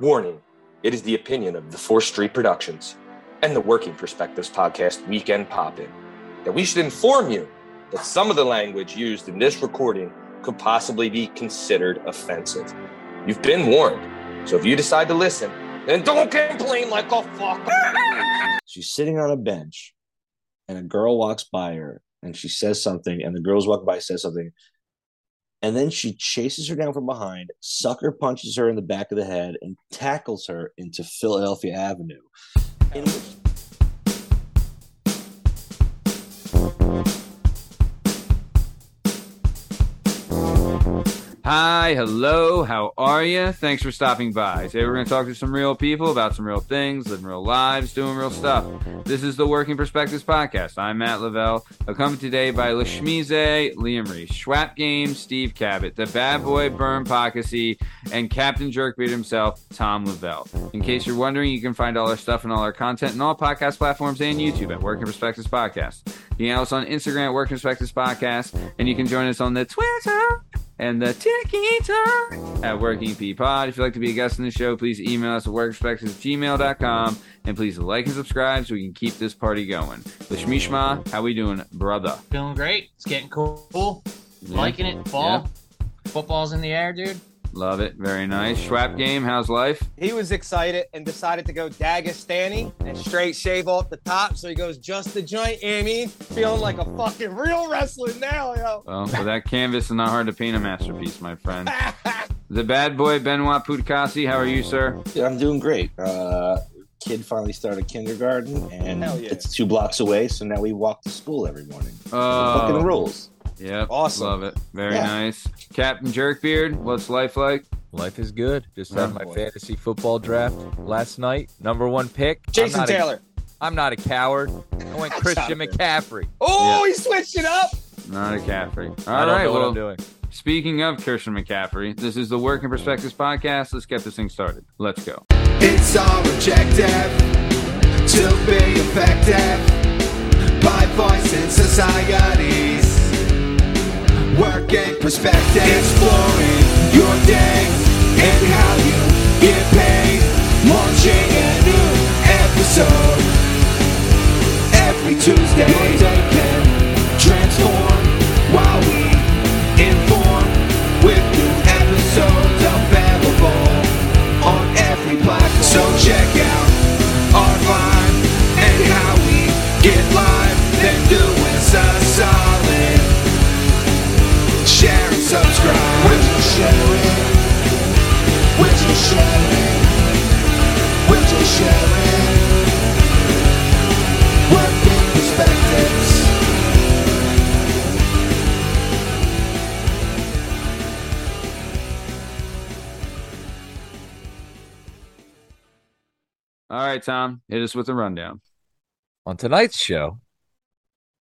Warning it is the opinion of the 4th Street Productions and the Working Perspectives Podcast Weekend Pop In that we should inform you that some of the language used in this recording could possibly be considered offensive. You've been warned, so if you decide to listen, then don't complain like a fuck. She's sitting on a bench and a girl walks by her and she says something, and the girls walk by, says something, and then she chases her down from behind, sucker punches her in the back of the head, and tackles her into Philadelphia Avenue. Hi, hello, how are you? Thanks for stopping by. Today we're going to talk to some real people about some real things, living real lives, doing real stuff. This is the Working Perspectives Podcast. I'm Matt Lavelle, accompanied today by Lashmize, Liam Reese, Schwap Game, Steve Cabot, the bad boy Berm Pockasy, and Captain Jerkbeard himself, Tom Lavelle. In case you're wondering, you can find all our stuff and all our content on all podcast platforms and YouTube at Working Perspectives Podcast. You can also on Instagram at Working Perspectives Podcast, and you can join us on the Twitter and the TikTok at Working P Pod. If you'd like to be a guest on the show, please email us at workperspectives@gmail.com and please like and subscribe so we can keep this party going. Lishmishma, how we doing, brother? Feeling great. It's getting cool. Yeah. Liking it. Fall. Football's in the air, dude. Love it. Very nice. Schwap game, how's life? He was excited and decided to go Dagestani and straight shave off the top. So he goes just the joint, you know I mean? Feeling like a fucking real wrestler now, yo. Well, with that canvas is not hard to paint a masterpiece, my friend. The bad boy Benoit Putkasi, how are you, sir? Yeah, I'm doing great. Uh, kid finally started kindergarten, and yeah. it's two blocks away. So now we walk to school every morning. Oh, Fucking rules. Yep. Awesome. Love it. Very Yeah. nice. Captain Jerkbeard, what's life like? Life is good. Just Oh, had my boy. fantasy football draft last night. Number one pick. I'm Jason Taylor. I'm not a coward. I went Christian McCaffrey. Oh, he switched it up. Not a Caffrey. All I don't right. know what Well, I'm doing. speaking of Christian McCaffrey, this is the Working Perspectives podcast. Let's get this thing started. Let's go. It's all objective to be effective by voicing societies. Working perspective, exploring your day and how you get paid. Launching a new episode every Tuesday. Your day can transform while we inform with new episodes available on every platform. So check out just sharing. We're just sharing. Working perspectives. All right, Tom, hit us with a rundown. On tonight's show,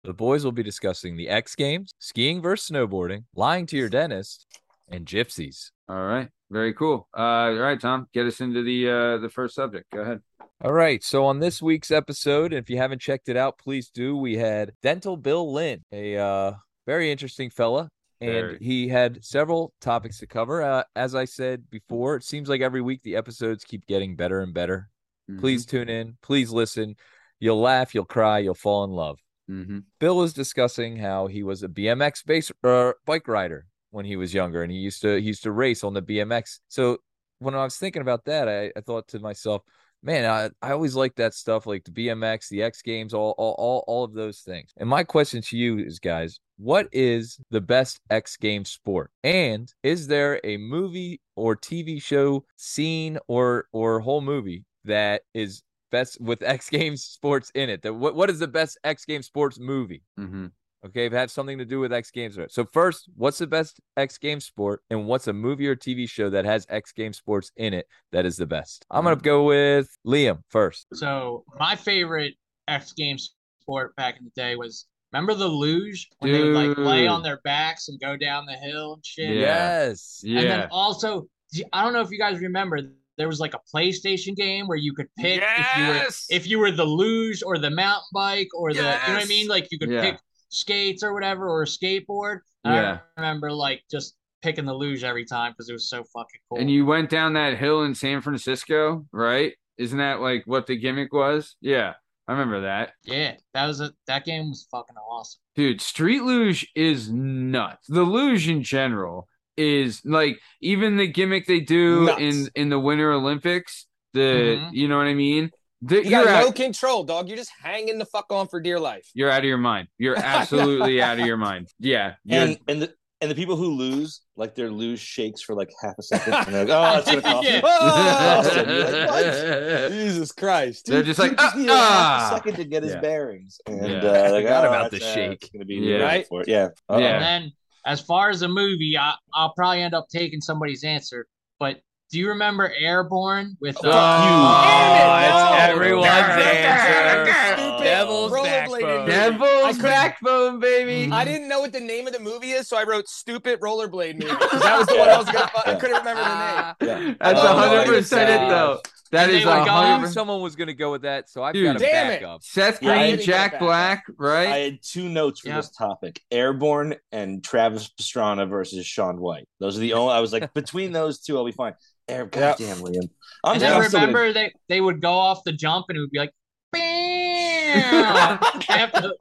the boys will be discussing the X Games, skiing versus snowboarding, lying to your dentist, and gypsies. All right, very cool. Uh, all right, Tom, get us into the uh, the first subject. Go ahead. All right. So on this week's episode, if you haven't checked it out, please do. We had Dental Bill Lynn, a uh, very interesting fella, and Very. he had several topics to cover. Uh, as I said before, it seems like every week the episodes keep getting better and better. Mm-hmm. Please tune in. Please listen. You'll laugh. You'll cry. You'll fall in love. Mm-hmm. Bill was discussing how he was a BMX base uh, bike rider when he was younger, and he used to he used to race on the BMX. So when I was thinking about that, I, I thought to myself, man, I, I always like that stuff, like the BMX, the X Games, all, all all all of those things. And my question to you is, guys, what is the best X Games sport? And is there a movie or TV show, scene, or or whole movie that is best with X Games sports in it? That what what is the best X Games sports movie? Mm-hmm. Okay, if it has something to do with X Games. right? So first, what's the best X Games sport, and what's a movie or TV show that has X Games sports in it that is the best? I'm gonna mm. go with Liam first. So my favorite X Games sport back in the day was remember the luge when they would like lay on their backs and go down the hill and shit. Yeah. Yes. And then Yeah. also, I don't know if you guys remember, there was like a PlayStation game where you could pick if you were if you were the luge or the mountain bike or the you know what I mean. Like you could Yeah. pick skates or whatever or a skateboard. And Yeah. I remember like just picking the luge every time because it was so fucking cool. And you went down that hill in San Francisco, right? Isn't that like what the gimmick was? Yeah, I remember that. yeah, that was a that game was fucking awesome. Dude, street luge is nuts. The luge in general is like even the gimmick they do Nuts. in in the Winter Olympics. The Mhm. you know what I mean? The, You you're got out, no control, dog. You're just hanging the fuck on for dear life. you're out of your mind. You're absolutely out of your mind. Yeah, And and the and the people who lose, like their lose shakes for like half a second, and they're like, "Oh, it's gonna cost Yeah. Oh, like, Jesus Christ. They're just like, just "Ah, needed half ah." a second to get his Yeah. bearings, and Yeah. uh, like, Forgot oh, about that's, the uh, shake. it's gonna be Yeah. right for it. Yeah, Uh-oh. Yeah. And then, as far as a movie, I, I'll probably end up taking somebody's answer. But do you remember Airborne with? Uh, oh, Damn it, it's no. everyone's answer. Devil's backbone. Devil's backbone, baby. I didn't know what the name of the movie is, so I wrote "Stupid Rollerblade Movie" 'cause that was the one I was gonna. I couldn't remember the name. yeah. That's Oh, a hundred percent it though. That And is a would go I hundred. someone was going to go with that, so I've Dude. got a Damn it. backup. Seth Green, Jack. Black, right? I had two notes for Yeah. this topic: Airborne and Travis Pastrana versus Shaun White. Those are the only. I was like, between those two, I'll be fine. Air, Yeah. goddamn, Liam. I'm, And then I'm still gonna- remember they they would go off the jump and it would be like, bam. After-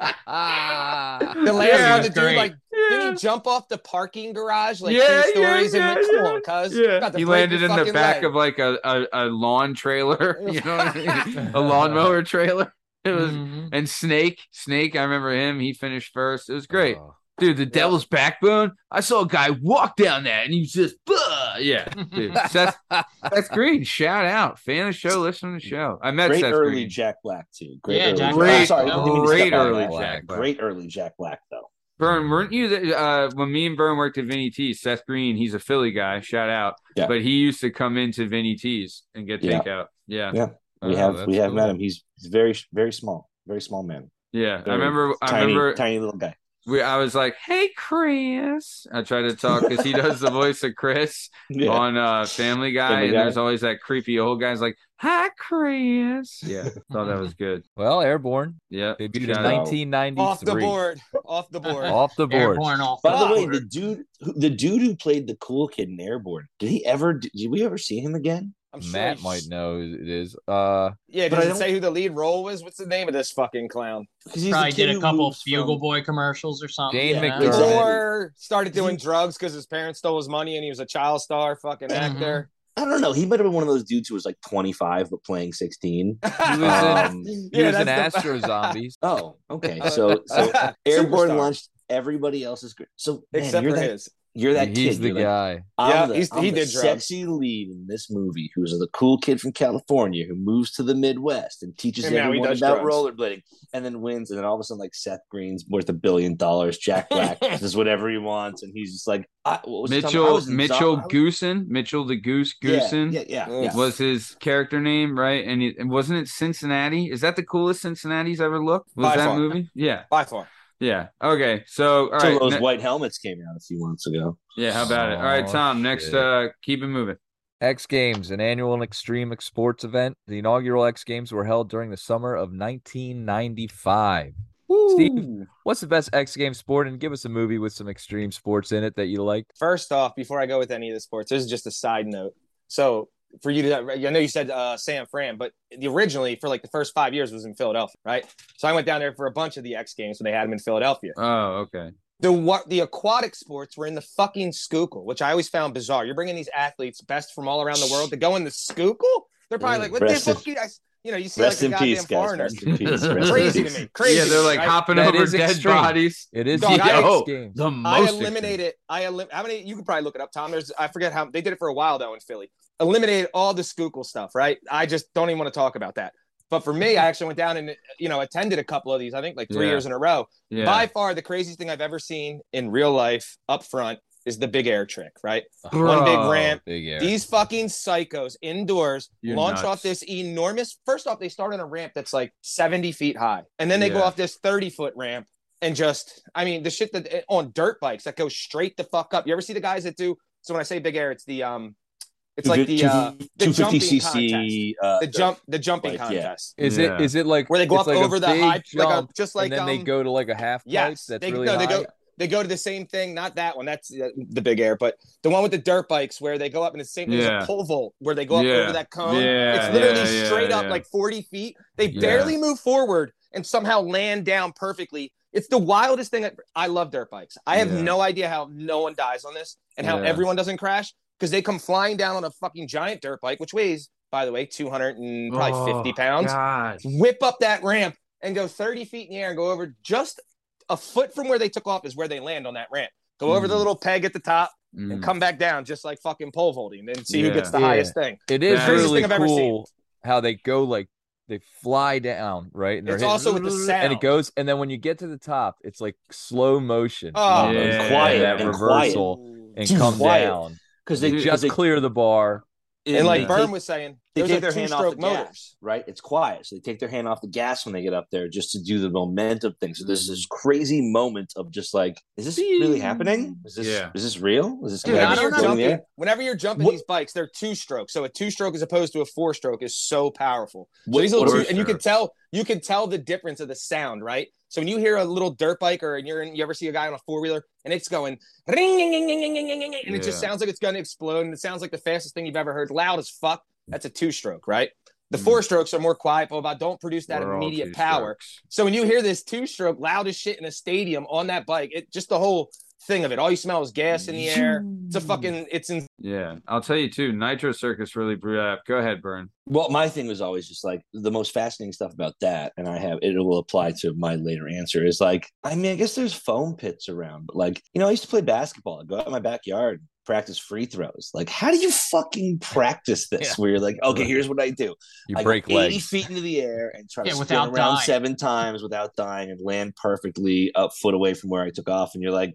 The last Yeah, one, it the was dude like didn't he jump off the parking garage like Yeah, two stories yeah, and like, yeah, come yeah. on, cuz. Yeah, he landed in the back leg. of like a, a, a lawn trailer, you know what I mean? a lawnmower trailer. It was Mhm. and Snake, Snake, I remember him. He finished first. It was great, Oh. Dude. The Devil's Backbone. I saw a guy walk down that, and he was just, "Bah!" yeah, dude. Seth, Seth Green, shout out, fan of the show, listen to the show. I met great Seth early Green. Jack Black too. Great Yeah, early. Jack Black. I'm sorry, I didn't mean to Great early that. Jack Black. Great early Jack Black though. Burn, weren't you the, uh, when me and Burn worked at Vinny T's? Seth Green, he's a Philly guy. Shout out, Yeah. but he used to come into Vinny T's and get Yeah. takeout. Yeah, Yeah. We Oh, have we have cool. met him. He's he's very very small, very small man. yeah. I Very remember. I remember. tiny little guy. We, I was like, "Hey, Chris." I try to talk because he does the voice of Chris Yeah. on uh, Family Guy, Family and Guy. there's always that creepy old guy's like, "Hi, Chris." Yeah, thought that was good. Well, Airborne Yeah, debuted in shout out. 1993. off the board. Off the board. Off the board. Airborne off By the the way, the dude, the dude who played the cool kid in Airborne, did he ever? Did we ever see him again? I'm sure Matt might know who it is. Uh, Yeah, But does I it don't- say who the lead role was? What's the name of this fucking clown? Because he's Probably did a couple moves Bugle from- Boy commercials or something. Shane yeah. McDermott. Or started doing drugs because his parents stole his money and he was a child star fucking Mhm. actor. I don't know. He might have been one of those dudes who was like 25 but playing 16. he was in, Um, he Yeah, was in that's the- Astro Zombies. oh, okay. So so Airborne launched everybody else's. gr- So man, Except you're for that his. You're that He's kid. the You're like, guy. I'm Yeah, the, he's- I'm he the did drugs. sexy lead in this movie who's the cool kid from California who moves to the Midwest and teaches And now he everyone does about drugs. rollerblading and then wins. And then all of a sudden, like Seth Green's worth a billion dollars. Jack Black does whatever he wants. And he's just like, I, what was he? I Mitchell was Mitchell Zom- Goosen, Mitchell the Goose Yeah, Goosen. Yeah, yeah, Yeah. yeah. was his character name, right? And, it, and wasn't it Cincinnati? Is that the coolest Cincinnati's ever looked? Was By that far. movie? Yeah, By far. Yeah. Okay, so all Till right, those ne- white helmets came out a few months ago. yeah. How about it? All right, Tom. Next, shit. uh, keep it moving. X Games, an annual and extreme sports event. The inaugural X Games were held during the summer of 1995. Steve, what's the best X Games sport? And give us a movie with some extreme sports in it that you liked. First off, before I go with any of the sports, this is just a side note. So for you to, I know you said uh, San Fran, but the originally for like the first five years was in Philadelphia, right? So I went down there for a bunch of the X Games when they had them in Philadelphia. Oh, okay. The what the aquatic sports were in the fucking Schuylkill, which I always found bizarre. You're bringing these athletes best from all around the world to go in the Schuylkill. They're probably like, what the fuck you guys? You know, you see Rest like a in goddamn peace, guys. foreigner. Rest in peace. Rest Crazy to me. Crazy. yeah, they're like right? hopping That over dead extreme. bodies. It is Dog, the I- X oh, Games. the I most eliminated. I elim- How many? You could probably look it up, Tom. There's. I forget how they did it for a while though in Philly. Eliminated all the Schuylkill stuff. Right. I just don't even want to talk about that. But for me, I actually went down and you know attended a couple of these. I think like three Yeah. years in a row. Yeah. By far, the craziest thing I've ever seen in real life up front is the big air trick. Right. One big ramp. Big. These fucking psychos indoors You're launch nuts. off this enormous. First off, they start on a ramp that's like 70 feet high, and then they go off this 30 foot ramp and just, I mean, the shit that eh, on dirt bikes that go straight the fuck up. You ever see the guys that do? So when I say big air, it's the um, it's like the uh, the jumping 250cc. Uh, the jump the jumping like, yeah. contest Is Yeah. it is it like where they go up like over the high, jump, like a, just like and then they um, go to like a half pipe yes, that's they really no, they go they go to the same thing. Not that one. That's uh, the big air, but the one with the dirt bikes where they go up in the same. There's a pole vault where they go up Yeah. over that cone. Yeah, it's literally yeah, yeah, straight up yeah. like 40 feet. They Yeah. barely move forward and somehow land down perfectly. It's the wildest thing. I love dirt bikes. I have Yeah. no idea how no one dies on this and how Yeah. everyone doesn't crash because they come flying down on a fucking giant dirt bike, which weighs, by the way, 200 and probably 50 pounds Oh, God. whip up that ramp and go 30 feet in the air and go over just a foot from where they took off is where they land on that ramp. Go over the Mm. little peg at the top and Mm. come back down just like fucking pole vaulting and see Yeah. who gets the Yeah. highest thing. It is Craziest really thing I've ever seen. cool how they go like they fly down, right? And It's hitting- also with the and it goes, and then when you get to the top, it's like slow motion. Oh, almost, Yeah. and quiet that and reversal and come quiet. down. Because they Just they, clear the bar. And like they Berm take- was saying, they take their hand off the motors. gas, right? It's quiet, so they take their hand off the gas when they get up there, just to do the momentum thing. So there's this crazy moment of just like, is this really happening? Is this Yeah. is this real? Is this Dude, gonna whenever, be you're going the jumping, whenever you're jumping What- these bikes, they're two stroke. So a two stroke as opposed to a four stroke is so powerful. So What- these little two, and you can tell you can tell the difference of the sound, right? So when you hear a little dirt bike or you're you ever see a guy on a four wheeler and it's going ring, ring, ring, ring, ring, ring, ring, and it just sounds like it's going to explode and it sounds like the fastest thing you've ever heard, loud as fuck. That's a two stroke, right? The four strokes are more quiet, but about don't produce that We're immediate power. So when you hear this two stroke loud as shit in a stadium on that bike, it just the whole thing of it. All you smell is gas in the air. It's a mm. fucking it's in Yeah, I'll tell you too. Nitro Circus really blew that up. Go ahead, Burn. Well, my thing was always just like the most fascinating stuff about that, and I have it will apply to my later answer is like, I mean, I guess there's foam pits around, but like, you know, I used to play basketball. I'd go out in my backyard, practice free throws. Like, how do you fucking practice this? Yeah. Where you're like, okay, here's what I do. You I break go 80 legs. feet into the air and try Yeah, to spin without around dying. seven times without dying and land perfectly up foot away from where I took off. And you're like,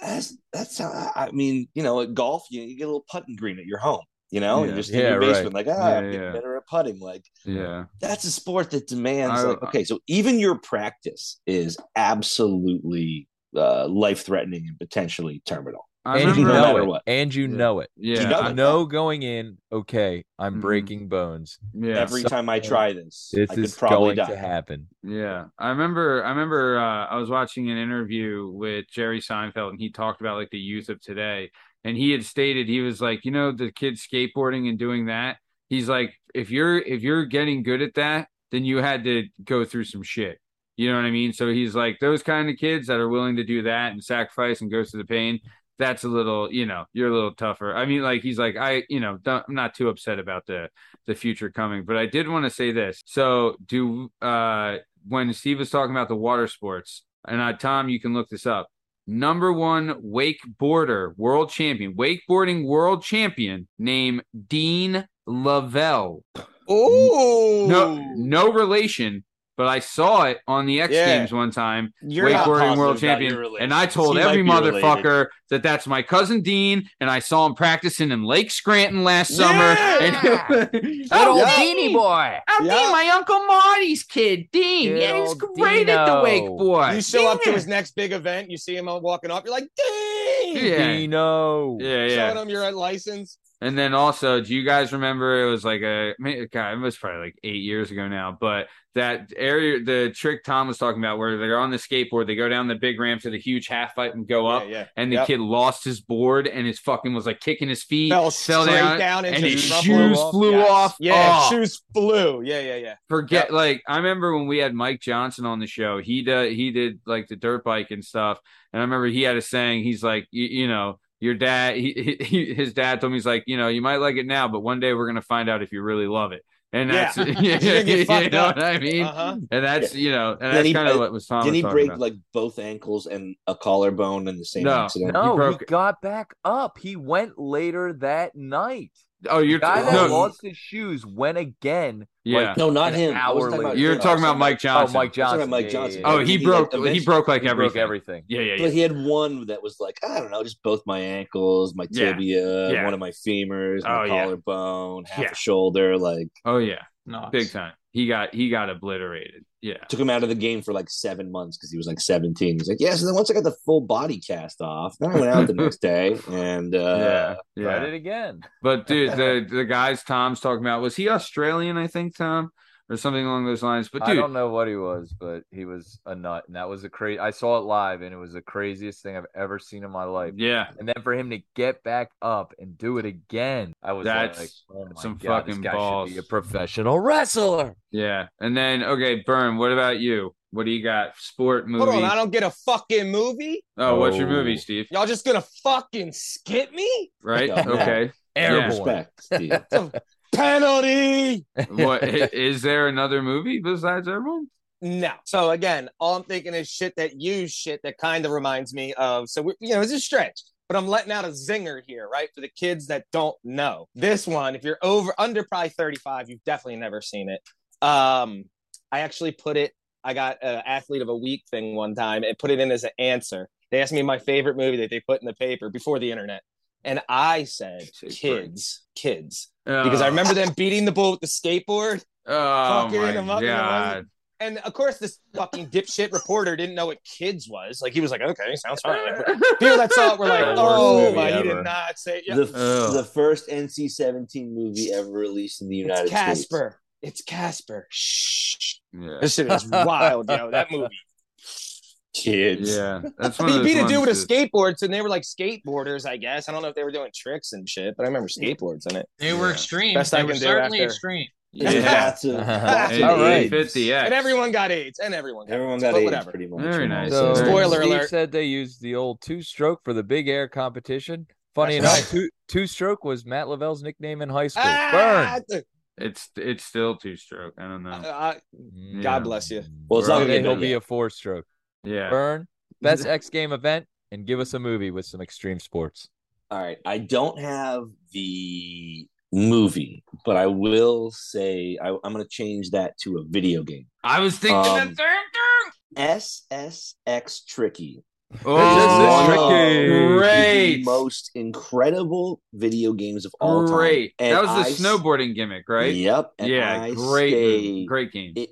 that's that's how, I mean, you know, at golf, you, you get a little putting green at your home. You know, Yeah. and just in Yeah, your right. basement, like, ah, Yeah, I'm getting yeah. better at putting. Like, Yeah, that's a sport that demands I- like okay so even your practice is absolutely uh, life-threatening and potentially terminal I and you know it. what. And you Yeah. know it. Yeah, You know I know going in, okay, I'm Mhm. breaking bones. yeah. every So- time i try this This i could is probably going die to happen. Yeah, I remember. I remember. Uh, I was watching an interview with Jerry Seinfeld, and he talked about like the youth of today. And he had stated he was like, you know, the kids skateboarding and doing that. He's like, if you're if you're getting good at that, then you had to go through some shit. You know what I mean? So he's like, those kind of kids that are willing to do that and sacrifice and go through the pain. That's a little, you know, you're a little tougher. I mean, like he's like, I, you know, don't, I'm not too upset about the the future coming, but I did want to say this. So, do uh when Steve was talking about the water sports, and uh, Tom, you can look this up. Number one wakeboarder world champion, wakeboarding world champion, named Dean Lavelle. Oh No, no relation, but I saw it on the X Yeah. Games one time. You're not wakeboarding world positive about your champion, and I told He every be related. motherfucker that that's my cousin Dean, and I saw him practicing in Lake Scranton last summer. Yeah. And Good Oh, old yeah. Deanie boy. Oh, Yeah. Dean, my uncle Marty's kid, Dean. Good yeah, he's old great at the Dino. wake boy. You show up to his next big event, you see him walking off, you're like, dang! Yeah. Dino. Yeah, Showing yeah. him your license. And then also, do you guys remember it was like a God, it was probably like eight years ago now, but that area, the trick Tom was talking about, where they're on the skateboard, they go down the big ramp to the huge half pipe and go up, Yeah, yeah. and the Yep. kid lost his board and his fucking was like kicking his feet, fell straight down, and into his shoes rubble. flew Yes. off. Yeah, Oh. shoes flew. Yeah, yeah, yeah. forget Yep. like I remember when we had Mike Johnson on the show. He did he did like the dirt bike and stuff. And I remember he had a saying. He's like, you, you know, your dad. He, he his dad told me he's like, you know, you might like it now, but one day we're gonna find out if you really love it. And that's You're you know up. what I mean. Uh-huh. And that's you know, and Then that's kind of what was Tom did he break about. like both ankles and a collarbone in the same No. accident No, he, broke- got back up. He went later that night. Oh, you're guy that no, lost his shoes went again. yeah. like, no not him I hour wasn't talking later. you're him. I talking about oh, Mike Johnson. Oh, Johnson. Mike Johnson. Mike Johnson. yeah, yeah. Oh, he he, broke. like, he broke like He broke everything. everything. Yeah, yeah, yeah. But he had one that was like I don't know, just both my ankles, my tibia, Yeah. one of my femurs, my Oh, yeah. collarbone, half Yeah. a shoulder. Like Oh yeah, No, big time. He got he got obliterated. Yeah. took him out of the game for like seven months because he was like seventeen. He's like, yeah. So then once I got the full body cast off, then I went out the next day and uh, yeah. Tried it again. But dude, the the guys Tom's talking about was he Australian? I think Tom, or something along those lines. But I don't know what he was, but he was a nut, and that was a crazy. I saw it live, and it was the craziest thing I've ever seen in my life. yeah, And then for him to get back up and do it again, I was That's like, "Oh my some God, this fucking guy should balls. be a professional wrestler." yeah. And then okay, Burn. What about you? What do you got? Sport movie. Hold on, I don't get a fucking movie. oh, what's your Oh. movie, Steve? Y'all just gonna fucking skip me? Right? Okay. Airborne. Respect, Steve. Penalty. what is there another movie besides Airborne? No. So again, all I'm thinking is shit that you shit that kind of reminds me of. So we, you know, it's a stretch, but I'm letting out a zinger here, right? For the kids that don't know this one, if you're over under probably 35, you've definitely never seen it. Um, I actually put it. I got an athlete of a week thing one time and put it in as an answer. They asked me my favorite movie that they put in the paper before the internet, and I said kids, kids, because I remember them beating the bull with the skateboard. Oh fucking my him up god. And of course, this fucking dipshit reporter didn't know what kids was. Like he was like, "Okay, sounds fine." People that saw it were like, The "Oh movie my, he did not say." Yeah. The, Ugh. the first NC-17 movie ever released in the United It's States. Casper. It's Casper. Shh. Yeah. This shit is wild, yo. That movie. Kids. Yeah. That's one of He beat a dude with a skateboard, and they were like skateboarders, I guess. I don't know if they were doing tricks and shit, but I remember skateboards in it. They were Yeah. extreme. Best they I were certainly after- extreme. Yeah. Yeah. Lots of, lots It, of All right. it fit the X. And everyone got AIDS, and everyone got Everyone AIDS, got but AIDS whatever. pretty much. Very nice. So Spoiler Steve alert. said they used the old two-stroke for the big air competition. Funny That's enough, two two-stroke was Matt Lavelle's nickname in high school. Ah, Burn. It's it's still two stroke. I don't know. uh, Yeah. God bless you. Well, it's not Bro, gonna Someday get he'll done be a four-stroke. Yeah. Burn best X game event and give us a movie with some extreme sports. All right. I don't have the movie, but I will say I, I'm going to change that to a video game. I was thinking Um, the same SSX Tricky. thing. One Oh, of tricky. the Great. most incredible video games of all time. Great. That was the s- snowboarding gimmick, right? Yep. And yeah. I Great. stay- movie. Great game. it,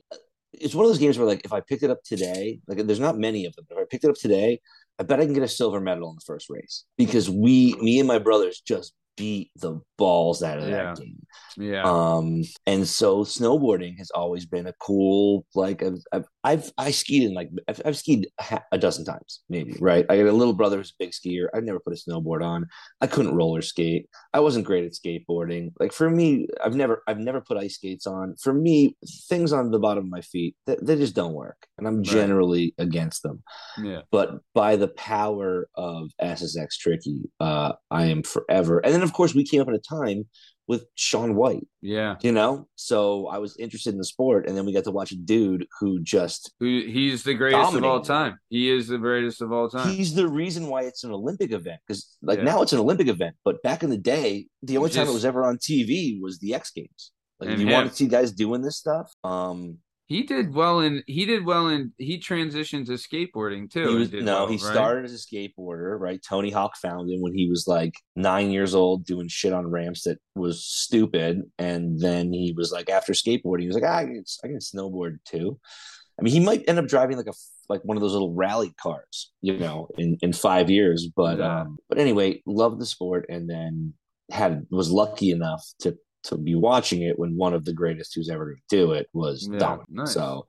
it's one of those games where like if I picked it up today, like there's not many of them, but if I picked it up today, I bet I can get a silver medal in the first race because we, me and my brothers, just beat the balls out of Yeah. that game. Yeah. Um, and so snowboarding has always been a cool, like I've, I've, I've I skied in like I've, I've skied a dozen times, maybe. Right. I got a little brother who's a big skier. I've never put a snowboard on. I couldn't roller skate. I wasn't great at skateboarding. Like for me, I've never, I've never put ice skates on. For me, things on the bottom of my feet, they, they just don't work, and I'm generally against them yeah. but by the power of SSX Tricky, uh, I am forever. And then, of course, we came up at a time with Shaun White, Yeah. you know? So I was interested in the sport. And then we got to watch a dude who just, Who he's the greatest of all time. He is the greatest of all time. he's the reason why it's an Olympic event. Because, like, Yeah. now it's an Olympic event. But back in the day, the only time it was ever on TV was the X Games. Like, if you him. want to see guys doing this stuff, um, He did well in he did well in he transitioned to skateboarding too. He was, did no, well, he right? started as a skateboarder, right? Tony Hawk found him when he was like nine years old, doing shit on ramps that was stupid. And then he was like, after skateboarding, he was like, ah, I can, I can snowboard too. I mean, he might end up driving like a like one of those little rally cars, you know, in in five years. But Yeah. um, but anyway, loved the sport, and then had was lucky enough to to be watching it when one of the greatest who's ever to do it was Yeah, dominant. nice. So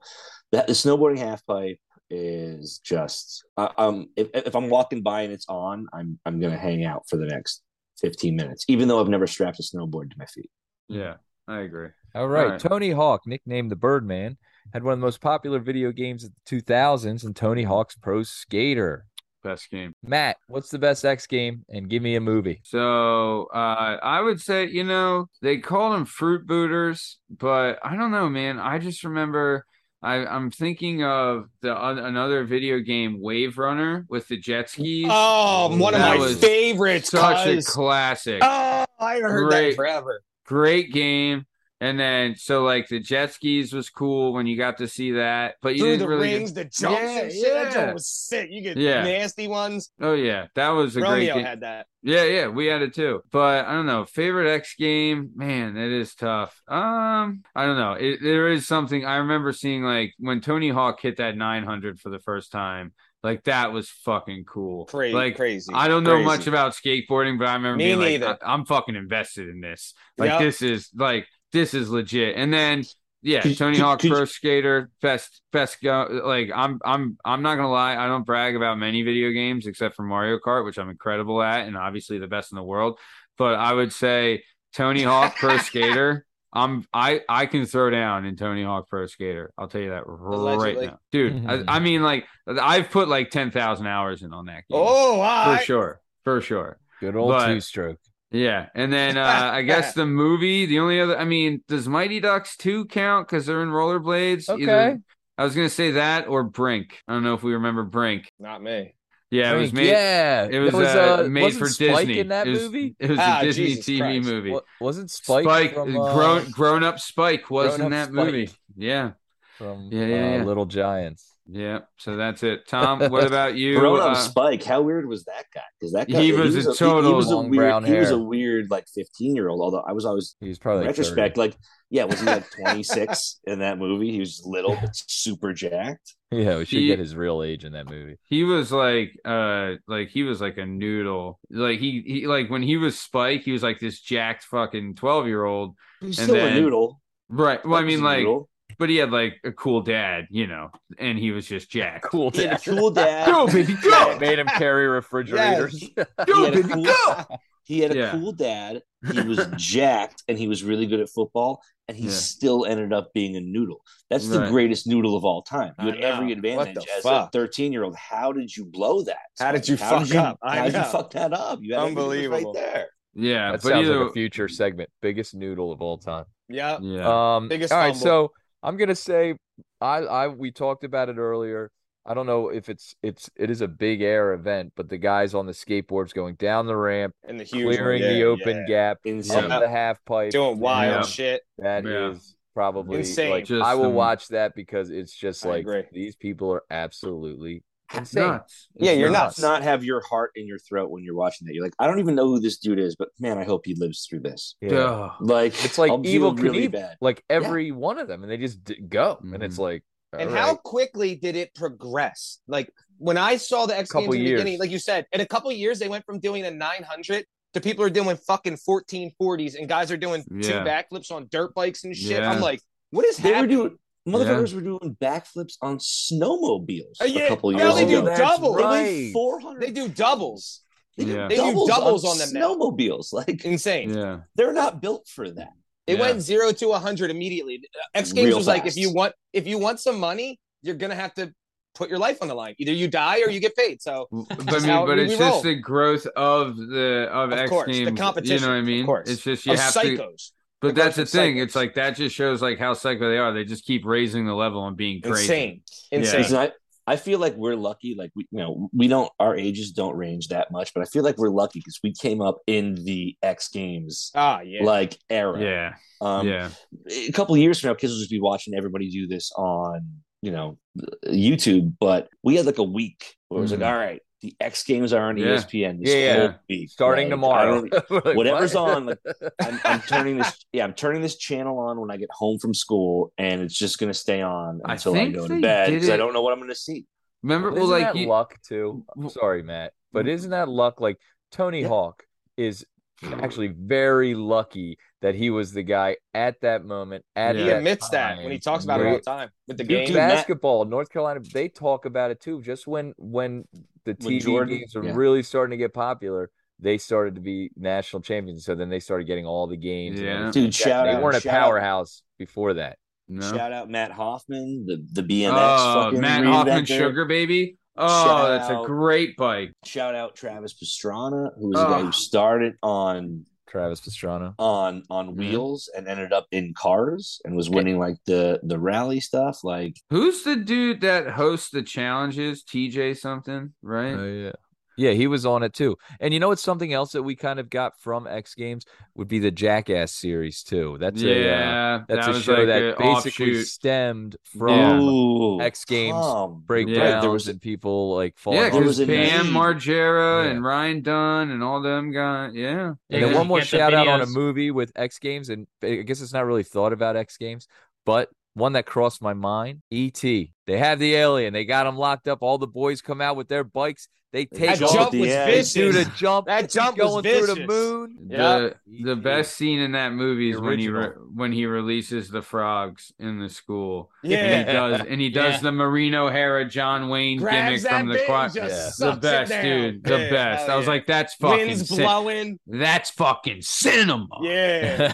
that the snowboarding half pipe is just uh, um if, if I'm walking by and it's on, I'm I'm gonna hang out for the next 15 minutes, even though I've never strapped a snowboard to my feet. Yeah, I agree. All right. right. Tony Hawk, nicknamed the Birdman, had one of the most popular video games of the 2000s and Tony Hawk's Pro Skater. Best game. Matt, what's the best X game? And give me a movie. So uh, I would say, you know, they call them fruit booters, but I don't know, man. I just remember I, I'm thinking of the uh, another video game, Wave Runner, with the jet skis. Oh, one of my was favorites. Such a classic. Oh, I haven't heard Great. that forever. Great game. And then so like the jet skis was cool when you got to see that, but you Through didn't the really. rings, the jumps Yeah, and shit. That yeah. joke was sick. You get Yeah. nasty ones. Oh yeah, that was a great Romeo had that. Yeah, yeah, we had it too. But I don't know, favorite X game, man, it is tough. Um, I don't know. It, there is something I remember seeing like when Tony Hawk hit that 900 for the first time. Like that was fucking cool. Crazy, Like crazy. I don't know crazy. much about skateboarding, but I remember Me being neither. like, I, am fucking invested in this. Like Yep. this is like this is legit. And then yeah, Could- Tony Hawk could you- Pro Skater, best best go. Like I'm I'm I'm not gonna lie, I don't brag about many video games except for Mario Kart, which I'm incredible at, and obviously the best in the world. But I would say Tony Hawk Pro Skater. I'm I I can throw down in Tony Hawk Pro Skater. I'll tell you that right now, dude. I, mm-hmm. I mean, like I've put like ten thousand hours in on that game Oh, all for right. sure, for sure. Good old two stroke. Yeah, and then uh, I guess the movie, the only other, I mean, does Mighty Ducks two count because they're in rollerblades? Okay. I was gonna say that or Brink. I don't know if we remember Brink. Not me. Yeah, it was Frank, made. yeah, It was, That uh, made wasn't for Spike Disney. in that it was, movie. It was Ah, a Disney Jesus TV Christ. movie. Wa- wasn't Spike, Spike, from uh, grown grown up Spike was in Grown-Up that movie. Yeah, from Yeah, yeah, uh, yeah. Little Giants? Yeah. So that's it. Tom, what about you? Grown up Uh, Spike. How weird was that guy? Because that guy He was a total he total was a weird, brown He was a weird like fifteen year old. Although I was always He was in probably like retrospect 30. like yeah, was he like twenty six in that movie? He was little but super jacked. Yeah, we should He- get his real age in that movie. He was like, uh, like he was like a noodle. Like he, he, like when he was Spike, he was like this jacked fucking twelve year old. He's And still then- a noodle. Right. Well, I mean, like, noodle. But he had like a cool dad, you know, and he was just jacked. Cool he had a dad. cool dad. Go, baby, go! Made him carry refrigerators. He Go, had a baby, cool- go! He had a Yeah. cool dad. He was jacked and he was really good at football. And he Yeah. still ended up being a noodle. That's the greatest noodle of all time. You I had every advantage as fuck? a 13 year old. How did you blow that? How did you How fuck did you, up? I How did you know. fuck that up? You had Unbelievable. right there. Yeah, That but sounds either, like a future segment. Biggest noodle of all time. Yeah. yeah, Um, Biggest all right, fumble. so I'm gonna say I I we talked about it earlier. I don't know if it's it's it is a big air event, but the guys on the skateboards going down the ramp, And the huge clearing one. the open yeah. gap, Insane. up the half pipe, Doing wild Yeah. shit. That is Yeah. probably Insane. like Just I will some- watch that because it's just I like agree. these people are absolutely insane. nuts. Yeah, you're nuts. Let's not have your heart in your throat when you're watching that. You're like, I don't even know who this dude is, but man, I hope he lives through this. Yeah. Ugh. Like It's like I'll Evel really Knievel. bad. Like every one of them, and they just d- go, and it's Mhm. like, And all how quickly did it progress? Like when I saw the X Couple Games in the years. beginning, like you said, in a couple of years they went from doing a 900 to people are doing fucking 1440s, and guys are doing two Yeah. backflips on dirt bikes and shit. Yeah. I'm like, what is They were happening? doing motherfuckers were doing backflips on snowmobiles Uh, yeah, a couple yeah, years they do ago. double. They right. weighed 400. They do doubles. They do Yeah. They do doubles, doubles on, on them now. snowmobiles. Like Insane. Yeah, they're not built for that. It Yeah. went zero to 100 immediately. X Games Real was like, if you want, if you want some money, you're gonna have to put your life on the line. Either you die or you get paid. So but I mean, but it's roll. just the growth of the of, Of X course, the Games. You know what I of mean? course. It's just you of have to. Psychos. But that's the thing. psychos. It's like that just shows like how psycho they are. They just keep raising the level and being crazy. Insane. Yeah. Insane. Listen, I, I feel like we're lucky. Like we, you know, we don't. Our ages don't range that much, but I feel like we're lucky because we came up in the X Games Ah, yeah. like era. Yeah, Um, yeah, a couple of years from now, kids will just be watching everybody do this on, you know, YouTube. But we had like a week where it was Mhm. like, all right, the X Games are on Yeah. ESPN. This Yeah, yeah. whole starting like, tomorrow. Like, whatever's what? on, like, I'm, I'm turning this. Yeah, I'm turning this channel on when I get home from school, and it's just gonna stay on until I, think go to bed because I don't know what I'm gonna see. Remember, But well, isn't like that you, luck too? I'm sorry, Matt, but isn't that luck? Like Tony Yeah. Hawk is Mm-hmm. actually very lucky that he was the guy at that moment. At Yeah. he that admits that when he talks about it all the time with the Dude, game. dude, Matt- basketball, North Carolina, they talk about it too. Just when when the When TV Jordan- games are yeah. really starting to get popular, they started to be national champions. So then they started getting all the games. Yeah. everything. Dude, shout they out, weren't a shout out- powerhouse before that. no. Shout out Mat Hoffman, the the BMX. Oh, fucking Mat Hoffman. Sugar Baby. Oh, Shout that's a great bike. Shout out Travis Pastrana, who was the guy Oh. who started on Travis Pastrana. on on Mhm. wheels and ended up in cars and was winning like the the rally stuff. Like Who's the dude that hosts the challenges? TJ something, right? Oh yeah. Yeah, he was on it too. And you know what's something else that we kind of got from X Games would be the Jackass series too. That's a uh, yeah, that's that a show like that a basically offshoot. stemmed from Ooh, X Games Tom. breakdowns Right, there was and people like falling Yeah, there because was a Bam. Margera Yeah. and Ryan Dunn and all them guys. Yeah, And then one more shout out on a movie with X Games, and I guess it's not really thought about X Games, but one that crossed my mind, E.T. They They have the alien. They got him locked up. All the boys come out with their bikes. They take That jump off. jump at the was end. vicious. Do the jump. That He's jump was going through the vicious. moon. The the he- best scene in that movie is when he re- when he releases the frogs in the school. And Yeah. he does and he does Yeah. the Maureen O'Hara John Wayne gimmick Grabs that from the bit quad. Yeah. The best, dude. The Yeah, best. hell I was like, that's fucking Winds cin- blowing. That's fucking cinema. Yeah.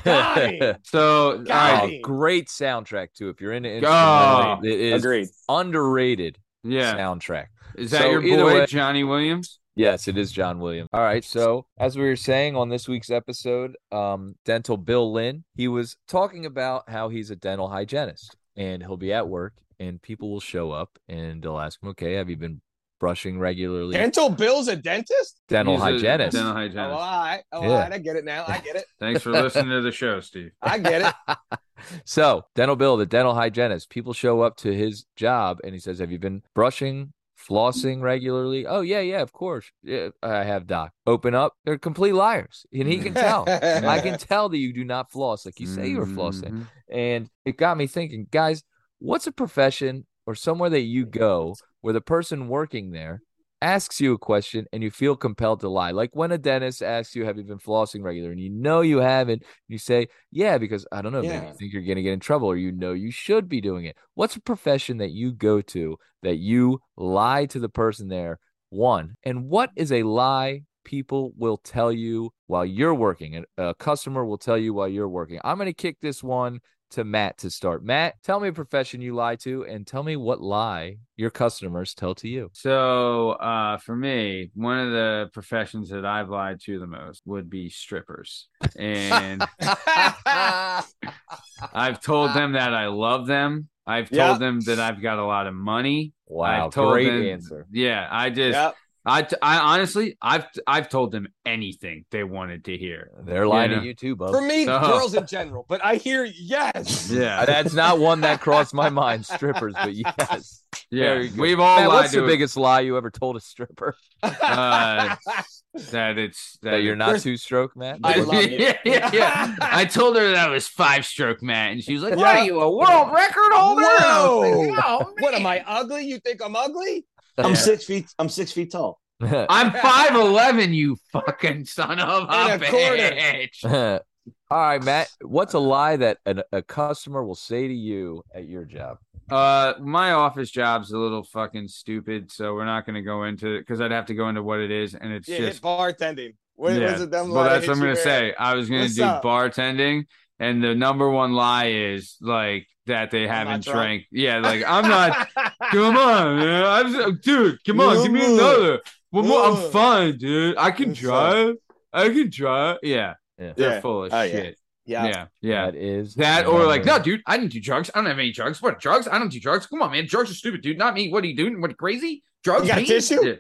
So all Got right, him. Oh, great soundtrack too. If you're into Oh. instrumental, it is Agreed. underrated yeah. soundtrack. Is that So your boy way- Johnny Williams? Yes, it is John Williams. All right. So, as we were saying on this week's episode, um, Dental Bill Lynn, he was talking about how he's a dental hygienist and he'll be at work and people will show up and they'll ask him, okay, have you been brushing regularly? Dental Bill's a dentist? dental He's hygienist. Dental Oh, all hygienist. right. Oh, Yeah. all right. I get it now. I get it. Thanks for listening to the show, Steve. I get it. so, Dental Bill, the dental hygienist, people show up to his job and he says, Have you been brushing, flossing regularly? Oh, yeah, yeah, of course. Yeah, I have, Doc. Open up. They're complete liars. And he can tell. I can tell that you do not floss like you say you're flossing. Mhm. And it got me thinking, guys, what's a profession or somewhere that you go where the person working there asks you a question and you feel compelled to lie? Like when a dentist asks you, Have you been flossing regular? And you know you haven't. You say, Yeah, because I don't know, maybe you think you're going to get in trouble or you know you should be doing it. What's a profession that you go to that you lie to the person there? One. And what is a lie people will tell you while you're working? And a customer will tell you while you're working. I'm going to kick this one to Matt to start. Matt, tell me a profession you lie to and tell me what lie your customers tell to you. So, uh, for me, one of the professions that I've lied to the most would be strippers, and I've told them that I love them. I've told Yeah. them that I've got a lot of money. Wow, I've told great them- answer. Yeah, I just, Yep. I, I honestly, I've, I've told them anything they wanted to hear. They're lying Yeah. to you too, bub. For me, So- girls in general. But I hear yes. Yeah, That's not one that crossed my mind, strippers, but yes. yeah. We've all Matt, lied what's to the biggest lie you ever told a stripper? Uh, that it's that, That you're not two stroke, Matt? I love it. yeah, yeah, yeah. I told her that I was five stroke Matt, and she was like, "What Yeah. are you, a world record holder?" And I was like, Whoa. "Oh, What am. I ugly? You think I'm ugly? I'm Yeah. six feet. I'm six feet tall. I'm five eleven. You fucking son of a a bitch. All right, Matt. What's a lie that an, a customer will say to you at your job? Uh, my office job's a little fucking stupid, so we're not going to go into it because I'd have to go into what it is, and it's Yeah, just bartending. What yeah. was it? Them well, that's what I'm gonna with? say. I was gonna What's do up? bartending, and the number one lie is like that they haven't drank. Yeah, like I'm not. come on, man. I'm so- dude. Come on, give me another. One more. I'm fine, dude. I can drive. I can drive. Yeah, Yeah. they're Yeah. full of Oh, shit. Yeah. Yeah, yeah. That is That or like, no, dude, I didn't do drugs. I don't have any drugs. What drugs? I don't do drugs. Come on, man. Drugs are stupid, dude. Not me. What are you doing? What crazy? Drugs? You got tissue? Yeah,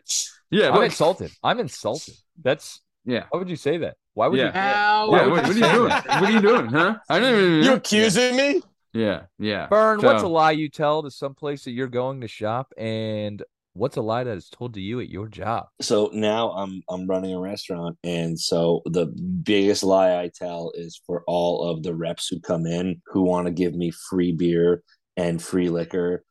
yeah. I'm but- insulted. I'm insulted. That's yeah. why would you say that? Why would Yeah. you? How? Yeah, what, what are you doing? What are you doing, huh? I don't even. You accusing me? Yeah, yeah. Burn, what's a lie you tell to some place that you're going to shop, and what's a lie that is told to you at your job? So now I'm I'm running a restaurant, and so the biggest lie I tell is for all of the reps who come in who want to give me free beer and free liquor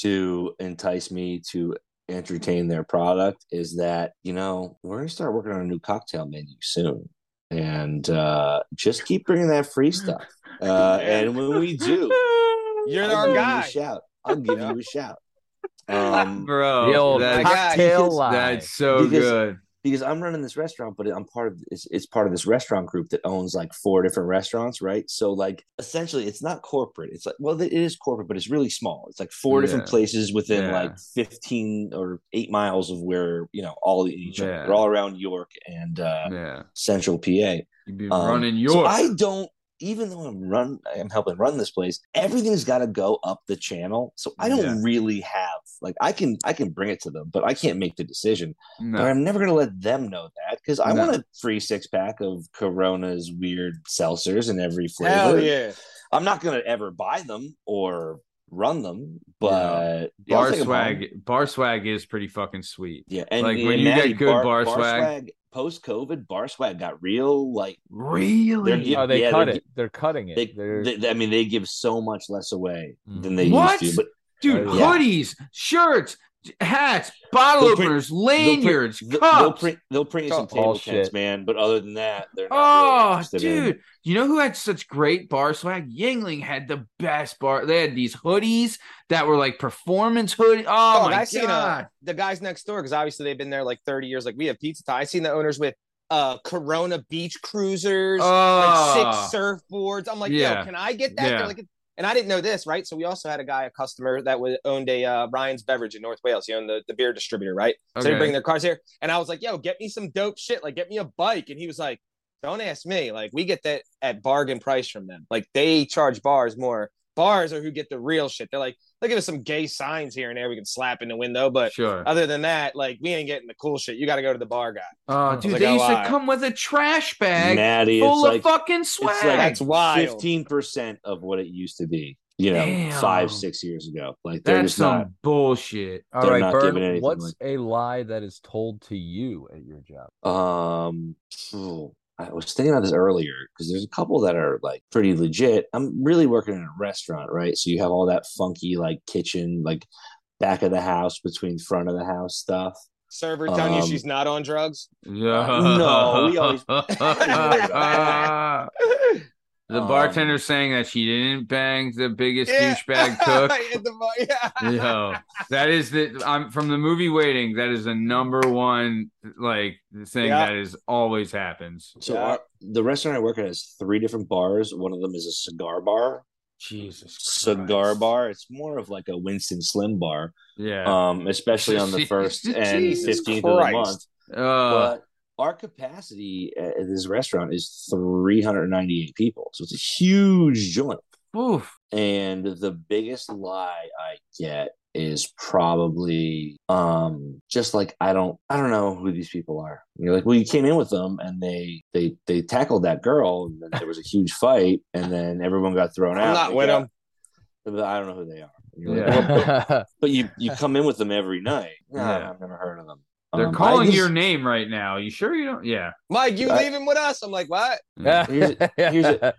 to entice me to entertain their product is that you know we're gonna start working on a new cocktail menu soon, and uh, just keep bringing that free stuff. Uh, and when we do, You're I'll our give you guy. a shout. I'll give you a shout. Um, bro. the old that's, cocktail because- lie. that's so Because- good. Because I'm running this restaurant, but I'm part of it's, it's part of this restaurant group that owns like four different restaurants, right? So like essentially, it's not corporate. It's like well, it is corporate, but it's really small. It's like four different places within Yeah. like 15 or eight miles of where you know all the each other. Yeah. They're all around York and uh, Yeah, Central PA. you've been Um, running So. I don't, even though I'm run, I'm helping run this place. Everything's got to go up the channel. So I don't Yeah. really have like I can I can bring it to them, but I can't make the decision. But. I'm never gonna let them know that because I No. want a free six pack of Corona's weird seltzers in every flavor. Hell yeah. I'm not gonna ever buy them or run them, but yeah, Bar take 'em home. swag, bar swag is pretty fucking sweet. Yeah, and Like, when and you get good bar swag- post COVID, bar swag got real. Like Really? They're gi- oh, they yeah, cut they're- it. They're cutting it. they, They're- they, I mean, they give so much less away Mm. than they What? used to. But dude, Oh, yeah. hoodies, shirts, hats, bottle They'll print- openers, They'll print- lanyards, they'll- cups. They'll print, they'll print you some All table shit. tents, man. But other than that, they're not really Oh, in- dude. You know who had such great bar swag? Yuengling had the best bar. They had these hoodies that were like performance hoodie. Oh, Dog, my I seen god. uh, the guys next door because obviously they've been there like 30 years. Like we have pizza time. I seen the owners with uh Corona beach cruisers, like Oh. six surfboards. I'm like, Yeah. yo, can I get that? They're Yeah. Like, and I didn't know this, right? So we also had a guy, a customer that was owned a uh, Ryan's Beverage in North Wales. He owned the, the beer distributor, right? So they bring their cars here, and I was like, yo, get me some dope shit. Like, get me a bike. And he was like, don't ask me. Like, we get that at bargain price from them. Like, they charge bars more. Bars are who get the real shit. They're like, they'll give us some gay signs here and there we can slap in the window, but Sure. other than that, like we ain't getting the cool shit. You got to go to the bar guy. Oh, dude, like, they oh, used to come with a trash bag Natty, full it's of like fucking swag. it's like That's wild. fifteen percent of what it used to be. You know, Damn. five six years ago. Like they're That's just some not. bullshit. All They're right, not Berg, giving anything what's like- a lie that is told to you at your job? Um, phew, I was thinking about this earlier because there's a couple that are like pretty legit. I'm really working in a restaurant, right? So you have all that funky like kitchen, like back of the house between front of the house stuff. Server telling you Um, she's not on drugs. Yeah. no, we always- the Um, bartender saying that she didn't bang the biggest Yeah. douchebag cook. The yeah. Yo, that is the I'm from the movie Waiting. That is the number one like thing Yeah. that is always happens. So Yeah. our, the restaurant I work at has three different bars. One of them is a cigar bar. Jesus, Cigar Christ. bar. It's more of like a Winston Slim bar. Yeah. Um, especially on the first and fifteenth of the month. Uh, but our capacity at this restaurant is 398 people so it's a huge joint oof. and the biggest lie i get is probably um just like i don't i don't know who these people are you're like well you came in with them and they they they tackled that girl and then there was a huge fight and then everyone got thrown out I'm not with got- him. but i don't know who they are You're like, Yeah. "Well, but you you come in with them every night nah, Yeah. i've never heard of them They're Um, calling just- your name right now. You sure you don't? Yeah. Mike, you I- leaving with us? I'm like, what? Here's- here's a-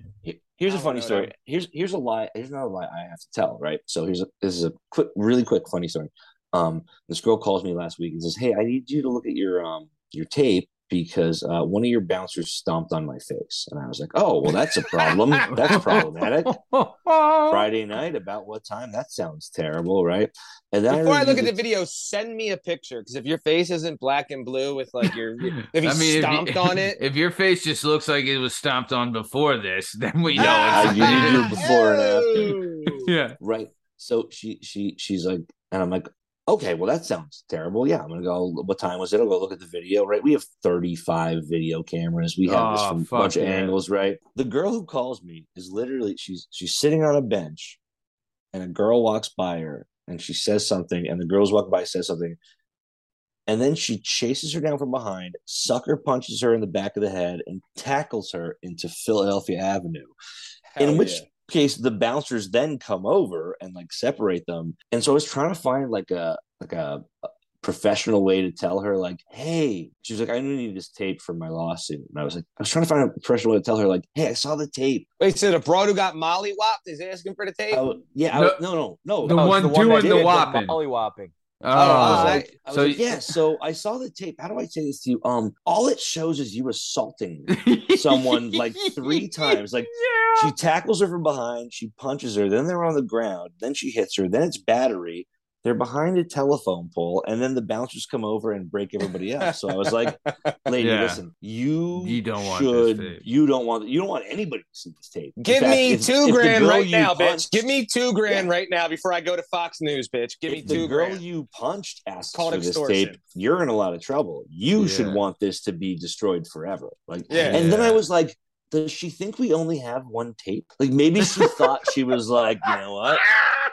Here's a I don't funny story. them. Here's here's a lie. Here's another lie I have to tell. Right. So here's a, this is a quick, really quick, funny story. Um, this girl calls me last week and says, "Hey, I need you to look at your um your tape because uh, one of your bouncers stomped on my face." And I was like, "Oh, well, that's a problem. that's problematic." Friday night, about what time? That sounds terrible, right? And then Before I look at the video, send me a picture because if your face isn't black and blue with like your if you I mean, stomped if you- on it, If your face just looks like it was stomped on before this, then we know Ah, it's you need to do before and after. after. yeah. right so she she she's like and i'm like okay well that sounds terrible. Yeah i'm gonna go what time was it? I'll go look at the video right? We have 35 video cameras. We have this Oh, from a bunch of angles right? The girl who calls me is literally she's she's sitting on a bench and a girl walks by her and she says something and the girls walk by says something. And then she chases her down from behind sucker punches her in the back of the head and tackles her into philadelphia avenue. In Hell which yeah. Case the bouncers then come over and like separate them and so i was trying to find like a like a, a professional way to tell her like hey she was like i need this tape for my lawsuit and i was like i was trying to find a professional way to tell her like hey i saw the tape Wait, so the broad who got molly whopped is asking for the tape? Oh, I w- yeah No. was- no no no The no, one that doing the it. whopping. Molly whopping. Oh, I Uh, like, I so like, yeah. So I saw the tape. How do I say this to you? Um, all it shows is you assaulting someone like three times. Like Yeah. she tackles her from behind, she punches her, then they're on the ground, then she hits her, then it's battery. They're behind a telephone pole, and then the bouncers come over and break everybody up. So I was like, "Lady, Yeah. listen, you You don't want this should, tape. you don't want you don't want anybody to see this tape. Give fact, me if- two if grand right now, punched- bitch. Give me two grand Yeah. right now before I go to Fox News, bitch. Give me if the two girl grand. you punched asks called for this tape, you're in a lot of trouble. You Yeah. should want this to be destroyed forever. Like, Yeah. and then I was like, does she think we only have one tape? Like, maybe she thought she was like, you know what?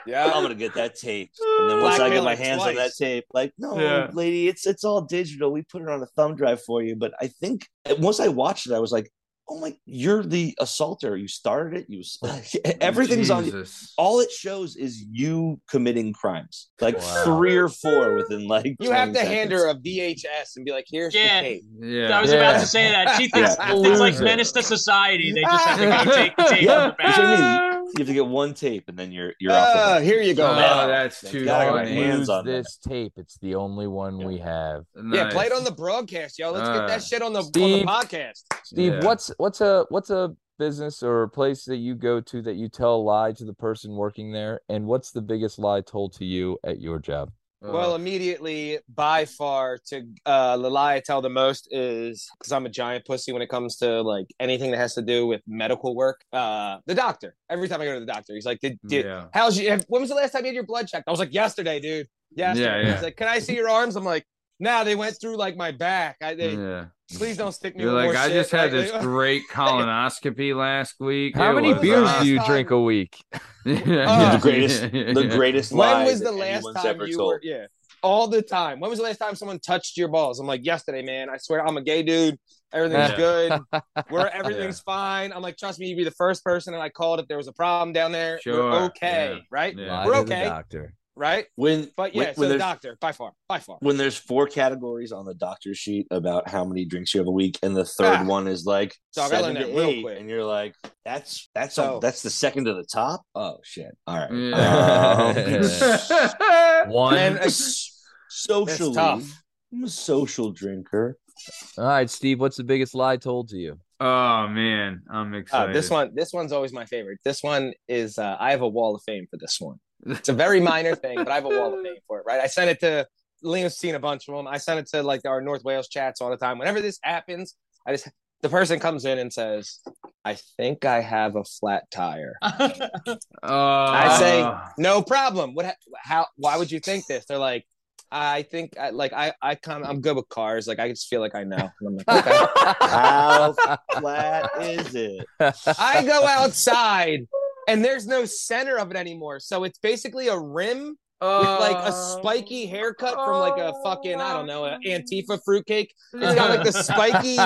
I'm gonna get that tape, and then once I get my Blackmailing hands on that tape, like, no, Yeah. lady, it's it's all digital. We put it on a thumb drive for you. But I think once I watched it, I was like, oh my, you're the assaulter. You started it. You oh, everything's on. Jesus. All it shows is you committing crimes, like Wow. three or four within like. You have 20 to hand her a VHS and be like, "Here's Yeah. the tape." Yeah. I was about to say that. She thinks Yeah. it's like menace to society. They just have to go take the tape Yeah. from the That's what I back. Mean. You have to get one tape, and then you're you're off. the Uh, here you go. Oh, that's Thank too God got my funny. hands Use on that. this tape. It's the only one we have. Yeah, play it on the broadcast, yo. Let's Uh, get that shit on the, on the podcast. Steve, Yeah. what's what's a what's a business or a place that you go to that you tell a lie to the person working there? And what's the biggest lie told to you at your job? Well, immediately, by far, to uh, the lie I tell the most is because I'm a giant pussy when it comes to like anything that has to do with medical work. Uh, the doctor. Every time I go to the doctor, he's like, "Did, did yeah. how's you? When was the last time you had your blood checked?" I was like, "Yesterday, dude. Yesterday." Yeah, yeah. He's like, "Can I see your arms?" I'm like, "Nah, they went through like my back. I they, yeah. please don't stick me." You're with like, more I shit, just had right?" this Like, great colonoscopy last week. How It many beers do you time- drink a week? Yeah. the uh, greatest, the greatest When was the last time you told. were? Yeah, all the time. When was the last time someone touched your balls? I'm like, yesterday, man. I swear, I'm a gay dude. Everything's Yeah. good. We're everything's fine. I'm like, trust me, you'd be the first person that I called if there was a problem down there. Sure, We're okay, yeah. right? Yeah. We're okay. doctor. Right? When But when- yeah, so when the doctor, by far, by far. when there's four categories on the doctor sheet about how many drinks you have a week, and the third Ah. one is like Dog, seven to that real eight, quick. and you're like, that's that's So- a, that's the second to the top. Oh shit! All right, Yeah. Um, One. And uh, socially, tough. I'm a social drinker. All right, Steve. What's the biggest lie told to you? oh man, I'm uh, excited. this one, this one's always my favorite. This one is, uh, I have a wall of fame for this one. It's a very minor thing, but I have a wall of fame for it, right? I sent it to Liam's seen a bunch of them. I send it to like our North Wales chats all the time. Whenever this happens, I just the person comes in and says, "I think I have a flat tire." Oh, I say, uh. "No problem." What? How? Why would you think this? They're like, "I think, I, like, I, I kind, I'm good with cars. Like, I just feel like I know." And I'm like, "Okay." How flat is it? I go outside, and there's no center of it anymore. So it's basically a rim with like a spiky oh, haircut from like a fucking I don't know an oh, Antifa fruitcake. It's got like the spiky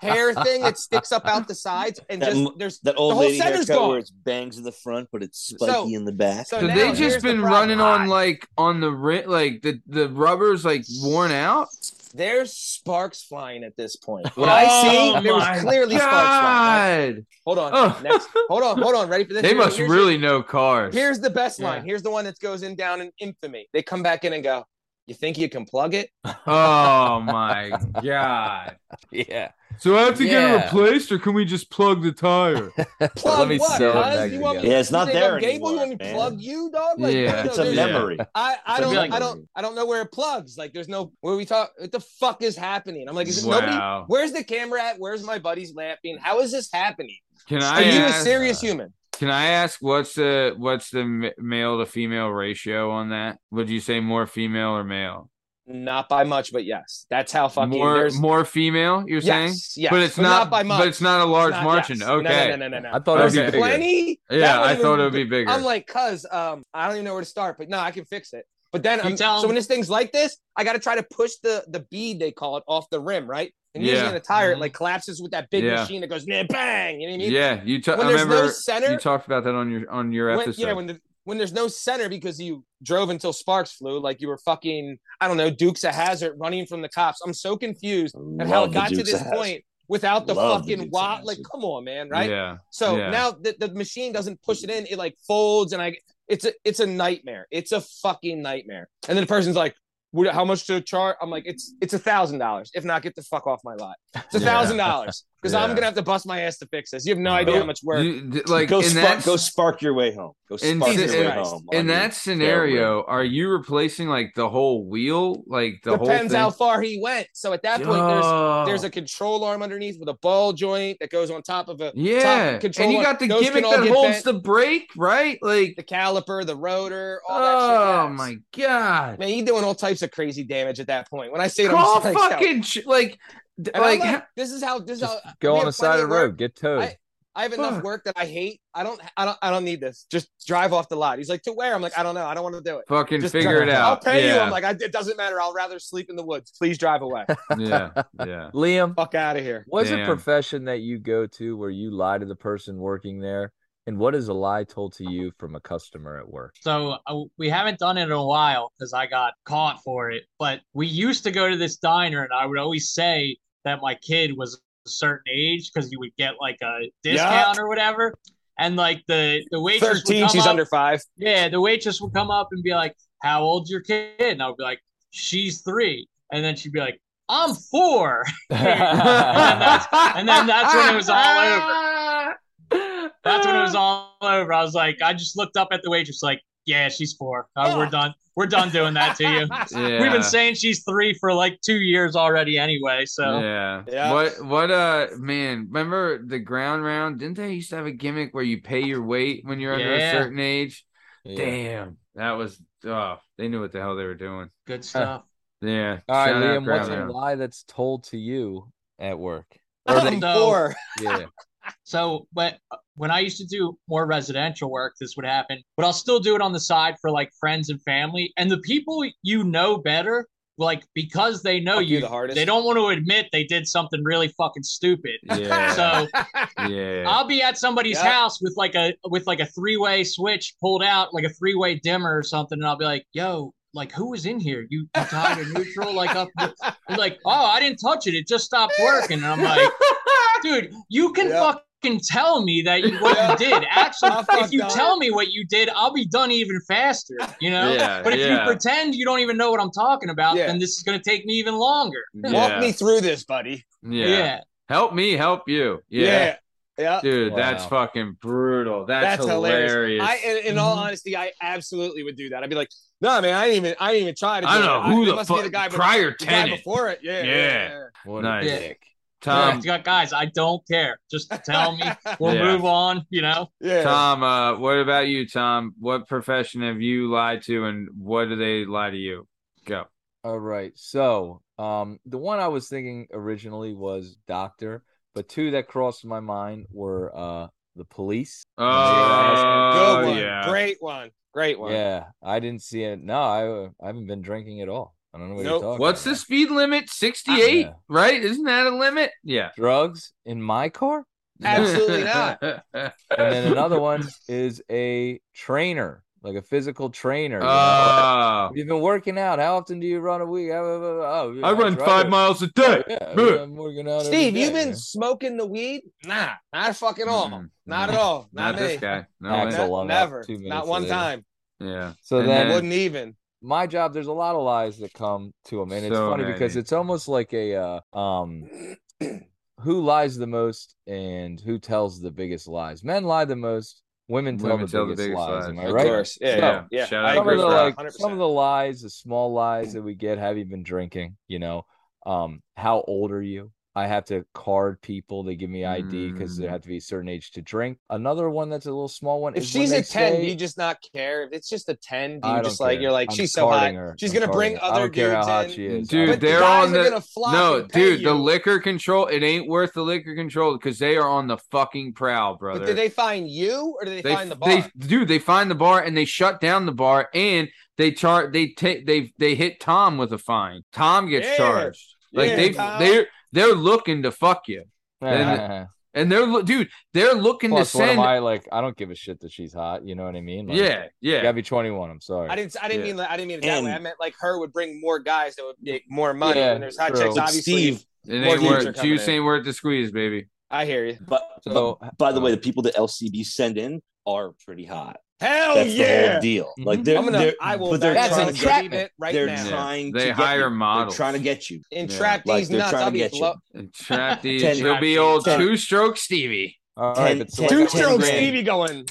hair thing that sticks up out the sides, and That just there's That old The whole lady center's haircut gone. where it's bangs in the front, but it's spiky So- in the back. so So they just been problem. running on like on the ri- like the the rubber's like worn out. There's sparks flying at this point. What I oh see, there was clearly sparks flying. right? God, Hold on, Oh. next. Hold on, hold on. Ready for this? they Here- must really know cars. Here's the best line. Yeah. Here's the one that goes in down in infamy. They come back in and go, "You think you can plug it?" oh my god! yeah. So I have to get it replaced, or can we just plug the tire? Plug Let what? sew it cuz? back You want me- Yeah, it's not there I'm Gable? You want me to plug you, dog? Like, Yeah. no, it's a memory. I, I don't I don't I don't know where it plugs. Like there's no where we talk what the fuck is happening? I'm like, is it Wow. nobody where's the camera at? Where's my buddies laughing? How is this happening? Can I? Are I you a ask? serious uh, human? Can I ask what's the what's the male to female ratio on that? Would you say more female or male? Not by much, but yes. That's how fucking more there's more female. You're saying, yes, yes, but it's not, by much. But it's not a large not- margin. yes. Okay. No, no, no, no, no. I thought it was Okay. bigger. Plenty. Yeah, I even thought it would be bigger. I'm like, cuz um, I don't even know where to start, but no, I can fix it. But then I'm, tell so when this thing's like this, I got to try to push the the bead they call it off the rim, right? And usually Yeah. in a tire, it like mm-hmm. collapses with that big Yeah. machine that goes "Nah, bang. You know what I mean? yeah, you. T- I When there's no remember center- you talked about that on your on your When, episode. yeah, when the, when there's no center because you drove until sparks flew, like you were fucking I don't know Dukes of Hazzard running from the cops. I'm so confused at how Love it the got to Dukes this of Hazzard. point without the Love the fucking Dukes of watt. Like, Hazzard. come on, man, right? Yeah. So Yeah. now the, the machine doesn't push it in; it like folds, and I it's a it's a nightmare. It's a fucking nightmare. And then the person's like, "Would how much to charge?" I'm like, "It's it's a thousand dollars. If not, get the fuck off my lot. It's a thousand dollars because I'm gonna have to bust my ass to fix this. You have no idea how much work." You- like go in spark, go spark your way home. Go in, spark Jesus your way home. in that scenario, rim. are you replacing like the whole wheel, like the whole Depends thing? how far he went. So at that point, there's Oh. there's a control arm underneath with a ball joint that goes on top of a yeah, top control and you got the Those can gimmick that holds bent. the brake, right? Like, the caliper, the rotor, all that oh yes. my god, Man, you doing all types of crazy damage at that point. When I say it, I'm call just like, yo. fucking like, d- And I'm like, like, this is how this is how go on the side of the road. Get towed. I- I have enough Fuck. work that I hate. I don't. I don't. I don't need this. Just drive off the lot. He's like, to where? I'm like, I don't know. I don't want to do it. fucking Just figure drive. it out. I'll pay you. I'm like, I, it doesn't matter. I'll rather sleep in the woods. Please drive away. yeah, yeah. Liam, Fuck out of here. what's a profession that you go to where you lie to the person working there? And what is a lie told to you from a customer at work? So uh, we haven't done it in a while because I got caught for it. But we used to go to this diner, and I would always say that my kid was a certain age because you would get like a discount or whatever. and like the the waitress would Thirteen. come She's up, under five. Yeah, the waitress would come up and be like, "How old's your kid?" And I would be like, "She's three. and then she'd be like, "I'm four. and, then that's, and then that's when it was all over. That's when it was all over. I was like, I just looked up at the waitress, like, yeah, she's four. Uh, we're done. We're done doing that to you. Yeah. We've been saying she's three for like two years already, anyway. So Yeah. Yeah. What what uh man, remember the ground round? Didn't they used to have a gimmick where you pay your weight when you're under a certain age? Yeah. Damn. That was oh, they knew what the hell they were doing. good stuff. Yeah. All right, Shout out Liam, what's ground a lie that's told to you at work? Or I'm they, So- four. yeah. So, but uh, when I used to do more residential work, this would happen. But I'll still do it on the side for like friends and family. And the people you know better, like because they know Fuck you you, the hardest. they don't want to admit they did something really fucking stupid. Yeah. So yeah. I'll be at somebody's Yeah. house with like a with like a three way switch pulled out, like a three way dimmer or something, and I'll be like, "Yo, like who was in here? You, you tied or neutral? Like up?" They're like, "Oh, I didn't touch it. It just stopped working." And I'm like, "Dude, you can Yeah. fucking tell me that you, what Yeah. you did. Actually, if you up. tell me what you did, I'll be done even faster. You know. Yeah, but if yeah. you pretend you don't even know what I'm talking about, Yeah. then this is gonna take me even longer. yeah. Walk me through this, buddy. yeah. yeah. Help me help you. Yeah. Yeah. Yeah. Dude, Wow. that's fucking brutal. That's, That's hilarious. I, in, in all mm-hmm. honesty, I absolutely would do that. I'd be like, "No, man, I didn't even, I didn't even try to." I do don't it. know who it the must be fuck the guy, be- prior the guy tenant. before it. Yeah, Yeah. yeah. yeah. What Nice. a dick. Tom, Yeah, guys, I don't care. Just tell me. We'll Yeah. move on. You know. yeah. Tom, uh, what about you, Tom? What profession have you lied to and what do they lie to you? Go. All right. So, um, the one I was thinking originally was doctor, but two that crossed my mind were uh the police. Oh, Good one. yeah. Great one. Great one. Yeah, I didn't see it. No, I I haven't been drinking at all. I don't know what Nope. you're talking What's the speed limit? 68, ah, Yeah. right? Isn't that a limit? Yeah. drugs in my car? Absolutely not. And then another one is a trainer, like a physical trainer. you know? Oh, You've been working out. How often do you run a week? Oh, oh, oh, oh I run five to- miles a day. Yeah, I'm working out. Steve, day, you've been yeah. smoking the weed? Nah, not fucking all. Mm-mm. Not at mm-hmm. all. Not, Not, me. this guy. No Axel. way. Ne- Lung out never. Not one later. time. Yeah. So And then- Wouldn't even. My job there's a lot of lies that come to them and it's So funny because it's almost like a uh, um who lies the most and who tells the biggest lies men lie the most women tell, Women the, tell the biggest biggest lies, lies. am i Of right course. Yeah, So, yeah, yeah. Shout I out some of the like 100%. some of the lies the small lies that we get have you been drinking you know um how old are you I have to card people. They give me ID because they Mm. have to be a certain age to drink. Another one that's a little small one If is she's a 10, say- do you just not care? If it's just a 10, do you don't just like, you're like, I'm she's so hot. her. She's I'm going to bring carding her. I other don't care how dudes hot in. she is. Dude, But they're guys on are the gonna flock no, and pay dude. The liquor control, it ain't worth the liquor control because they are on the fucking prowl, brother. But did they find you or did they, find the bar? They, dude, they find the bar and they shut down the bar and they chart. They take. They they hit Tom with a fine. Tom gets Yeah. charged. Like Yeah, they they're they're looking to fuck you, And- and they're lo- dude. They're looking Plus, to what send. am I like? I don't give a shit that she's hot. You know what I mean? Like, yeah, You yeah. gotta be 21. I'm sorry. I didn't. I didn't Yeah. mean. I didn't mean it that way. I meant like her would bring more guys that would make more money. Yeah, and there's hot true. chicks, But obviously. Steve, It more ain't dudes are worth. Juice ain't worth the squeeze, baby. I hear you. but, So, but by the uh, way, the people that LCB send in are pretty hot. Hell That's the whole deal. Mhm. Like they're, I'm gonna. they're I will. but they're that's trying a to get, it right they're now. trying They to hire get you. models. They're trying to get you. Entrap Like, these they're nuts. trying I'll to be get you. blow- And trap these. Ten- He'll be old two-stroke Stevie. all right, ten- but so ten- I Two got- ten strokes, grand. Stevie going.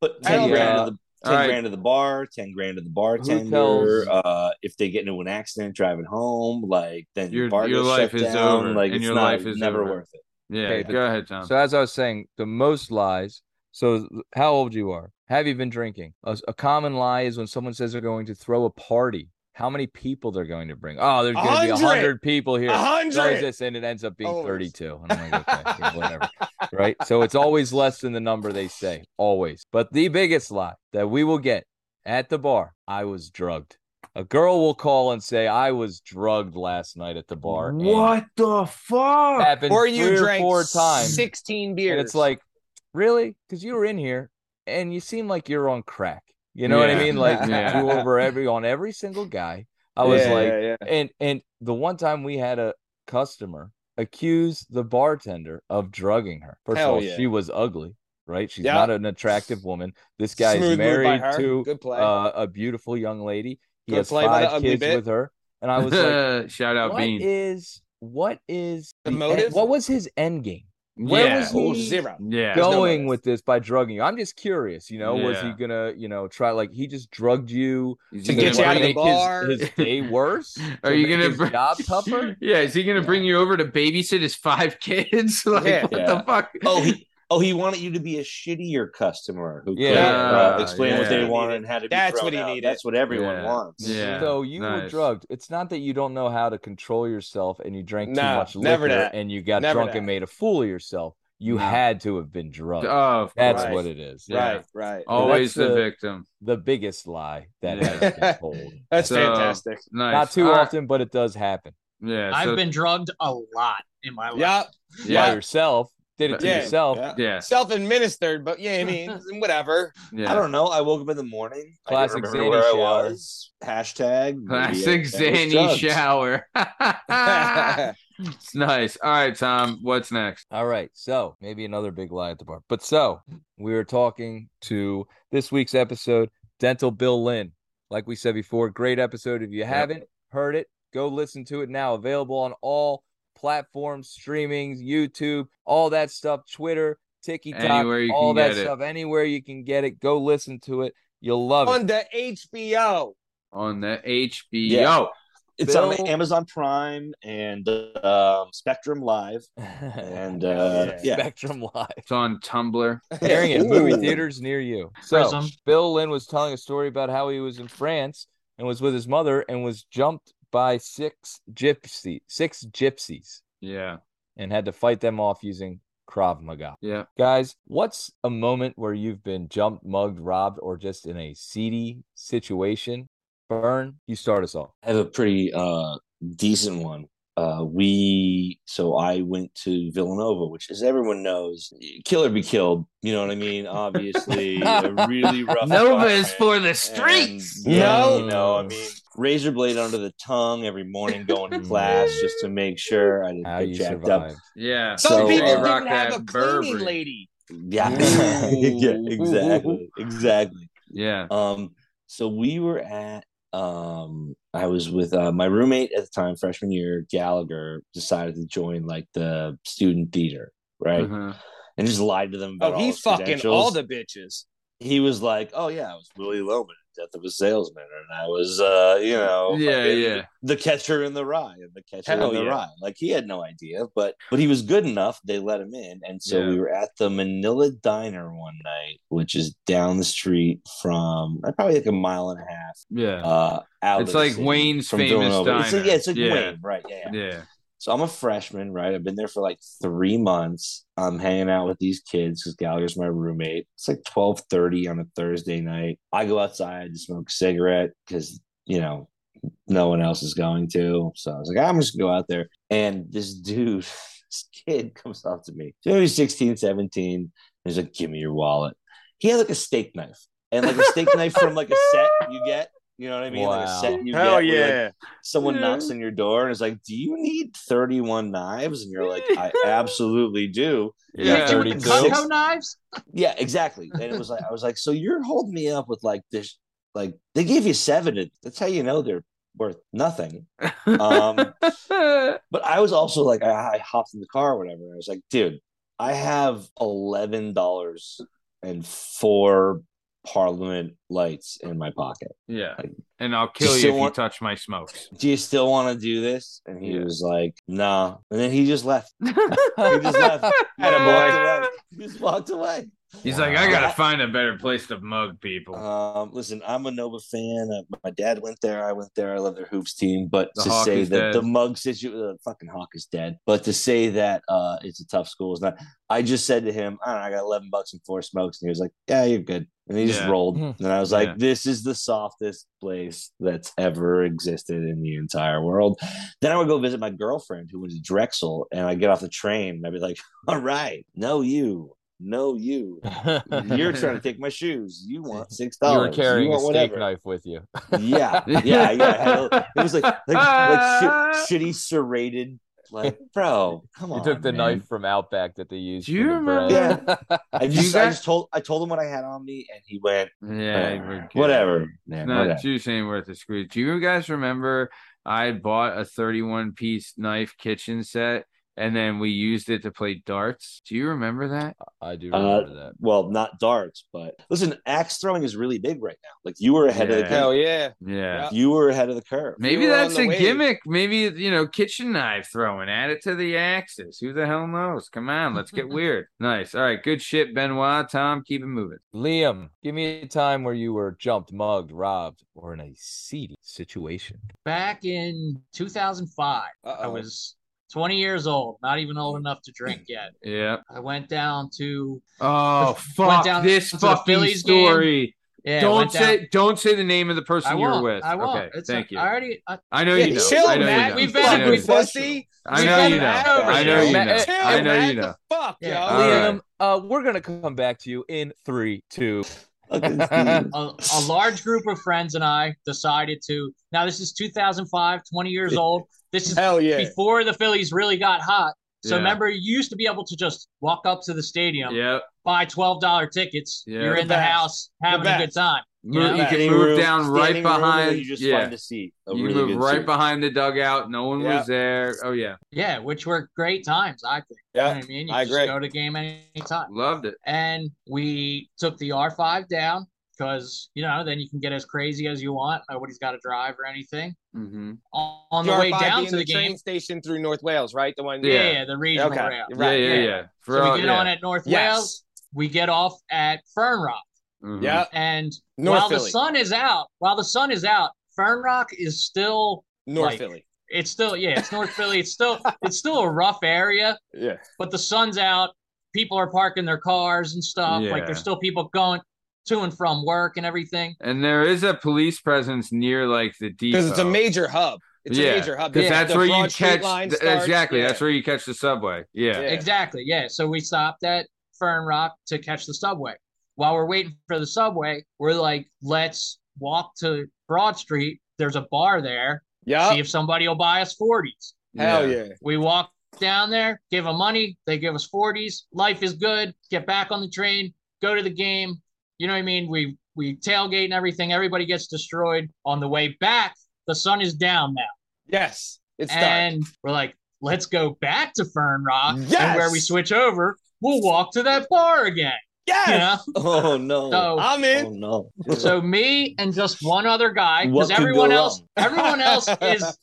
Put ten grand yeah. to the All ten right. grand to the bar, ten grand to the bartender. Uh, if they get into an accident driving home, like then Your- your bar your life is down. over, Like and your not, life is never over. worth it. Yeah, Okay, but- go ahead, Tom. So as I was saying, the most lies. So how old you are? Have you been drinking? A, a common lie is when someone says they're going to throw a party. How many people they're going to bring? Oh, there's going to be a hundred! hundred people here. A hundred. this, and it ends up being Always. 32. And I'm like, okay, yeah, whatever. Right. So it's always less than the number they say, always. But the biggest lie that we will get at the bar, I was drugged. A girl will call and say, I was drugged last night at the bar. What the fuck? it Happened Or you three or drank four times. 16 beers. And it's like, really? Because you were in here and you seem like you're on crack. You know what I mean? Like Yeah. you over every on every single guy. I was Yeah, like, yeah, yeah. and and the one time we had a customer accuse the bartender of drugging her. First Hell of all, yeah. she was ugly. right? She's Yeah. not an attractive woman. This guy Smooth is married to uh, a beautiful young lady. He Good has play five kids bit. with her, and I was like, Shout out "What Bean. is what is The end- motive? what was his end game? Where yeah. was oh, he zero. yeah. going motive. with this by drugging you? I'm just curious. You know, was he gonna you know try like he just drugged you Is To get you out of the make bar. his, his day worse? Are you gonna bring job tougher? Yeah, is he gonna bring you over to babysit his five kids? like Yeah. what Yeah. the fuck? Oh, he oh he wanted you to be a shittier customer who could Yeah. uh, explain what they Yeah. wanted and how to be That's what he out. needed. That's what everyone Yeah. wants. Yeah. So you were drugged. It's not that you don't know how to control yourself and you drank too much never liquor that. and you got Never drunk that. and made a fool of yourself. You had to have been drugged. Oh, That's Right. what it is. Yeah. Right, right. always the the- victim. The biggest lie that has been told. That's So- fantastic. Nice. Not too All right. often, but it does happen. Yeah. I've so- been drugged a lot in my life. Yeah, By Yeah. yourself. Did it to Yeah. yourself. Yeah. Yeah. self-administered, but yeah, I mean, whatever. Yeah. I don't know. I woke up in the morning. Classic I don't Zanny where shower. I was. Hashtag Classic Zanny shower. it's nice. All right, Tom. What's next? All right. So maybe another big lie at the bar. But so we were talking to this week's episode, Dental Bill Lynn. Like we said before, great episode. If you haven't heard it, go listen to it now. Available on all platforms, streamings, YouTube, all that stuff, Twitter, TikTok, all that get it. stuff. Anywhere you can get it, go listen to it. You'll love it. On the HBO. On the HBO. Yeah. It's on Amazon Prime and um, Spectrum Live. And uh, yeah. Spectrum Live. It's on Tumblr. airing in movie theaters near you. So Prism. Bill Lynn was telling a story about how he was in France and was with his mother and was jumped by six gypsy six gypsies Yeah. and had to fight them off using Krav Maga. Yeah. Guys, what's a moment where you've been jumped, mugged, robbed, or just in a seedy situation? Burn, you start us off. I have a pretty uh, decent one. Uh, we so I went to Villanova, which, as everyone knows, kill or be killed. You know what I mean? Obviously, a really rough. Nova is for the And, streets. yeah, No. you know, I mean, razor blade under the tongue every morning going to class just to make sure I didn't How get you jacked survived. Yeah. Some So, people uh, didn't rock have that a cleaning lady. Yeah, yeah, exactly, exactly. Yeah. Um, so we were at um I was with uh, my roommate at the time, freshman year, Gallagher, decided to join like the student theater, right? Uh-huh. And just lied to them about Oh, all he fucking all the bitches. he was like, "Oh yeah, I was Willy Loman, Death of a Salesman, and I was, uh, you know, Yeah, yeah. the catcher in the rye, and the catcher Hell in the yeah. rye." Like he had no idea, but but he was good enough. They let him in, and so Yeah. we were at the Minella Diner one night, which is down the street from probably like a mile and a half. Yeah. Uh, out It's like Wayne's famous Villanova. It's like, diner. yeah, it's like Yeah. Wayne, right? Yeah, yeah. So I'm a freshman, right? I've been there for like three months. I'm hanging out with these kids because Gallagher's my roommate. It's like 12:30 on a Thursday night. I go outside to smoke a cigarette because you know no one else is going to. So I was like, I'm just gonna go out there. And this dude, this kid comes up to me. He's maybe 16, 17. And he's like, give me your wallet. He had like a steak knife. And like a steak knife from like a set you get. You know what I mean? Like a set you Hell get. where, like, yeah. someone Yeah. knocks on your door and is like, "Do you need 31 knives?" And you're like, "I absolutely do." Yeah. Hit you with the 32. Cutco knives? Yeah, exactly. And it was like, I was like, "So you're holding me up with like this? Like they gave you seven. That's how you know they're worth nothing." Um, But I was also like, I, I hopped in the car or whatever. And I was like, "Dude, I have eleven dollars and four Parliament lights in my pocket. yeah. And I'll kill you if want- you touch my smokes. Do you still want to do this?" And he Yeah. was like, "Nah." And then he just left. he just left. Attaboy. walked away. He just walked away. He's like, I gotta find a better place to mug people. Um, listen, I'm a Nova fan. Uh, my dad went there. I went there. I love their hoops team. But The to Hawk say that dead. the mug situation, the fucking Hawk is dead. But to say that uh, it's a tough school is not. I just said to him, I don't know, I got 11 bucks and four smokes, and he was like, Yeah, you're good. And he just Yeah. rolled. Hmm. And I was like, Yeah. This is the softest place that's ever existed in the entire world. Then I would go visit my girlfriend who went to Drexel, and I get off the train, and I'd be like, All right, no, you. No, you. You're trying to take my shoes. You want six dollars. You dollars. were carrying you a want steak whatever. knife with you. Yeah, yeah, yeah. I had a- it was like like, like shi- shitty serrated Like, bro, come You on. took the man. knife from Outback that they used. Do you remember- bread. I You just, I guys- just told I told him what I had on me, and he went, Yeah, "Uh, we're good. whatever. Man, Not whatever. juice ain't worth the squeeze. Do you guys remember I bought a 31 piece knife kitchen set and then we used it to play darts? Do you remember that? I do Uh, remember that. Well, not darts, but listen, axe throwing is really big right now. Like you were ahead of the Yeah. game. Hell yeah. Yeah. You were ahead of the curve. Maybe We that's a wave. gimmick. Maybe you know, kitchen knife throwing. Add it to the axes. Who the hell knows? Come on, let's get weird. Nice. All right, good shit, Benoit. Tom, keep it moving. Liam, give me a time where you were jumped, mugged, robbed, or in a seedy situation. Back in 2005, I Uh-oh. was 20 years old, not even old enough to drink yet. Yeah. I went down to Oh Went fuck down this to fucking Phillies game. story. yeah. don't went down- say don't say the name of the person you were with. I won't. Okay, It's thank a- you. I already. I, I know Yeah, you know. chill, I know Matt. you know. We've You been- I know we've you know. pussy. I know you it know. I know you Matt, know. Chill, I know Matt. you know. The fuck, Yeah. yo. All right. Liam, uh, we're gonna come back to you in three, two. A, a large group of friends and I decided to. Now this is 2005, 20 years old. This is Hell yeah. before the Phillies really got hot. So Yeah. remember, you used to be able to just walk up to the stadium, Yeah. buy twelve dollar tickets. Yeah. You're The in the best. house having The a good time. Move, Yeah. you can move room- down right standing room, behind. You just yeah. find a seat. A you really move right seat. behind the dugout. No one Yeah. was there. Oh yeah, Yeah, which were great times. I think. You know Yeah. I mean? You I just agree. go to game anytime. loved it. And we took the R5 down because you know then you can get as crazy as you want. Nobody's got to drive or anything. Hmm On, on the GR5 way down to the, train game, station through North Wales, right? The one. yeah, Yeah. yeah, the regional Okay. rail. You're Yeah, Right, yeah, yeah. yeah. For So we get yeah. on at North Yes. Wales. We get off at Fern Rock, Mhm. Yeah. and North while the sun is out, while the sun is out, Fern Rock is still. North like- Philly. It's still yeah, it's North Philly. It's still it's still a rough area, Yeah. but the sun's out. People are parking their cars and stuff. Like there's still people going to and from work and everything. And there is a police presence near like the depot. Because it's a major hub. It's yeah, a major hub. Because The- that's the where you catch. line th- exactly. Yeah. That's where you catch the subway. Yeah. Yeah. Exactly. Yeah. So we stopped at Fern Rock to catch the subway. While we're waiting for the subway, we're like, let's walk to Broad Street. There's a bar there. Yeah. See if somebody will buy us 40s. Hell yeah. We walk down there, give them money. They give us 40s. Life is good. Get back on the train, go to the game. You know what I mean? We we tailgate and everything. Everybody gets destroyed. On the way back, the sun is down now. Yes. It's dark. and we're like, let's go back to Fern Rock. Yes! And where we switch over, we'll walk to that bar again. Yes. You know? Oh no! So I'm in. oh no! so me and just one other guy, because everyone else, everyone else is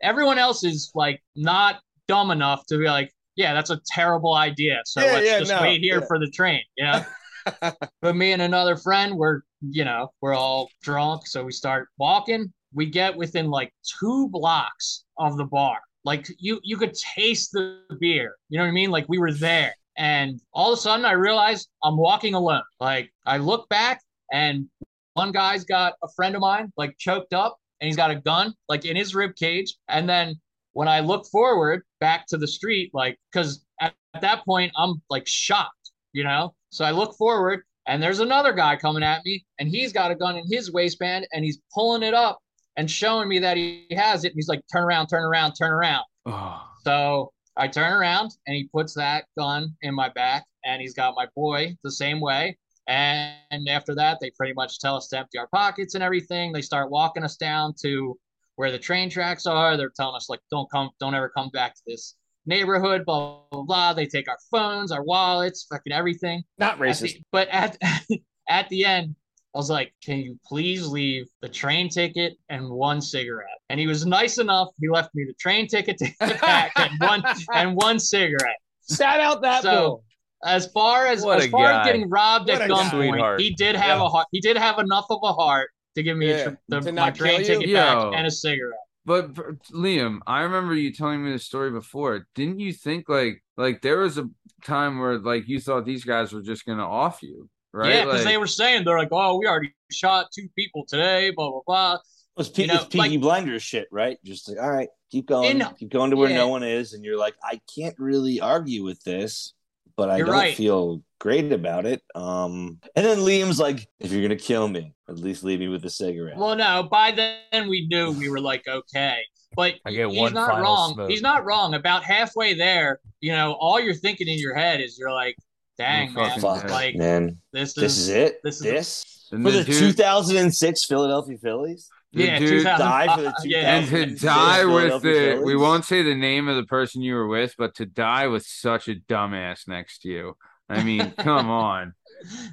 everyone else is like not dumb enough to be like, yeah, that's a terrible idea. So Yeah, let's yeah, just no, wait here yeah. for the train, you know? but me and another friend, we're you know, we're all drunk, so we start walking. We get within like two blocks of the bar. Like you you could taste the beer. You know what I mean? Like we were there. And all of a sudden I realized I'm walking alone. Like I look back and one guy's got a friend of mine like choked up and he's got a gun like in his rib cage. And then when I look forward back to the street, like because at, at that point I'm like shocked, you know? So I look forward and there's another guy coming at me and he's got a gun in his waistband and he's pulling it up and showing me that he has it. And he's like, turn around, turn around, turn around. Oh. So I turn around and he puts that gun in my back and he's got my boy the same way. And after that, they pretty much tell us to empty our pockets and everything. They start walking us down to where the train tracks are. They're telling us like, don't come, don't ever come back to this neighborhood, blah, blah, blah. They take our phones, our wallets, fucking everything. Not At racist. the- but at at the end, I was like, "Can you please leave the train ticket and one cigarette?" And he was nice enough. He left me the train ticket to and one and one cigarette. Shout out that So. As far as What as far guy. as getting robbed What at gunpoint, he did have Yeah. a heart. He did have enough of a heart to give me Yeah. a the, my train you? ticket back and a cigarette. But Liam, I remember you telling me the story before. Didn't you think like like there was a time where like you thought these guys were just gonna off you, right? Yeah, because Like- they were saying they're like, "Oh, we already shot two people today." Blah blah blah. It's, Pe- You know, it's Peaky like- Blinders shit, right? Just like, all right, keep going, In- keep going to where yeah. no one is, and you're like, I can't really argue with this, but I You're don't right. feel great about it. Um, and then Liam's like, if you're gonna kill me, at least leave me with a cigarette. Well, no, by then we knew we were like okay. but I get he's one not wrong. smoke. He's not wrong. About halfway there, you know, all you're thinking in your head is you're like, "Dang, Oh, man, fuck. Fuck, like man. this is This is it. this is- This And for the the dude- 2006 Philadelphia Phillies. The yeah, dude 2000 die for the yeah. and to die with Philadelphia the, we won't say the name of the person you were with, but to die with such a dumbass next to you. I mean, come on.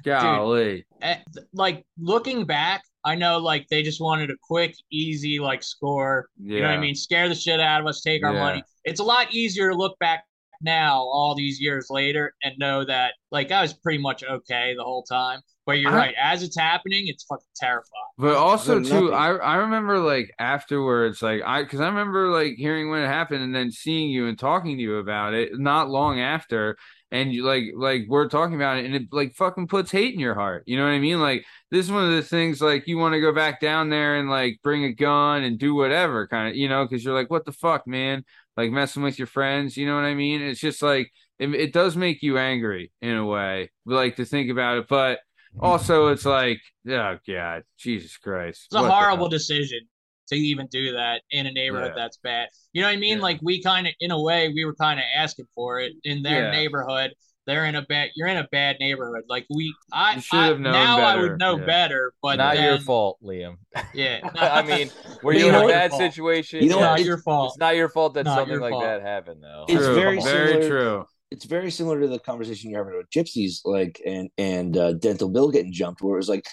Golly. eh, th- like looking back, I know like they just wanted a quick, easy like score. Yeah. You know what I mean? Scare the shit out of us, take our Yeah. money. It's a lot easier to look back now, all these years later, and know that like I was pretty much okay the whole time. But you're I- right, as it's happening, it's fucking terrifying. But also Good too, nothing. I I remember like afterwards, like I because I remember like hearing when it happened and then seeing you and talking to you about it not long after, and you like like we're talking about it and it like fucking puts hate in your heart. You know what I mean? Like this is one of the things like you want to go back down there and like bring a gun and do whatever kind of you know because you're like what the fuck man like messing with your friends. You know what I mean? It's just like it, it does make you angry in a way, like to think about it, but. Also, it's like, oh god, Jesus Christ! It's a What horrible decision to even do that in a neighborhood Yeah. that's bad. You know what I mean? Yeah. Like we kind of, in a way, we were kind of asking for it in their Yeah. neighborhood. They're in a bad. You're in a bad neighborhood. Like we, I, should have known now I better. would know Yeah. better. But Not then, your fault, Liam. Yeah, I mean, were You you in a bad situation? You know it's what? not your fault. It's not your fault that Not something your like fault. that happened, though. It's True. very very similar- true. It's very similar to the conversation you're having with gypsies like and and uh, dental bill getting jumped where it was like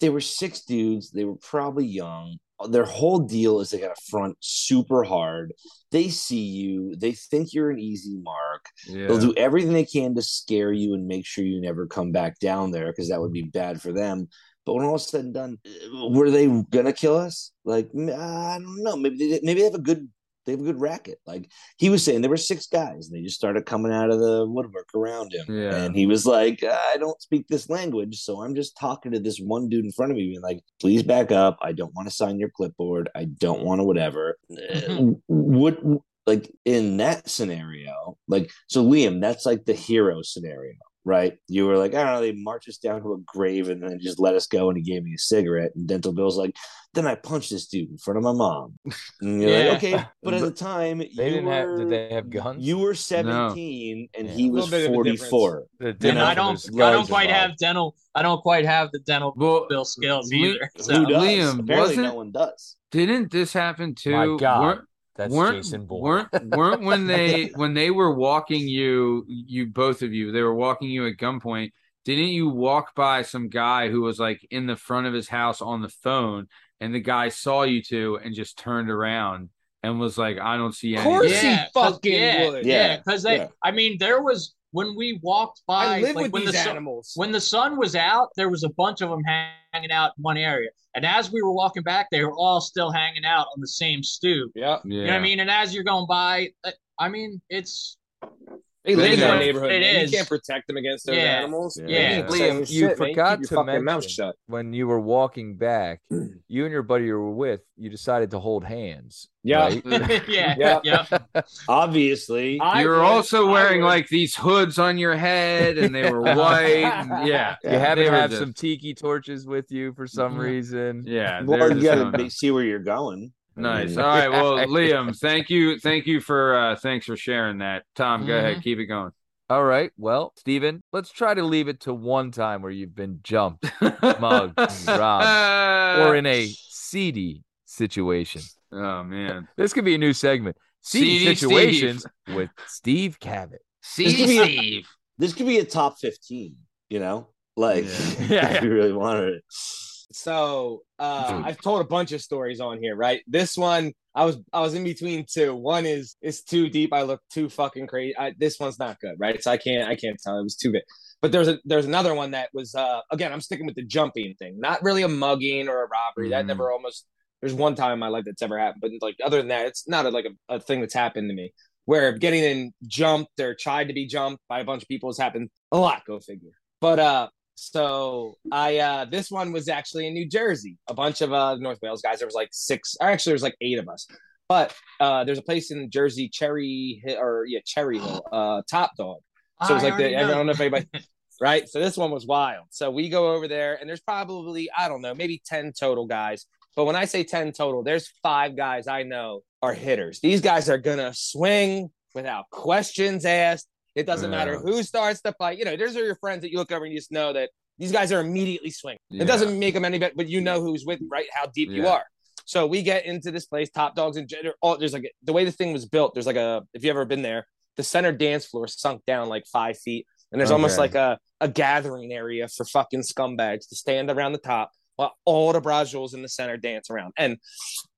they were six dudes they were probably young their whole deal is they got to front super hard they see you they think you're an easy mark Yeah. they'll do everything they can to scare you and make sure you never come back down there because that would be bad for them but when all said and done uh, were they gonna kill us like i don't know maybe they, maybe they have a good they have a good racket. Like he was saying there were six guys and they just started coming out of the woodwork around him. Yeah. and he was like i don't speak this language so i'm just talking to this one dude in front of me being like please back up. I don't want to sign your clipboard. I don't want to whatever Uh, would like in that scenario like so liam that's like the hero scenario right you were like i don't know they marched us down to a grave and then just let us go and he gave me a cigarette and dental bill's like then i punched this dude in front of my mom and you're Yeah. like okay but at the time They you didn't have. Did they have guns? you were 17 and Yeah. he was little bit of a difference. 44 The and difference I don't, I don't quite involved. have dental. I don't quite have the dental Well, bill skills we- either. who So. does Liam, apparently wasn't- no one does didn't this happen too? My God, Weren't- That's weren't Jason Bourne. weren't weren't when they when they were walking you you both of you they were walking you at gunpoint didn't you walk by some guy who was like in the front of his house on the phone and the guy saw you two and just turned around and was like I don't see Of course Yeah, he fucking yeah, would. Yeah. Yeah, because they. yeah. I mean, there was when we walked by. I live like, with when these the sun, animals. when the sun was out, there was a bunch of them hanging out in one area, and as we were walking back, they were all still hanging out on the same stoop. yeah, yeah. You know what I mean? And as you're going by, uh, I mean, it's they live in Yeah. that neighborhood. It man. is. You can't protect them against those Yeah. animals. Yeah. They ain't Liam, you shit, man. forgot Keep to your mouth mention- shut. when you were walking back, you and your buddy you were with, you decided to hold hands. Yeah. right? yeah, Yeah. yeah. obviously I you were would- also wearing like these hoods on your head and they were white and- yeah you had to have just- some tiki torches with you for some Mhm. reason. yeah they well, you gotta see where you're going Nice. I All mean, right. Well, Liam, thank you. Thank you for uh thanks for sharing that. Tom, go Mhm. ahead. Keep it going. All right. Well, Steven, let's try to leave it to one time where you've been jumped Mugged, robbed, or in a seedy situation. Oh man. This could be a new segment. Seedy, Seedy situations with Steve Cavett. See could be a- Steve. this could be a top 15 you know like Yeah. Yeah. if you really wanted it So uh, I've told a bunch of stories on here, right? This one, I was I was in between two. One is it's too deep. I look too fucking crazy. I, this one's not good, right? So I can't I can't tell. It was too good. But there's a there's another one that was uh again I'm sticking with the jumping thing, not really a mugging or a robbery. That Mhm. never almost. There's one time in my life that's ever happened, but like other than that, it's not a, like a, a thing that's happened to me. Where getting in jumped or tried to be jumped by a bunch of people has happened a lot. Go figure. But uh, so I uh this one was actually in New Jersey. A bunch of uh North Wales guys. There was like six, or actually there was like eight of us. But uh there's a place in Jersey, Cherry Hill, or yeah, Cherry Hill, uh Top Dog. So it was I like the I don't know if anybody right. So this one was wild. So we go over there, and there's probably I don't know maybe ten total guys. But when I say 10 total, there's five guys I know are hitters. These guys are to swing without questions asked. It doesn't matter who starts the fight. You know, those are your friends that you look over and you just know that these guys are immediately swinging. Yeah. It doesn't make them any better, but you know who's with, right? How deep you are. So we get into this place, top dogs and all there's like the way the thing was built. There's like a if you ever been there, the center dance floor sunk down like five feet, and there's almost like a a gathering area for fucking scumbags to stand around the top while all the Brazules in the center dance around. And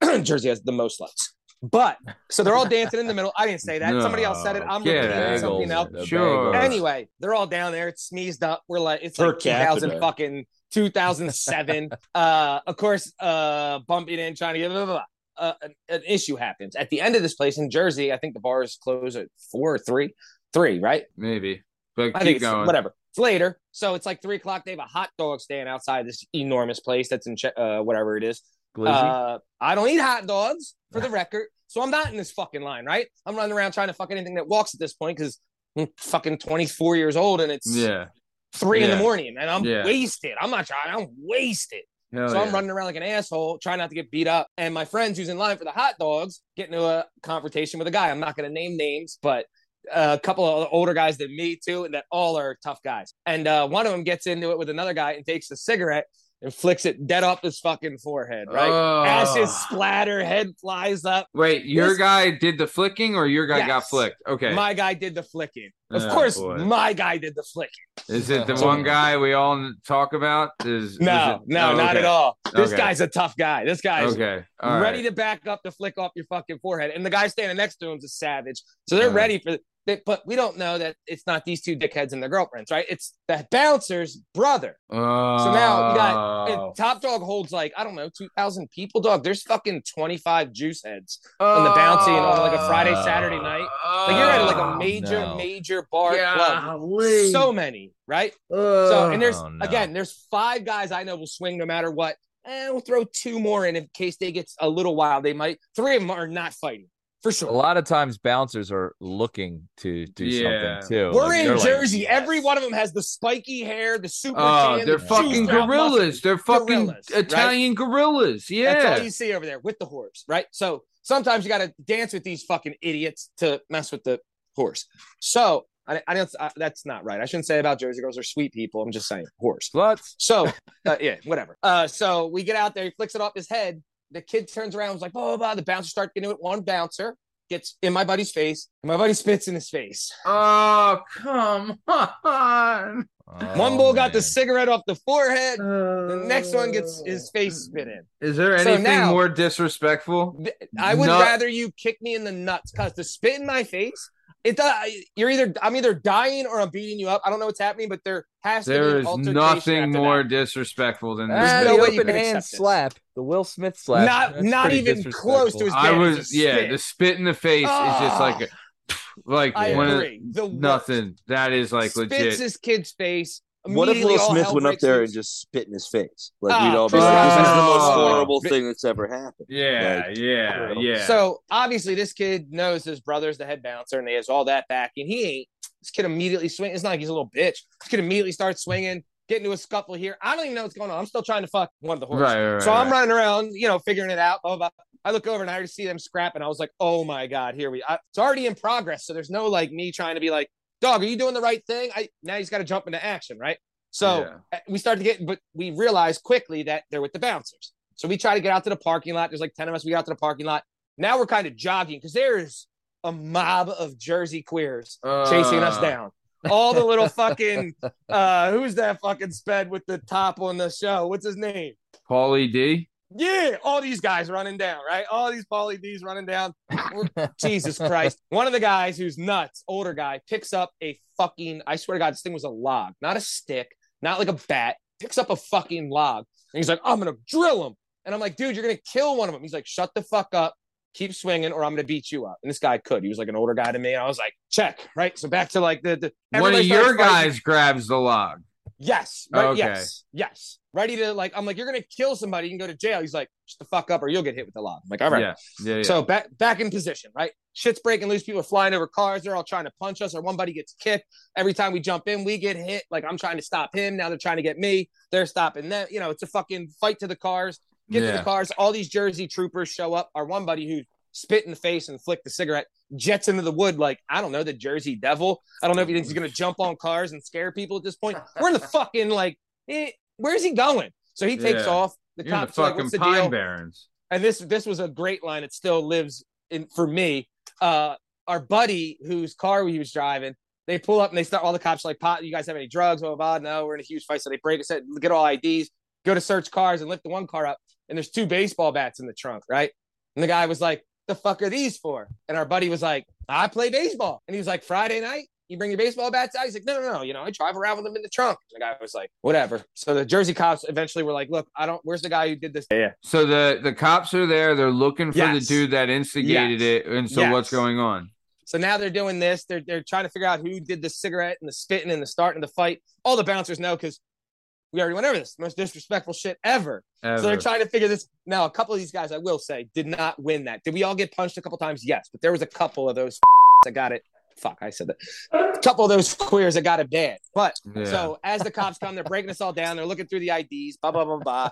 Jersey has the most lights. But so they're all dancing in the middle. I didn't say that. Somebody else said it. I'm No, repeating something else. the Sure. bagels. Anyway, they're all down there. It's sneezed up. We're like, it's Per like 2000 capita. fucking 2007. uh, of course, uh, bumping in, trying to get blah, blah, blah. Uh, an, an issue happens at the end of this place in Jersey. I think the bars close at four or three, three, right? Maybe. But I keep think it's going. whatever. It's later, so it's like three o'clock. They have a hot dog stand outside this enormous place that's in Ch- uh, whatever it is. Uh, I don't eat hot dogs for the record, so I'm not in this fucking line, right? I'm running around trying to fuck anything that walks at this point because I'm fucking 24 years old and it's Yeah. three in the morning and I'm Yeah. wasted. I'm not trying. I'm wasted. Hell so yeah. I'm running around like an asshole, trying not to get beat up. And my friends who's in line for the hot dogs get into a confrontation with a guy. I'm not going to name names, but a couple of older guys than me too, and that all are tough guys. And uh, one of them gets into it with another guy and takes a cigarette and flicks it dead off his fucking forehead. Right, Oh. ashes splatter, head flies up. Wait, your This- guy did the flicking or your guy got flicked? Okay. My guy did the flicking. Of Oh, course, boy. my guy did the flicking. Is it the So- one guy we all talk about? Is No, is it- no, oh, not at all. This Okay. guy's a tough guy. This guy's Okay. All ready right. to back up to flick off your fucking forehead. And the guy standing next to him's a savage. So they're Uh. ready for they, but we don't know that it's not these two dickheads and their girlfriends, right? It's the bouncer's brother. Oh. So now you got and oh. Top Dog holds like, I don't know, 2,000 people, dog. There's fucking 25 juice heads on the bouncy and on like a Friday, Saturday night. Like you're at like a Oh, major, no. major bar club. Golly. So many, right? So oh, and there's Oh, no. again, there's five guys I know will swing no matter what. And we'll throw two more in in case they get a little wild. They might. Three of them are not fighting for sure. a lot of times bouncers are looking to do Yeah. something too. We're Like, in they're like, Jersey. Every one of them has the spiky hair, the super. Oh, tan, they're the fucking gorillas. muscles. They're fucking Gorillas, right? Italian gorillas. Yeah. That's all you see over there with the horse, right? So sometimes you got to dance with these fucking idiots to mess with the horse. So I, I don't. I, that's not right. I shouldn't say about Jersey girls. They're sweet people. I'm just saying horse. Sluts. So uh, yeah, whatever. Uh, so we get out there. He flicks it off his head. The kid turns around. Was like, blah blah blah. The bouncer starts getting it. One bouncer gets in my buddy's face. And my buddy spits in his face. Oh, come on. Oh, one Oh, bull got the cigarette off the forehead. The next one gets oh. his face spit in. Is there So anything now- more disrespectful? Th- I would Nut- rather you kick me in the nuts because to spit in my face, it does. You're either I'm either dying or I'm beating you up. I don't know what's happening, but there has to be There is nothing more that. disrespectful than Ah, this. There's no the open hand accept slap, the Will Smith slap. Not- That's not even close to his- I Yeah, was yeah, spit. the spit in the face is just like a, like I when agree. The worst. nothing. That is like spits legit. his kid's face. What if Immediately Will Smith went up there loose. and just spit in his face? Like Ah, we'd all be like, "This is the most horrible thing that's ever happened." Yeah, Like, yeah, yeah. So obviously, this kid knows his brother's the head bouncer, and he has all that backing. He ain't. This kid immediately swing. It's not like he's a little bitch. This kid immediately starts swinging, get into a scuffle here. I don't even know what's going on. I'm still trying to fuck one of the horses. right, right, right. so I'm running around, you know, figuring it out. Blah, blah, blah. I look over and I already see them scrapping. I was like, oh my god, here we. I, it's already in progress. So there's no like me trying to be like, dog, are you doing the right thing? I now he's got to jump into action, right? So Yeah. uh, we start to get, but we realize quickly that they're with the bouncers. So we try to get out to the parking lot. There's like 10 of us. We got to the parking lot. Now we're kind of jogging because there's a mob of Jersey queers chasing us Uh, down. All the little fucking, uh, who's that fucking sped with the top on the show? What's his name? Pauly D. Yeah, all these guys running down, right? All these Pauly D's running down. Jesus Christ. One of the guys who's nuts, older guy, picks up a fucking, I swear to God, this thing was a log, not a stick, not like a bat, picks up a fucking log. And he's like, I'm going to drill him. And I'm like, dude, you're going to kill one of them. He's like, shut the fuck up, keep swinging, or I'm going to beat you up. And this guy could. He was like an older guy to me. And I was like, check, right? So back to like the, the One of your fighting. guys grabs the log. Yes. Right. Okay. Yes. Yes. Ready to like, I'm like, you're gonna kill somebody, you can go to jail. He's like, shut the fuck up or you'll get hit with the log. I'm like, all right. Yeah, yeah, yeah. So back back in position, right? Shit's breaking loose, people are flying over cars, they're all trying to punch us, or one buddy gets kicked. Every time we jump in, we get hit. Like I'm trying to stop him. Now they're trying to get me. They're stopping them. You know, it's a fucking fight to the cars. Get to the cars. All these Jersey troopers show up. Our one buddy who spit in the face and flicked the cigarette jets into the wood like I don't know the Jersey Devil. I don't know if he thinks he's gonna jump on cars and scare people at this point. We're in the fucking like, eh, where's he going? So he takes Yeah. off. The You're in the cops like, "What's the Pine deal?" Barrens. and this this was a great line. It still lives in for me. Uh, our buddy whose car he was driving, they pull up and they start. All the cops like, "Pot, you guys have any drugs?" Blah blah. blah. No, we're in a huge fight. So they break us, get all IDs, go to search cars, and lift the one car up, and there's two baseball bats in the trunk, right? And the guy was like, "The fuck are these for?" And our buddy was like, "I play baseball," and he was like, "Friday night." You bring your baseball bats out? He's like, no, no, no. You know, I drive around with them in the trunk. And the guy was like, whatever. So the Jersey cops eventually were like, look, I don't. Where's the guy who did this? Yeah, So the the cops are there. They're looking for the dude that instigated Yes. it. And so Yes. what's going on? So now they're doing this. They're they're trying to figure out who did the cigarette and the spitting and the starting of the fight. All the bouncers know because we already went over this. Most disrespectful shit ever. So they're trying to figure this. Now, a couple of these guys, I will say, did not win that. Did we all get punched a couple times? Yes, but there was a couple of those that got it. Fuck, I said that. A couple of those queers that got it bad. But Yeah. so as the cops come, they're breaking us all down. They're looking through the IDs. Blah blah blah blah.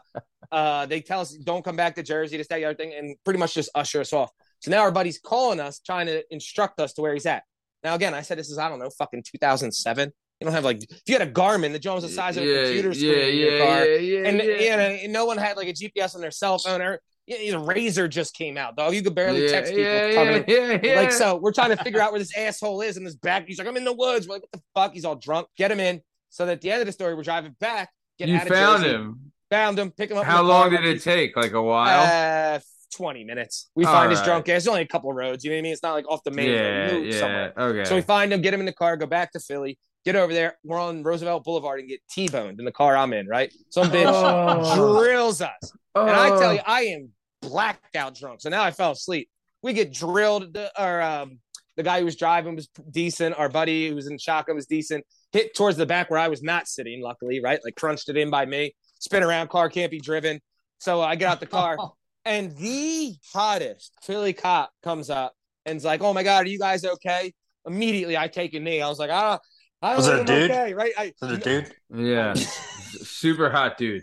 Uh, they tell us don't come back to Jersey, this that, the other thing, and pretty much just usher us off. So now our buddy's calling us, trying to instruct us to where he's at. Now again, I said this is I don't know, fucking 2007. You don't have like if you had a Garmin, the Jones the size of a computer screen yeah, in your yeah, car, yeah, yeah, and, yeah. you know, and no one had like a GPS on their cell phone or yeah, the RAZR just came out, dog. You could barely yeah, text people. yeah, yeah, yeah, yeah. Like so, we're trying to figure out where this asshole is in this back. He's like, I'm in the woods. We're like, what the fuck? He's all drunk. Get him in. So that at the end of the story, we're driving back. Get you out of found Jersey, him. Found him. Pick him up. How the car, long did it take? Like a while? Uh, 20 minutes. We All find his drunk ass. There's only a couple of roads. You know what I mean? It's not like off the main yeah, We moved yeah. somewhere. Okay. So we find him, get him in the car, go back to Philly, get over there. We're on Roosevelt Boulevard and get T-boned in the car I'm in, right? Some bitch Oh. drills us. And I tell you, I am blacked out drunk. So now I fell asleep. We get drilled. The, or um, the guy who was driving was decent. Our buddy who was in shotgun was decent. Hit towards the back where I was not sitting, luckily, right? Like crunched it in by me. Spin around, car can't be driven. So I get out the car, and the hottest Philly cop comes up and's like, "Oh my god, are you guys okay?" Immediately, I take a knee. I was like, "Ah, I don't Was it know a I'm dude? okay, right?" I, Is it a dude? yeah. Super hot dude.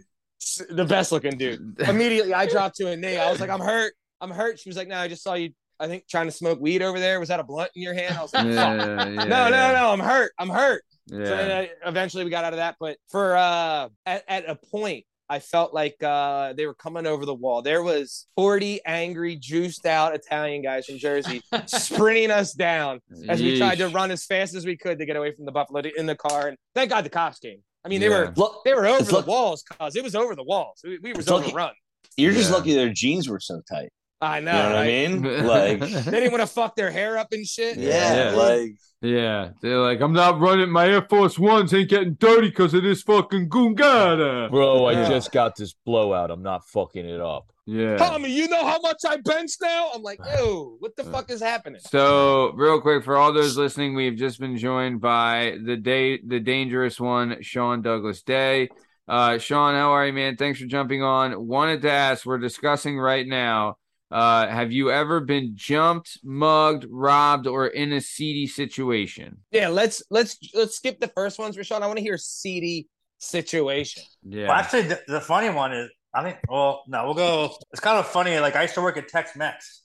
The best looking dude. Immediately, I dropped to a knee. I was like, "I'm hurt. I'm hurt." She was like, "No, I just saw you. I think trying to smoke weed over there. Was that a blunt in your hand?" I was like, Yeah, yeah, No, no, no. I'm hurt. I'm hurt. Yeah. So then I, eventually we got out of that. But for uh at, at a point, I felt like uh they were coming over the wall. There was 40 angry, juiced out Italian guys from Jersey sprinting us down as we tried to run as fast as we could to get away from the buffalo in the car. And thank God the cops came. I mean, they Yeah. were Look, they were over It's the luck- walls, cause it was over the walls. We, we were It's lucky- overrun. you're just Yeah. lucky their jeans were so tight. I know. You know what I mean? Like, They didn't want to fuck their hair up and shit. yeah, Yeah. like Yeah, they're like, I'm not running. My Air Force Ones ain't getting dirty because of this fucking Gungada. Bro, I Yeah. just got this blowout. I'm not fucking it up. Yeah. Tommy, you know how much I bench now? I'm like, ew, what the fuck is happening? So, real quick, for all those listening, we've just been joined by the day, the dangerous one, Sean Douglas Day. Uh, Sean, how are you, man? Thanks for jumping on. Wanted to ask, we're discussing right now. Uh, have you ever been jumped, mugged, robbed, or in a seedy situation? Yeah, let's let's let's skip the first ones, Rashawn. I want to hear seedy situation. Yeah. Well, actually, the, the funny one is, I think, well, no, we'll go. It's kind of funny. Like, I used to work at Tex Mex.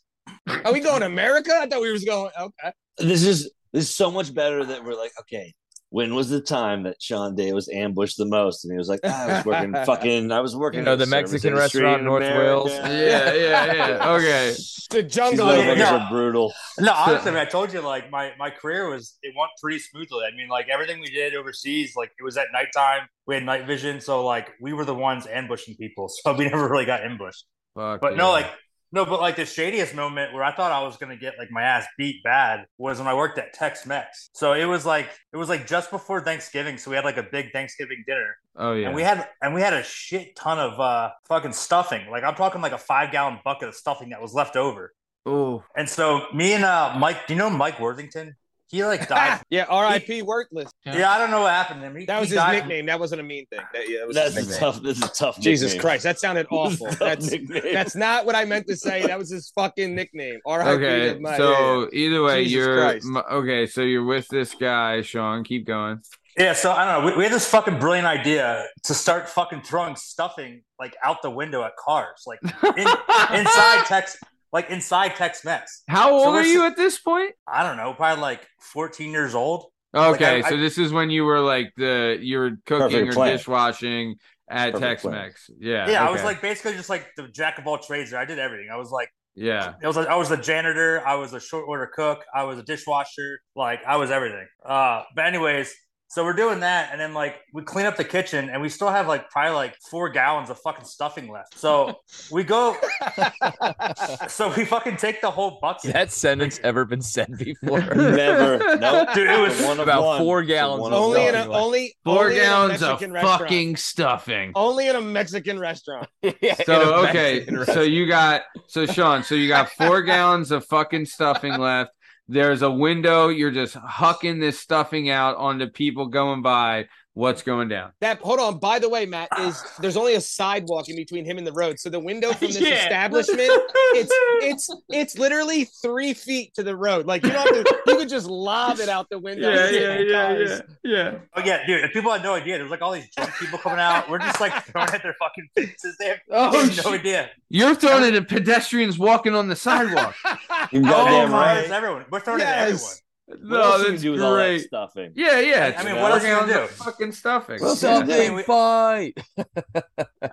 Are we going to America? I thought we was going. Okay. this is this is so much better that we're like, okay, when was the time that Sean Day was ambushed the most? And he was like, "Ah, I was working fucking, I was working. You know, the Mexican restaurant in North America." Wales? yeah, yeah, yeah. Okay. The jungle. Yeah, motherfuckers no. are brutal. No, honestly, man, I told you, like, my, my career was, it went pretty smoothly. I mean, like, everything we did overseas, like, it was at nighttime. We had night vision. So, like, we were the ones ambushing people. So, we never really got ambushed. Fuck But yeah. no, like, no, but like the shadiest moment where I thought I was gonna get like my ass beat bad was when I worked at Tex Mex. So it was like it was like just before Thanksgiving, so we had like a big Thanksgiving dinner, Oh yeah. and we had and we had a shit ton of uh fucking stuffing. Like I'm talking like a five gallon bucket of stuffing that was left over. oh. And so me and uh Mike, do you know Mike Worthington? He like died. Yeah, R.I.P. Worthless. yeah, I don't know what happened to him. He, That was his died- nickname. That wasn't a mean thing. That, yeah, that was That's his a nickname. tough. This is a tough. Jesus nickname. Christ, that sounded awful. Tough That's that's not what I meant to say. That was his fucking nickname. R.I.P. Okay, to my- so either way, Jesus you're Christ. okay. So you're with this guy, Sean. Keep going. Yeah, so I don't know. We, we had this fucking brilliant idea to start fucking throwing stuffing like out the window at cars, like in, inside Tex, like inside Tex Mex. How old So are you at this point? I don't know, probably like 14 years old. Okay, I- so this is when you were like the you were cooking Perfect or plan. dishwashing at Tex-Mex. Yeah. Yeah, I was like basically just like the jack of all trades. There, I did everything. I was like, yeah. it was like, I was the janitor, I was a short order cook, I was a dishwasher, like I was everything. Uh, but anyways, so we're doing that, and then like we clean up the kitchen, and we still have like probably like four gallons of fucking stuffing left. So we go, so we fucking take the whole bucket. that sentence ever been said before? Never. No. Dude, it was One about one. four gallons one of of only in one. a only Four only in a gallons of restaurant. fucking stuffing. only in a Mexican restaurant. So okay, so you got so Sean, so you got four gallons of fucking stuffing left. There's a window. You're just hucking this stuffing out onto people going by. What's going down? That hold on. By the way, Matt is there's only a sidewalk in between him and the road, so the window from this Yeah. establishment it's it's it's literally three feet to the road. Like you don't have to, you could just lob it out the window. yeah, yeah, yeah, yeah, yeah. Oh yeah, dude. And people had no idea. There's like all these drunk people coming out. We're just like throwing at their fucking faces. They have, Oh, they have no idea. You're throwing it at pedestrians walking on the sidewalk. Oh, my, right. everyone. We're throwing Yes. it at everyone. What no, else do you that's do with all that great. stuffing? Yeah, yeah. I it's mean, what else you gallons gonna do? Fucking stuffing. Well, Yeah. I mean, Something we- fight.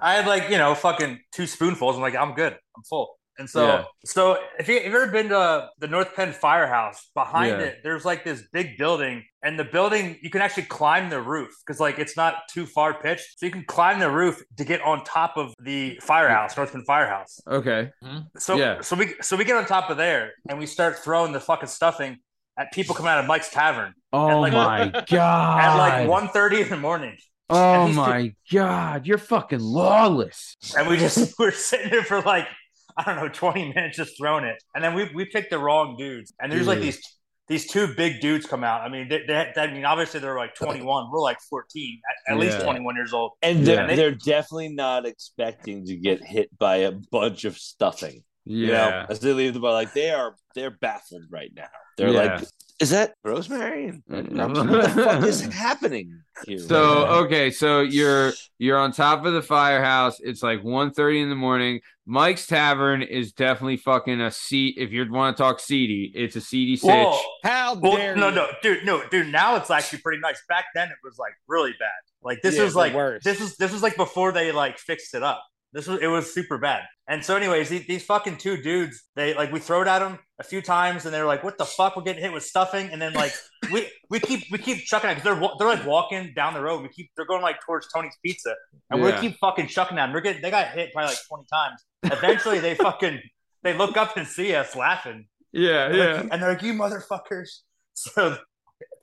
I had like you know fucking two spoonfuls. I'm like, I'm good. I'm full. And so, Yeah. so if you, if you've ever been to the North Penn Firehouse, behind Yeah. it, there's like this big building, and the building you can actually climb the roof because like it's not too far pitched, so you can climb the roof to get on top of the firehouse, North Penn Firehouse. Okay. Mm-hmm. So, Yeah. so we so we get on top of there, and we start throwing the fucking stuffing at people coming out of Mike's Tavern Oh like- my god. at like 1.30 in the morning. Oh and these my god. You're fucking lawless. and we just we're sitting there for like I don't know 20 minutes just throwing it, and then we we picked the wrong dudes, and there's like these these two big dudes come out. I mean, they, they, I mean, obviously they're like 21. We're like 14, at, at least 21 years old. And they're, Yeah. they're definitely not expecting to get hit by a bunch of stuffing. You know, Yeah. as they leave the bar, like they are, they're baffled right now. They're Yeah. like, "Is that rosemary? And- and like, what the fuck is happening here?" So okay, so you're you're on top of the firehouse. It's like 1.30 in the morning. Mike's Tavern is definitely fucking a seat. If you want to talk seedy, it's a seedy sitch. Whoa. How Well, dare no, you? no, dude, no, dude. Now it's actually pretty nice. Back then, it was like really bad. Like this Yeah, was like worst. this was this was like before they like fixed it up. This was it was super bad. And so, anyways, these, these fucking two dudes, they like we throw it at them a few times, and they're like, "What the fuck? We're getting hit with stuffing." And then like we we keep we keep chucking at because they're they're like walking down the road. We keep they're going like towards Tony's Pizza, and Yeah. we keep fucking chucking at them. We're getting they got hit probably like twenty times. Eventually, they fucking they look up and see us laughing. Yeah, They're yeah. like- and they're like, "You motherfuckers!" So,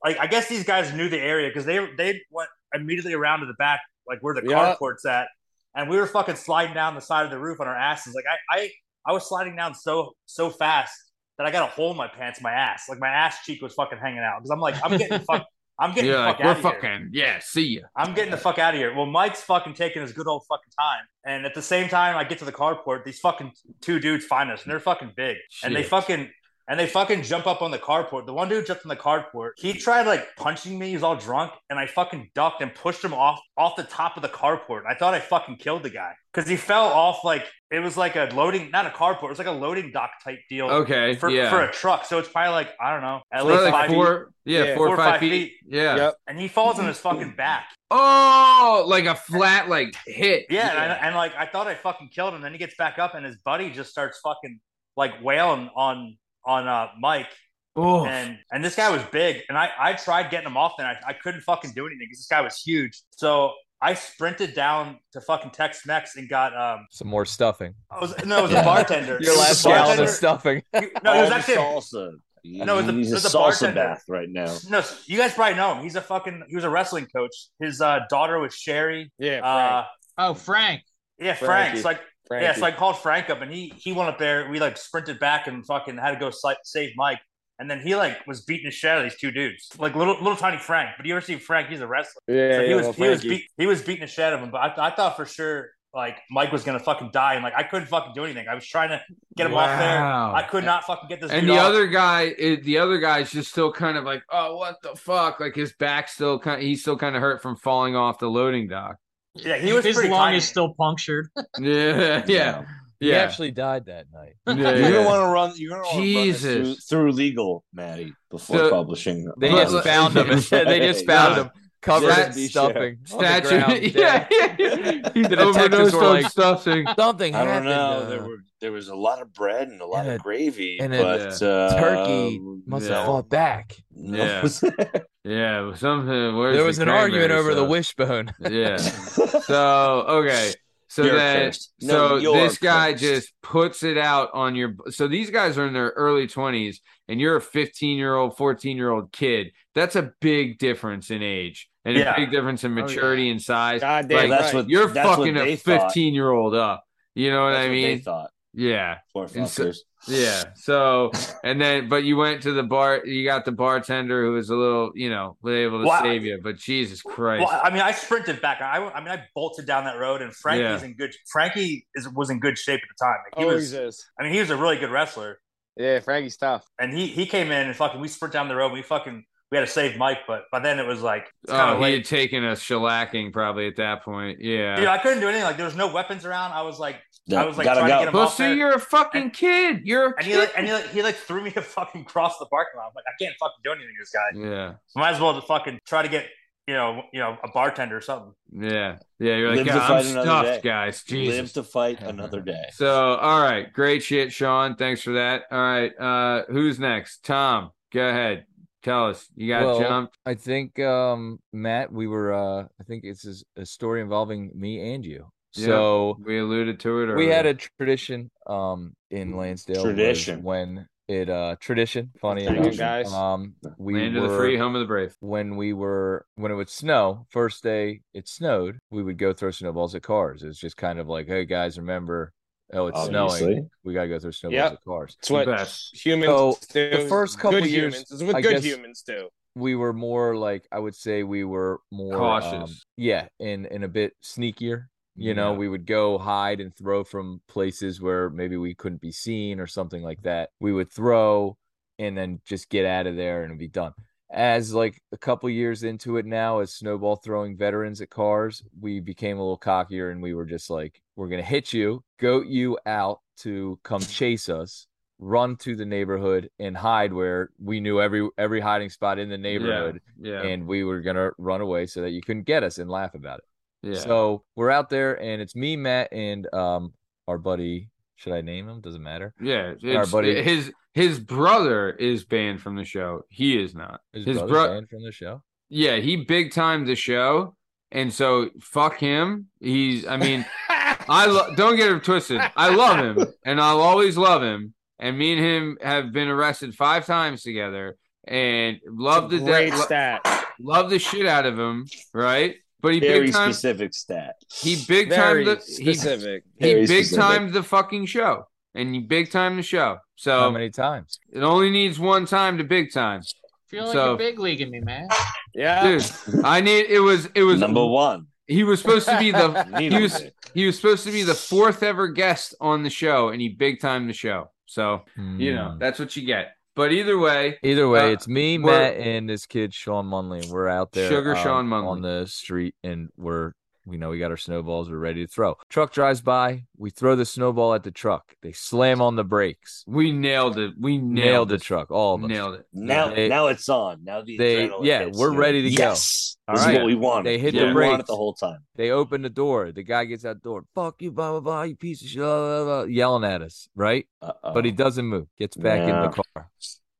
like, I guess these guys knew the area because they they went immediately around to the back, like where the Yeah. carport's at, and we were fucking sliding down the side of the roof on our asses. Like, I I I was sliding down so so fast that I got a hole in my pants, my ass, like my ass cheek was fucking hanging out because I'm like, I'm getting fuck, I'm getting You're the like, fuck we're out of here. fucking yeah. See ya. I'm getting the fuck out of here. Well, Mike's fucking taking his good old fucking time. And at the same time, I get to the carport, these fucking two dudes find us, and they're fucking big. And they fucking and they fucking jump up on the carport. The one dude jumped on the carport. He tried like punching me. He's all drunk, and I fucking ducked and pushed him off off the top of the carport. I thought I fucking killed the guy because he fell off like it was like a loading, not a carport. It was like a loading dock type deal. Okay, For, yeah. for a truck, so it's probably like I don't know, at Well, least like five feet. four, yeah, Yeah. four or Four or five, five feet. feet. Yeah. Yep. And he falls on his fucking back. Oh, like a flat like hit. Yeah, And, and like I thought I fucking killed him. Then he gets back up, and his buddy just starts fucking like wailing on on uh, Mike. Oh, And and this guy was big, and I I tried getting him off, and I, I couldn't fucking do anything because this guy was huge. So I sprinted down to fucking Tex Mex and got um. Some more stuffing. I was, no, it was a bartender. Your It was last a gallon bartender. of stuffing. No, it All was the actually salsa. No, it was a- he's it a, was a salsa bartender. bath right now. no. You guys probably know him. He's a fucking. He was a wrestling coach. His uh, daughter was Sherry. Yeah, Frank. Uh, Oh, Frank. yeah, Frankie. Frank. So like Frankie. Yeah, so I called Frank up, and he he went up there. We like sprinted back and fucking had to go si- save Mike. And then he like was beating the shit out of these two dudes, like little little tiny Frank. But you ever see Frank? He's a wrestler. yeah, So he yeah, was well, he was Frankie. beat, he was beating the shit out of him. But I, I thought for sure like Mike was gonna fucking die, and like I couldn't fucking do anything. I was trying to get him off there. I could not fucking get this. And dude the off. other guy, it, the other guy's just still kind of like, oh, what the fuck? Like his back still kind, he's still kind of hurt from falling off the loading dock. Yeah, he was His pretty lung tiny. is still punctured. Yeah, yeah, He yeah. actually died that night. yeah, You're yeah. gonna want to run. You're gonna want run through, Jesus. through legal, Maddie, before So- publishing. They just found him. they just found him covered Just in be stuffing. on the Statue. ground, yeah, yeah. The detectives overdosed were like- stuffing. Something I don't happened. know. uh, There were there was a lot of bread and a lot And of a- gravy, and a but uh, turkey must Yeah. have fought back. Yeah. Yeah, something. Where's there the was an argument cranberry over the wishbone. Yeah. So okay. So You're then, cursed. No, so you're this guy cursed. just puts it out on your. So these guys are in their early twenties, and you're a 15 year old, 14 year old kid. That's a big difference in age, and Yeah. a big difference in Oh, yeah. maturity and size. God damn Like, that's right. what You're that's fucking they a 15 year old up. You know what That's I what they mean? thought. Yeah. Poor And so- Yeah. So, and then, but you went to the bar, you got the bartender who was a little, you know, was able to Well, I- save you, but Jesus Christ. Well, I mean, I sprinted back. I, I mean, I bolted down that road, and Frankie's Yeah. in good. Frankie is was in good shape at the time. Like, he Oh, was. he is. I mean, he was a really good wrestler, Yeah, Frankie's tough. and he he came in and fucking. We sprint down the road. and We fucking we had to save Mike, but by then it was like it's kind oh, he late. had taken a shellacking probably at that point. Yeah. Dude, I couldn't do anything. Like there was no weapons around. I was like, I was like Gotta trying go. to get him off Pussy, there. you're a fucking kid. You're a And he like, and he like, he like threw me to fucking cross the parking lot. I'm like, I can't fucking do anything to this guy. yeah. Might as well just fucking try to get you know you know a bartender or something. Yeah. Yeah. You're like, Live to "God, I'm another stuffed, guys. Live Jesus. to fight another day. So, all right. Great shit, Sean. Thanks for that. All right. Uh, who's next? Tom, go ahead. Tell us. You got Well, jumped. I think um Matt, we were uh I think it's a- a story involving me and you. Yeah. So We alluded to it. we had a tradition um in Lansdale Tradition. when it uh tradition funny Thank you, enough guys. um we land were of the free, home of the brave. when we were when it would snow first day it snowed we would go throw snowballs at cars it's just kind of like hey guys remember oh it's Obviously. snowing we gotta go throw snowballs Yep. at cars It's what Best. humans So, do. the first couple good years, humans. It's what I good guess- humans do. we were more like I would say we were more um, Cautious. yeah, and and a bit sneakier. You know, we would go hide and throw from places where maybe we couldn't be seen or something like that. We would throw and then just get out of there and it'd be done. As like a couple years into it now, as snowball throwing veterans at cars, we became a little cockier and we were just like, we're gonna hit you, goat you out to come chase us, run to the neighborhood and hide where we knew every every hiding spot in the neighborhood Yeah. and we were gonna run away so that you couldn't get us and laugh about it. Yeah. So we're out there and it's me, Matt, and um our buddy. Should I name him? Doesn't matter. yeah. our It's, buddy- his his brother is banned from the show. He is not. His, His brother bro- banned from the show. Yeah, he big timed the show, and so fuck him. He's. I mean, I lo- don't get him twisted. I love him, and I'll always love him. And me and him have been arrested five times together, and love the Great de- lo- stat. love the shit out of him, right? But he Very big time. specific stat. He big time the he, specific. he Very big specific. timed the fucking show, and he big timed the show. How So many times? it only needs one time to big time, feel like So- you're big leaguing me, man. Yeah. dude. I need it was it was Number one. He was supposed to be the he was he was supposed to be the fourth ever guest on the show, and he big timed the show. So you know Hmm. that's what you get. But either way, Either way, Uh, it's me, Matt, and this kid Sean Munley. We're out there, Sugar um, Sean Munley. on the street, and we're you know we got our snowballs. We're ready to throw. Truck drives by. We throw the snowball at the truck. They slam on the brakes. we nailed it. We Nailed, nailed, the truck. All of us. Nailed it. Now, They- now it's on. Now the they- adrenaline yeah, hits. we're You're ready like, to go. Yes, All this right. is what we wanted. They hit the we wanted brakes. the whole time. They open the door. The guy gets out the door. Fuck you, blah blah blah. You piece of shit. Blah, blah, blah, yelling at us, right? Uh-oh. But he doesn't move. Gets back in the car.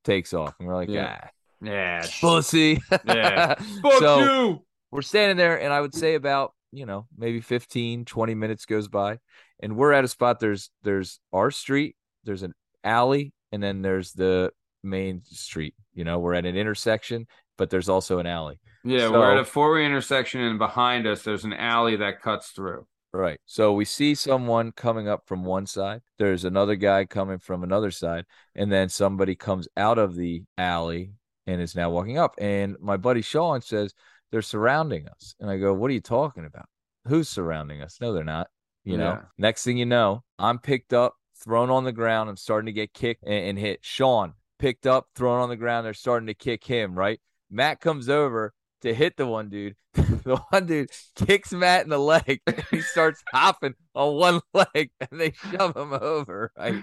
Takes off, and we're like, Yeah. ah, Yeah. pussy. Yeah. Fuck so you. we're standing there, and I would say about you know maybe 15, 20 minutes goes by, and we're at a spot. There's there's our street. There's an alley, and then there's the main street. You know, we're at an intersection, but there's also an alley. Yeah, So- we're at a four-way intersection, and behind us, there's an alley that cuts through. Right. So we see someone coming up from one side. There's another guy coming from another side. And then somebody comes out of the alley and is now walking up. And my buddy Sean says, They're surrounding us. And I go, What are you talking about? Who's surrounding us? No, they're not. You know, next thing you know, I'm picked up, thrown on the ground. I'm starting to get kicked and, and hit. Sean picked up, thrown on the ground. They're starting to kick him, right? Matt comes over to hit the one dude. the one dude kicks Matt in the leg. he starts hopping on one leg and they shove him over, right?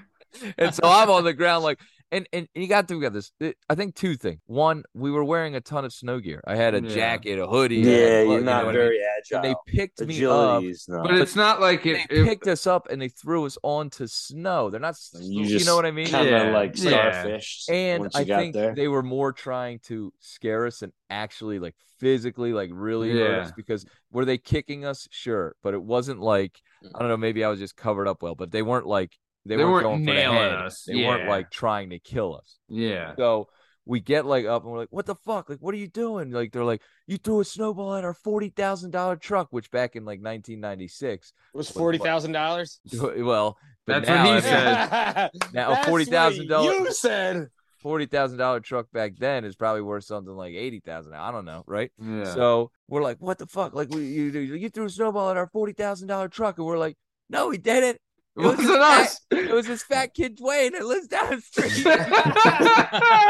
And so I'm on the ground like, and and, and you got to get this. I think two things. One, we were wearing a ton of snow gear. I had a Yeah. jacket, a hoodie. Yeah, a- you're you not know what I mean? very And they agile. picked me up. Is not. But it's not like They it. it- picked us up and they threw us onto snow. They're not, you you, know what I mean? Kind of Yeah, like yeah. starfish. And I think there. they were more trying to scare us and actually like physically like really hurt us because were they kicking us? Sure, but it wasn't like I mm. don't know. Maybe I was just covered up well, but they weren't like they, They weren't, weren't going for the nailing head. us, They weren't like trying to kill us. yeah. So we get like up and we're like, what the fuck? Like, what are you doing? Like, they're like, you threw a snowball at our forty thousand dollar truck, which back in like nineteen ninety six, It was forty thousand dollars. well, but That's what now, he I mean, said. Now, $40,000 You said. forty thousand dollar truck back then is probably worth something like eighty thousand. I don't know, right? Yeah. So we're like, what the fuck? Like, we, you you you threw a snowball at our forty thousand dollar truck, and we're like, no, we didn't. It wasn't this us. Fat, it was this fat kid Dwayne that lives down the street.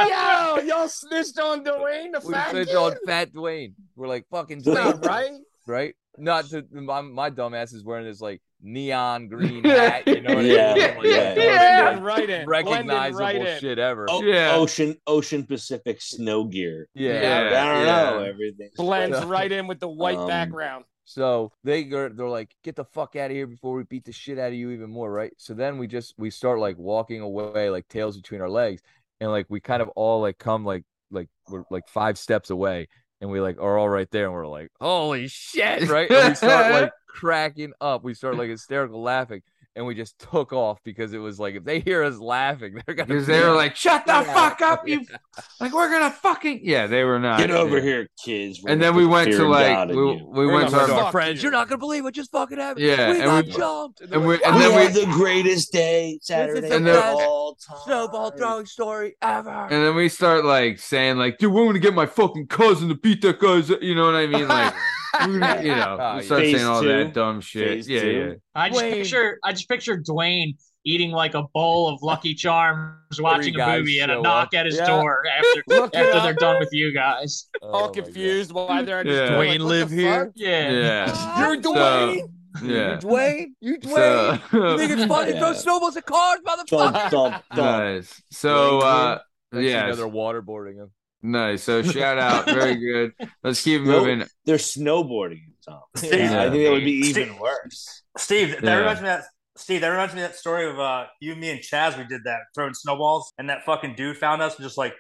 Yo, y'all snitched on Dwayne the we fat switched kid. on Fat Dwayne. We're like fucking It's Dwayne, right. right? Not to my, my dumbass is wearing this like neon green hat. You know what Yeah, I mean? Like, yeah. the Yeah. Blending right in. Recognizable right in. shit ever. Oh, Yeah. Ocean Ocean Pacific snow gear. Yeah. Yeah. I don't yeah. know everything. Blends right in with the white Um, background. So they go, they're like, get the fuck out of here before we beat the shit out of you even more, right? So then we just we start like walking away, like tails between our legs, and like we kind of all like come like like we're like five steps away, and we like are all right there, and we're like, holy shit, right? And we start like cracking up, we start like hysterical laughing, and we just took off because it was like if they hear us laughing, they're gonna Because they were like, like, "Shut the Yeah. fuck up, you!" Like we're gonna fucking yeah. They were not. Get over yeah. here, kids. We're And then we went to like we, we We're went to our friends, you. you're not gonna believe what just fucking happened. Yeah, we and got we- jumped. and we- we're and then We we- had the greatest day Saturday the of best all time. snowball throwing story ever. and then we start like saying like, "Dude, we're gonna get my fucking cousin to beat that guy's." You know what I mean? Like, we're gonna, you know, Oh, start Phase saying all two. that dumb shit. Phase yeah, two. yeah. I just Dwayne. picture I just picture Dwayne eating like a bowl of Lucky Charms, watching a movie, and a knock up. at his Yeah. door after after they're done with you guys. Oh all my God. confused why they're just Yeah. Dwayne like, live here? fuck? Yeah. Yeah. You're So- Dwayne. Yeah. You Dwayne, you Dwayne. So, you think it's funny? Yeah. Throw snowballs at cars, Thump, motherfucker. thump, thump. nice. So, uh, Next thing you know, yeah, they're waterboarding him. Nice. So, shout out. Very good. Let's keep No. moving. They're snowboarding, Tom. Yeah. I think that would be Steve- even worse. Steve, that Yeah. reminds me of that. Steve, that reminds me of that story of uh, you, me, and Chaz. We did that throwing snowballs, and that fucking dude found us and just like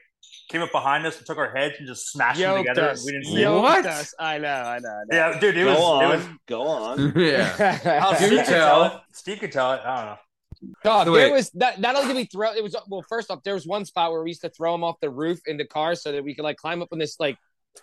came up behind us and took our heads and just smashed them together. us. We didn't see. Yoked What? us. I know. I know. I know. Yeah, dude, it Go was. on. It was. Go on. yeah. Oh, You Steve could tell. tell it. Steve could tell it. I don't know. Dog, So there was that. Not only did we throw, it was well. First off, there was one spot where we used to throw them off the roof into cars so that we could like climb up on this like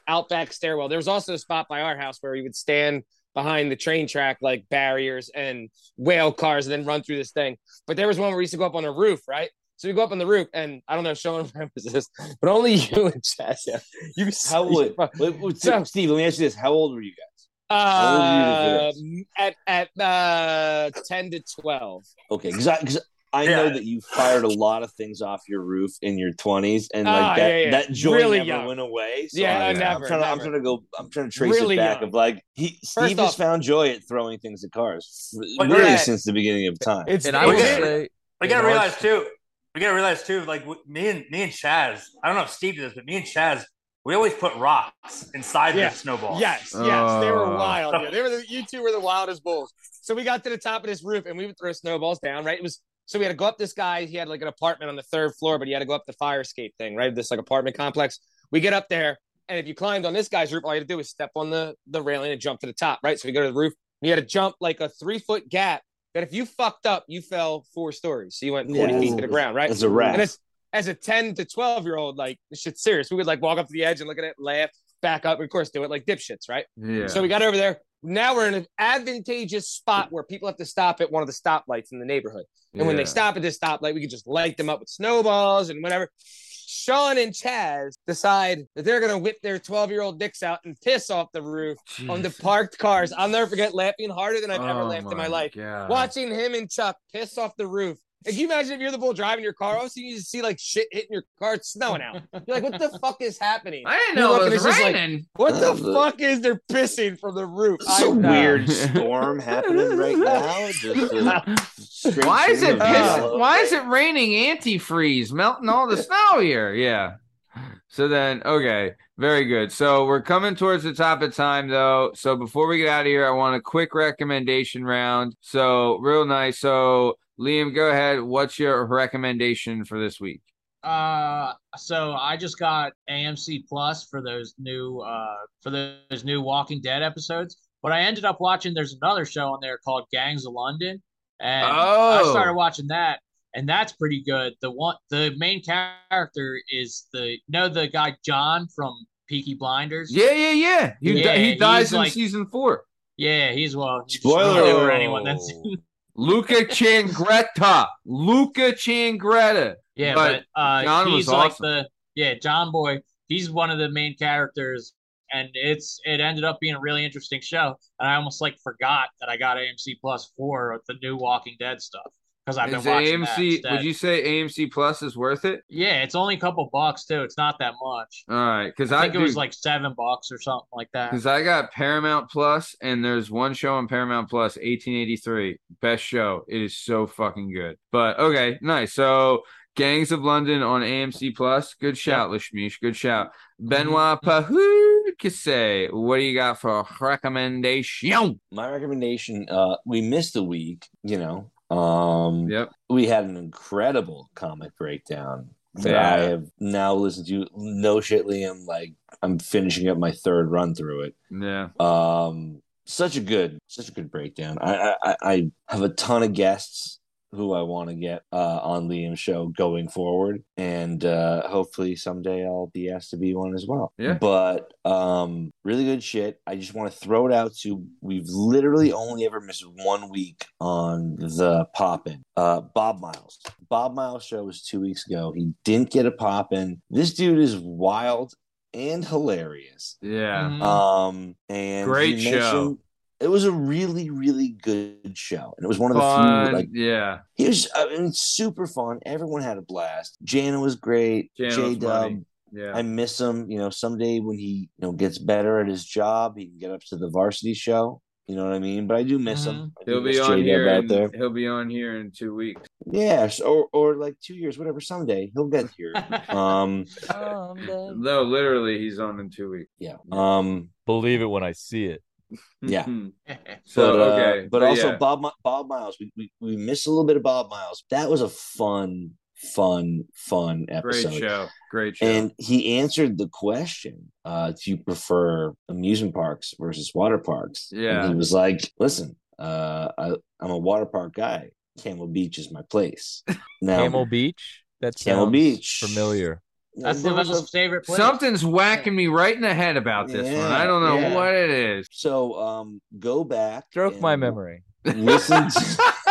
outback stairwell. There was also a spot by our house where we would stand behind the train track like barriers and whale cars and then run through this thing. But there was one where we used to go up on the roof, right? So we go up on the roof, and I don't know if Sean remembers this, but only you and Chaz. Yeah, you. How would wait, wait, So- Steve? Let me ask you this: How old were you guys? Uh, old were you at at uh, ten to twelve. Okay, because I, 'cause I Yeah. know that you fired a lot of things off your roof in your twenties, and like Ah, that yeah, yeah. that joy Really never young. went away. So Yeah, I, never, I'm trying, to, I'm trying to go. I'm trying to trace Really it back young. of like he First Steve has found joy at throwing things at cars, really yeah. since the beginning of time. It's And I will Okay. say, We gotta realize too. We gotta realize too. Like me and me and Chaz. I don't know if Steve did this, but me and Chaz, we always put rocks inside Yeah. the snowball. Yes, yes, they were Oh. wild. Yeah, they were the, you two were the wildest bulls. So we got to the top of this roof and we would throw snowballs down. Right, it was so we had to go up this guy. He had like an apartment on the third floor, but he had to go up the fire escape thing. Right, this like apartment complex. We get up there, and if you climbed on this guy's roof, all you had to do was step on the the railing and jump to the top. Right, so we go to the roof. And you had to jump like a three foot gap. That if you fucked up, you fell four stories. So you went forty Yeah. feet to the ground. Right, It's a wrap. As a 10 to 12 year old, like this shit's serious. We would like walk up to the edge and look at it, laugh, back up, and of course do it like dipshits, right? Yeah. So we got over there. Now we're in an advantageous spot where people have to stop at one of the stoplights in the neighborhood. And when they stop at this stoplight, we can just light them up with snowballs and whatever. Sean and Chaz decide that they're gonna whip their 12 year old dicks out and piss off the roof on the parked cars. I'll never forget laughing harder than I've ever Oh laughed in my life. God. Watching him and Chuck piss off the roof. Like, can you imagine if you're the bull driving your car? All of a sudden you just see like shit hitting your car. It's snowing out. You're like, what the fuck is happening? I didn't know look it and was it's just like, raining. What the fuck is there pissing from the roof? It's a I know. weird storm happening right now. Just Why is it of piss- why is it raining antifreeze, melting all the snow here? Yeah. So then, okay, very good. So we're coming towards the top of time, though. So before we get out of here, I want a quick recommendation round. So real nice. So Liam, go ahead. What's your recommendation for this week? Uh, so I just got AMC Plus for those new uh for those new Walking Dead episodes. But I ended up watching. There's another show on there called Gangs of London, and I Oh. started watching that, and that's pretty good. The one, the main character is the you know the guy John from Peaky Blinders. Yeah, yeah, yeah. He, Yeah, he dies in like- season four. yeah, he's well. Spoiler for alert. anyone that's Luca Changretta. Luca Changretta. Yeah, But but, uh, John he's like awesome. the yeah John Boy. He's one of the main characters, and it's it ended up being a really interesting show. And I almost like forgot that I got AMC Plus for the new Walking Dead stuff because I've been Is watching that AMC? instead. Would you say AMC Plus is worth it? Yeah, it's only a couple bucks too. It's not that much. All right, because I I, think it was like seven bucks or something like that. Because I got Paramount Plus, and there's one show on Paramount Plus, 1883. Best show. It is so fucking good. But okay, nice. So, Gangs of London on AMC Plus. Good shout, Lashmish. Good shout. Benoit Pahud what do you got for recommendation? My recommendation, uh, we missed a week, you know. Um Yep. we had an incredible comic breakdown that Yeah. I have now listened to. No shit, Liam. Like I'm finishing up my third run through it. Yeah. Um, such a good, such a good breakdown. I, I, I have a ton of guests who I want to get uh, on Liam's show going forward, and uh, hopefully someday I'll be asked to be one as well. Yeah. But um, really good shit. I just want to throw it out to. We've literally only ever missed one week on the pop in. Uh, Bob Miles. Bob Miles show was two weeks ago. He didn't get a pop in. This dude is wild and hilarious. Yeah. Mhm. Um, and Great he show. Mentioned- It was a really, really good show, and it was one of the Fun. few like yeah. he was. I mean, super fun. Everyone had a blast. Jana was great. j-dub. Yeah. I miss him. You know, someday when he you know gets better at his job, he can get up to the varsity show. You know what I mean? But I do miss him. I do He'll be on J-Dub here. out In, there. he'll be on here in two weeks. Yeah, or or like two years, whatever. Someday he'll get here. um, No, literally, he's on in two weeks. yeah. Um, Believe it when I see it. Yeah. so but, uh, okay, but, also yeah. Bob Bob Miles. We, we we missed a little bit of Bob Miles. That was a fun, fun, fun episode. great show. Great show. And he answered the question: uh, Do you prefer amusement parks versus water parks? Yeah. and he was like, "Listen, uh, I, I'm a water park guy. Camel Beach is my place." Now, Camel Beach. That Camel Beach. familiar. That's there was Lavelle's a- favorite place. Something's whacking me right in the head about this one. I don't know yeah. what it is. so um, go back. Stroke my and memory. Listen. To,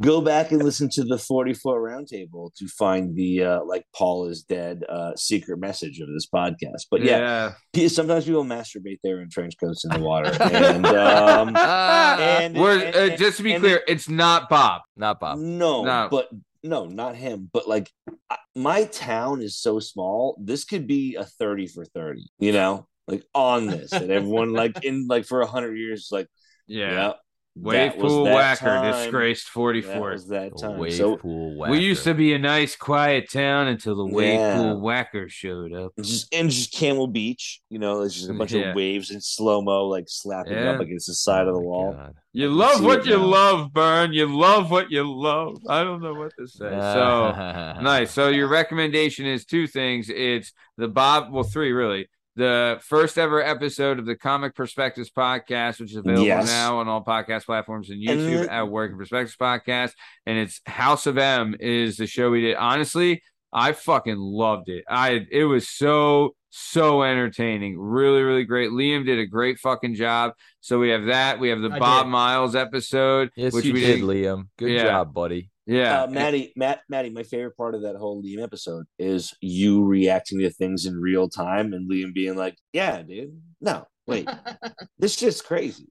go back and listen to the 44 roundtable to find the uh, like paul is dead uh, secret message of this podcast but yeah, p- sometimes people masturbate there in trench coats in the water and um, and- We're, and- uh, and- just to be and- clear, it's not Bob. Not Bob. no, No. but no not him but like I- my town is so small this could be a 30 for 30 you know like on this and everyone like in like for a hundred years like Yeah. yeah, Wave that pool whacker, time. disgraced that 44. was that time wave so pool we used to be a nice, quiet town until the wave Yeah. pool whacker showed up. It's just and just Camel Beach, you know, it's just a bunch Yeah. of waves in slow mo, like slapping Yeah. up against the side of the Oh wall. God. You love see what you now. love, Burn. You love what you love. I don't know what to say. So nice. So your recommendation is two things. It's the Bob, well, three really. The first ever episode of the Comic Perspectives podcast, which is available Yes. now on all podcast platforms and And YouTube then- at Working Perspectives Podcast. And it's House of M is the show we did. Honestly, I fucking loved it. I it was so so entertaining. Really, really great. Liam did a great fucking job. So we have that. We have the I Bob did. Miles episode, Yes, which you we did, Liam. Good Yeah. job, buddy. Yeah, Uh, Maddie, Matt, Maddie, my favorite part of that whole Liam episode is you reacting to things in real time and Liam being like, "Yeah, dude, no, wait, this shit's crazy."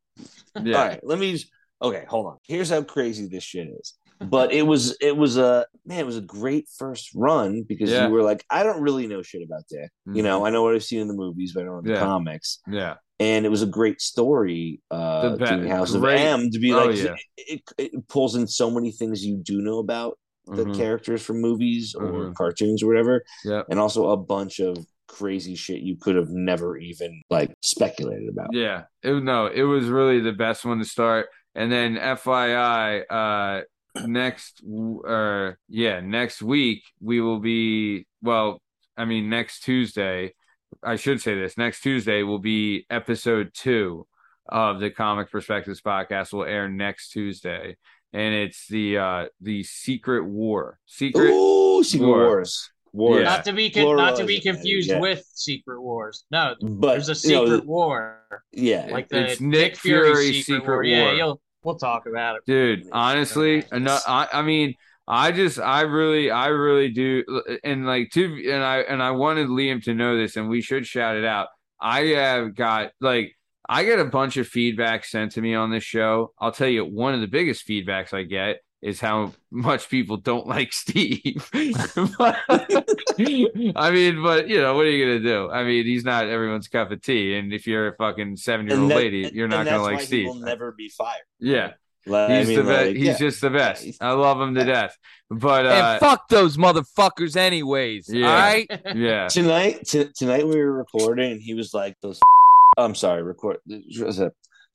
yeah. All right, let me. Just, okay, hold on. Here's how crazy this shit is. But it was, it was a man. It was a great first run because Yeah. you were like, I don't really know shit about Dick. You know, I know what I've seen in the movies, but I don't know the Mm-hmm. Comics. yeah, And it was a great story. Uh, The doing House great- of M to be oh, like, yeah. it, it, it pulls in so many things you do know about the Mhm. characters from movies or Mhm. cartoons or whatever, yeah. and also a bunch of crazy shit you could have never even like speculated about. Yeah, it no, it was really the best one to start. And then FYI, uh next or yeah, next week we will be well, I mean next Tuesday, I should say this, next Tuesday will be episode 2 of the Comic Perspectives podcast will air next Tuesday. And it's the uh the Secret War. Secret Ooh, Secret War. Wars. Wars. Yeah. Not to be con- Plural not to be confused yeah. with Secret Wars. No, But there's a you know, Secret War, yeah, like the It's Nick Fury's Secret Yeah, War. you'll we'll talk about it. dude honestly no, I, I mean i just i really i really do uh, and like to and i and i wanted liam to know this and we should shout it out. I have got like i get a bunch of feedback sent to me on this show. I'll tell you one of the biggest feedbacks i get is how much people don't like steve. But- i mean but you know what are you gonna do? I mean he's not everyone's cup of tea and if you're a fucking seven year old lady you're not gonna like why he steve. will never be fired. yeah Like, I He's mean, the best. like, he's yeah. just the best. I love him to death. But uh, and fuck those motherfuckers, anyways. Yeah. All right. yeah, tonight t- tonight we were recording and he was like those I'm sorry record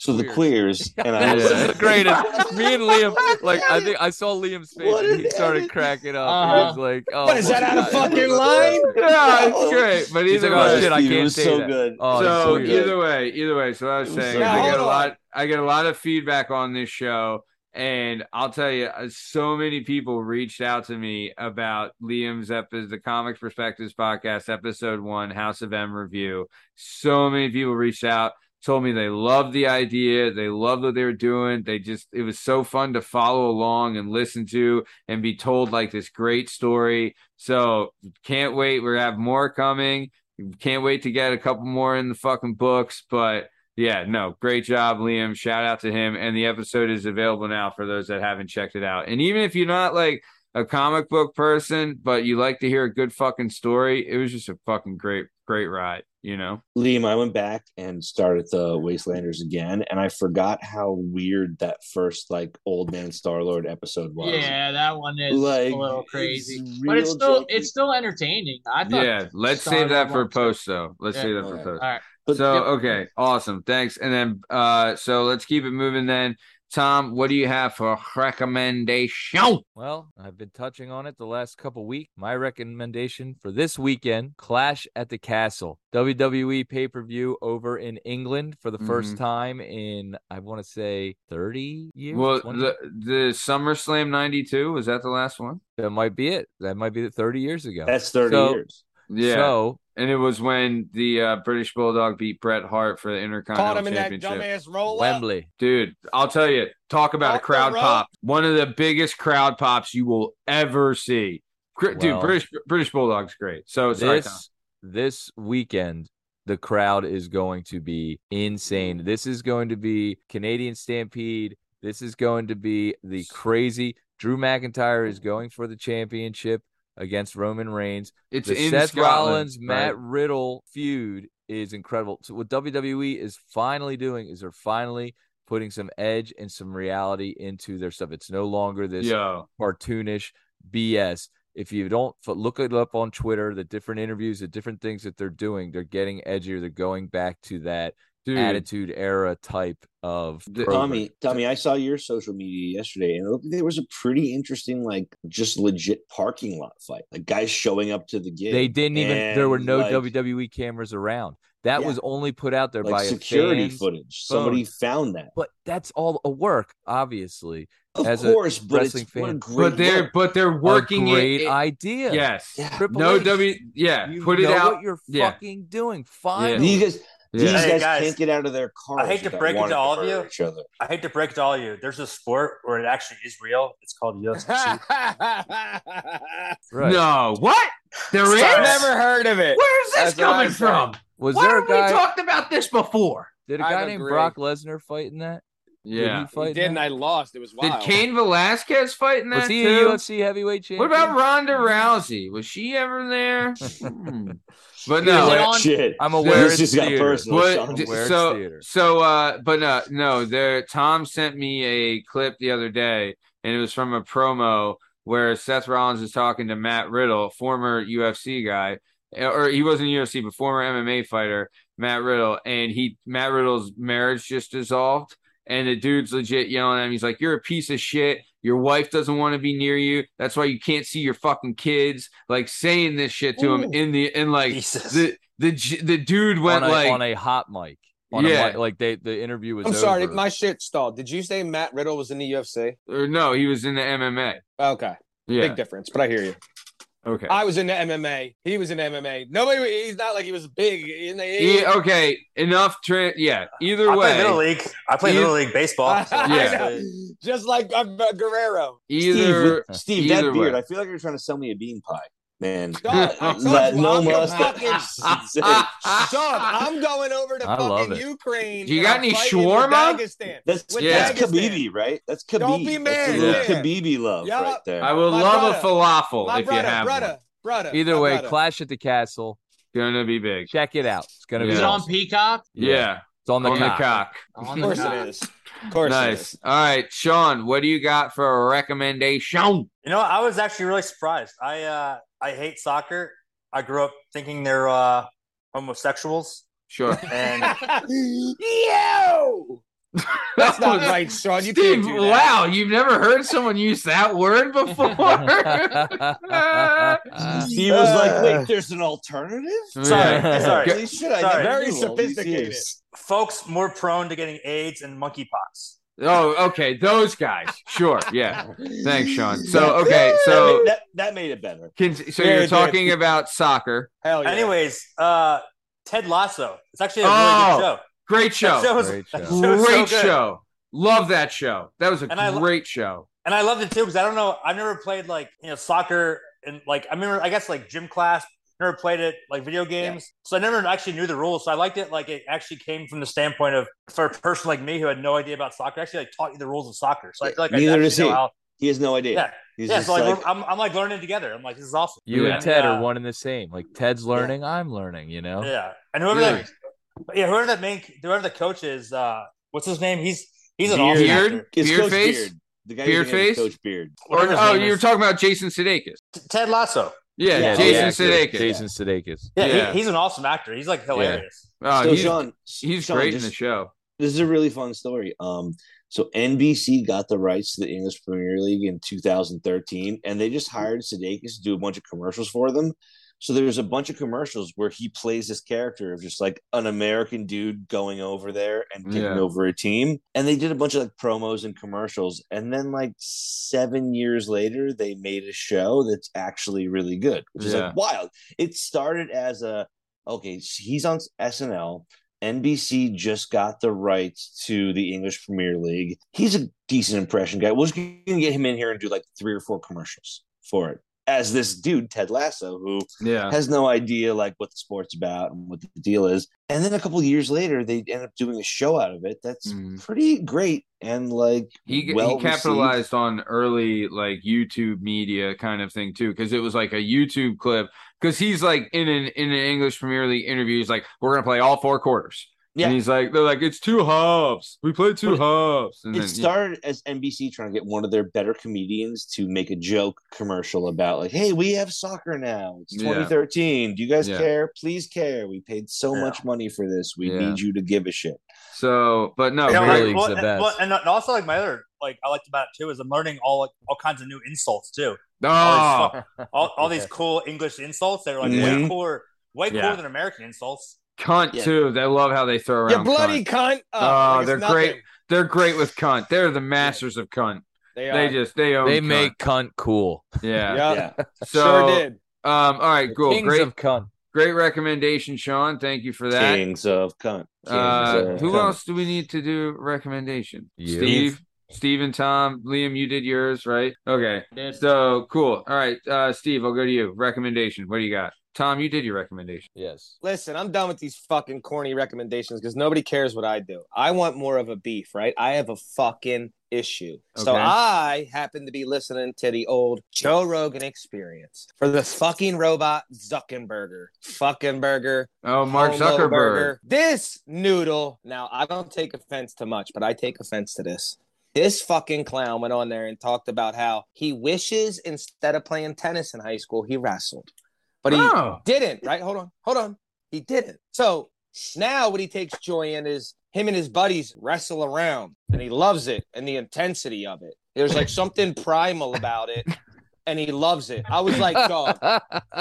so the queers and I was Yeah. great. is the greatest. Me and Liam, like I think I saw Liam's face What and he started edit. cracking up. Uh-huh. He was like, "Oh, What is that out of fucking line? yeah, it's great. But He's either like, oh, way, shit, I can't was say so that. good. Oh, so so good. either way, either way. So I was It was saying, so I get a lot. I get a lot of feedback on this show, and I'll tell you, uh, so many people reached out to me about Liam's episode, the Comics Perspectives podcast, episode one, House of M review. So many people reached out. Told me they loved the idea. They loved what they were doing. They just, it was so fun to follow along and listen to and be told like this great story. So can't wait. We're have more coming. Can't wait to get a couple more in the fucking books. But yeah, no, great job, Liam. Shout out to him. And the episode is available now for those that haven't checked it out. And even if you're not like a comic book person, but you like to hear a good fucking story, it was just a fucking great, great ride, you know? Liam, I went back and started the Wastelanders again, and I forgot how weird that first like old man Star Lord episode was. Yeah, that one is Like, a little it's crazy, but it's still janky. it's still entertaining. I thought. Yeah, let's Star save that for one, too. post though. Let's Yeah. save that for Alright. post. All right. But so Yep. okay, awesome. Thanks. And then uh so let's keep it moving then. Tom, what do you have for a recommendation? Well, I've been touching on it the last couple weeks. My recommendation for this weekend: Clash at the Castle, WWE pay per view over in England for the first Mhm. time in I want to say thirty years. Well, 20? the the SummerSlam '92 was that the last one? that might be it. That might be thirty years ago. That's thirty So- years. Yeah, So and it was when the uh, British Bulldog beat Bret Hart for the Intercontinental Caught Intercontinental him in that dumbass roll up. Wembley. Dude, I'll tell you, talk about a Off the crowd pop. One of the biggest crowd pops you will ever see. Dude, Well- British British Bulldog's great. So sorry, Tom. this this weekend the crowd is going to be insane this is going to be canadian stampede this is going to be the crazy drew mcintyre is going for the championship against roman reigns It's the in seth Scotland, rollins matt riddle feud is incredible so what wwe is finally doing is they're finally putting some edge and some reality into their stuff it's no longer this cartoonish BS. If you don't look it up on Twitter, the different interviews, the different things that they're doing, they're getting edgier. They're going back to that dude. attitude era type of The- program. Tommy, Tommy, I saw your social media yesterday, and it there was a pretty interesting, like, just legit parking lot fight. Like guys showing up to the gig. They didn't even. There were no like, WWE cameras around. That Yeah. was only put out there like by security fans. footage. Somebody found that. But that's all a work, obviously. Of as a course, but it's wrestling what a fan. great but they're look. but they're working a great it. it- idea. Yes. Yeah. No H, W. Yeah. You put it out. what you're Yeah. fucking doing. Fine. These guys, These Hey, guys, guys, can't get out of their cars. I hate to break it to all of you. Each other. I hate to break it to all of you. There's a sport where it actually is real. It's called UFC. Right. No, what? There is? Sorry. Never heard of it. Where's this That's coming from? Was Why there a have we talked about this before? did a guy named agree. Brock Lesnar fight in that? Did Yeah. he fight? He did, and that? I lost. It was wild. Did wild. Cain Velasquez fight in that Was he too? a UFC heavyweight champion? What about Ronda Rousey? Was she ever there? Hmm. But no, on- shit. I'm aware This it's just got theater. personal. D- Where it's so so uh but no no there Tom sent me a clip the other day and it was from a promo where Seth Rollins is talking to Matt Riddle, former UFC guy, or he wasn't UFC but former MMA fighter, Matt Riddle, and he Matt Riddle's marriage just dissolved and the dude's legit yelling at him. He's like, "You're a piece of shit. Your wife doesn't want to be near you. That's why you can't see your fucking kids." Like saying this shit to him in the in like Jesus. the the the dude went on a, like on a hot mic. On Yeah. a mic, like they the interview was. I'm sorry, my shit stalled. Did you say Matt Riddle was in the UFC? or no, he was in the MMA. Okay, Yeah. big difference, but I hear you. Okay. I was in the MMA. He was in MMA. Nobody. He's not like he was big. In the, he, Yeah, okay, enough. Tra- yeah. Either I play little way, league. I play You- little league baseball. So- Yeah. just like uh, Guerrero. either Steve, Steve either that beard. way. I feel like you're trying to sell me a bean pie, man. Dog, I told That you, no I'm mustache. fucking- Dog, I'm going over to I love fucking it. Ukraine. You got I'm any shawarma? Dagestan. That's With Yeah. that's Dagestan. Khabib, right? That's Khabib. Don't be That's mad, a little yeah. Khabib love Yeah. right there. I would My love a falafel My if brother, you have brother, one. brother. Either way, brother. Clash at the Castle. Gonna be big. Check it out. It's gonna Yeah. be Is it on. Peacock? Yeah, It's on the on cock. the cock. On Of course the it is. Of course Nice. is. All right, Sean, what do you got for a recommendation? You know, I was actually really surprised. I uh I hate soccer. I grew up thinking they're uh homosexuals. Sure. And Yo! That's not right, Sean. You Steve, can't do that. wow, you've never heard someone use that word before? he was like, "Wait, there's an alternative." Sorry, Yeah. sorry. Holy shit, I Sorry. Very knew all these sophisticated. folks more prone to getting AIDS and monkeypox. Oh, okay, those guys. Sure, yeah. Thanks, Sean. So, That- okay, that so made- that, that made it better. Can, so Yeah, you're it did. talking about soccer. Hell yeah. Anyways, uh Ted Lasso. It's actually a Oh, really good show. Great That show. show was- Great that show. show was so show. Love that show. That was a And I lo- great show. And I loved it too because I don't know. I've never played like you know soccer and like I remember I guess like gym class. Never played it like video games, so I never actually knew the rules. So I liked it like it actually came from the standpoint of for a person like me who had no idea about soccer. Actually, like taught you the rules of soccer. So I feel like Neither I does he. how. He has no idea. Yeah, He's yeah. just So like, like, I'm, I'm like learning together. I'm like this is awesome. Yeah. You and Ted uh, are one and the same. Like Ted's learning, I'm learning. You know. Yeah, and whoever Yeah. that, yeah, whoever that main, whoever the coach is, uh, what's his name? He's he's an Beard. awesome Beard? actor. it's Beard Coach face? Beard. The guy Beard whose name is face? Coach Beard. Or, oh, you were is. talking about Jason Sudeikis. T- Ted Lasso. Yeah, Yeah, Jason yeah, Sudeikis. Jason Sudeikis. Yeah, Yeah. He, he's an awesome actor. He's like hilarious. Oh, so he's, Sean, he's Sean, great in the show. this is a really fun story. Um, so NBC got the rights to the English Premier League in 2013, and they just hired Sudeikis to do a bunch of commercials for them. So there's a bunch of commercials where he plays this character of just like an American dude going over there and taking Yeah. over a team. And they did a bunch of like promos and commercials. And then like seven years later, they made a show that's actually really good, which is Yeah. like wild. It started as a okay, he's on SNL. NBC just got the rights to the English Premier League. He's a decent impression guy. We're just gonna get him in here and do like three or four commercials for it. As this dude, Ted Lasso, who Yeah. has no idea like what the sport's about and what the deal is. And then a couple of years later, they end up doing a show out of it that's Mhm. pretty great and like He, well he capitalized on early like YouTube media kind of thing too, because it was like a YouTube clip. Because he's like in an in an English Premier League interview, he's like, "We're gonna play all four quarters." Yeah. and he's like, "They're like, it's two halves. We played two But halves." And It then, started as NBC trying to get one of their better comedians to make a joke commercial about like, "Hey, we have soccer now. It's Yeah. 2013. Do you guys Yeah. care? Please care. We paid so Yeah. much money for this. We Yeah. need you to give a shit." so, but no, You know, Premier very- like, League's well, the and, well, best. and also like my other like I liked about it too is I'm learning all like all kinds of new insults too. oh, All these, fu- all, all these cool English insults that are like way Mhm. cooler, way Yeah. cooler than American insults. Cunt Yeah. too. They love how they throw You around. bloody cunt. cunt. Oh, like they're nothing. great. They're great with cunt. They're the masters of cunt. They, They just they own. They cunt. make cunt cool. yeah. Yeah. Yeah. So sure did. Um. All right. Cool. Kings Great. of cunt. great recommendation, Sean. Thank you for that. Kings of cunt. Kings Uh, of who cunt. else do we need to do recommendation? You. Steve, Steve, and Tom. Liam, you did yours, right? Okay. So cool. All right, uh, Steve, I'll go to you. Recommendation. What do you got? Tom, you did your recommendation. Yes. Listen, I'm done with these fucking corny recommendations because nobody cares what I do. I want more of a beef, right? I have a fucking issue. So I happen to be listening to the old Joe Rogan experience for the fucking robot Zuckerberger. Fucking burger. Oh, Mark homo Zuckerberg. burger. This noodle. Now, I don't take offense to much, but I take offense to this. This fucking clown went on there and talked about how he wishes instead of playing tennis in high school, he wrestled. But he Oh. didn't, right? Hold on, hold on. He didn't. So now what he takes joy in is him and his buddies wrestle around, and he loves it and the intensity of it. There's like something primal about it, and he loves it. I was like, dog,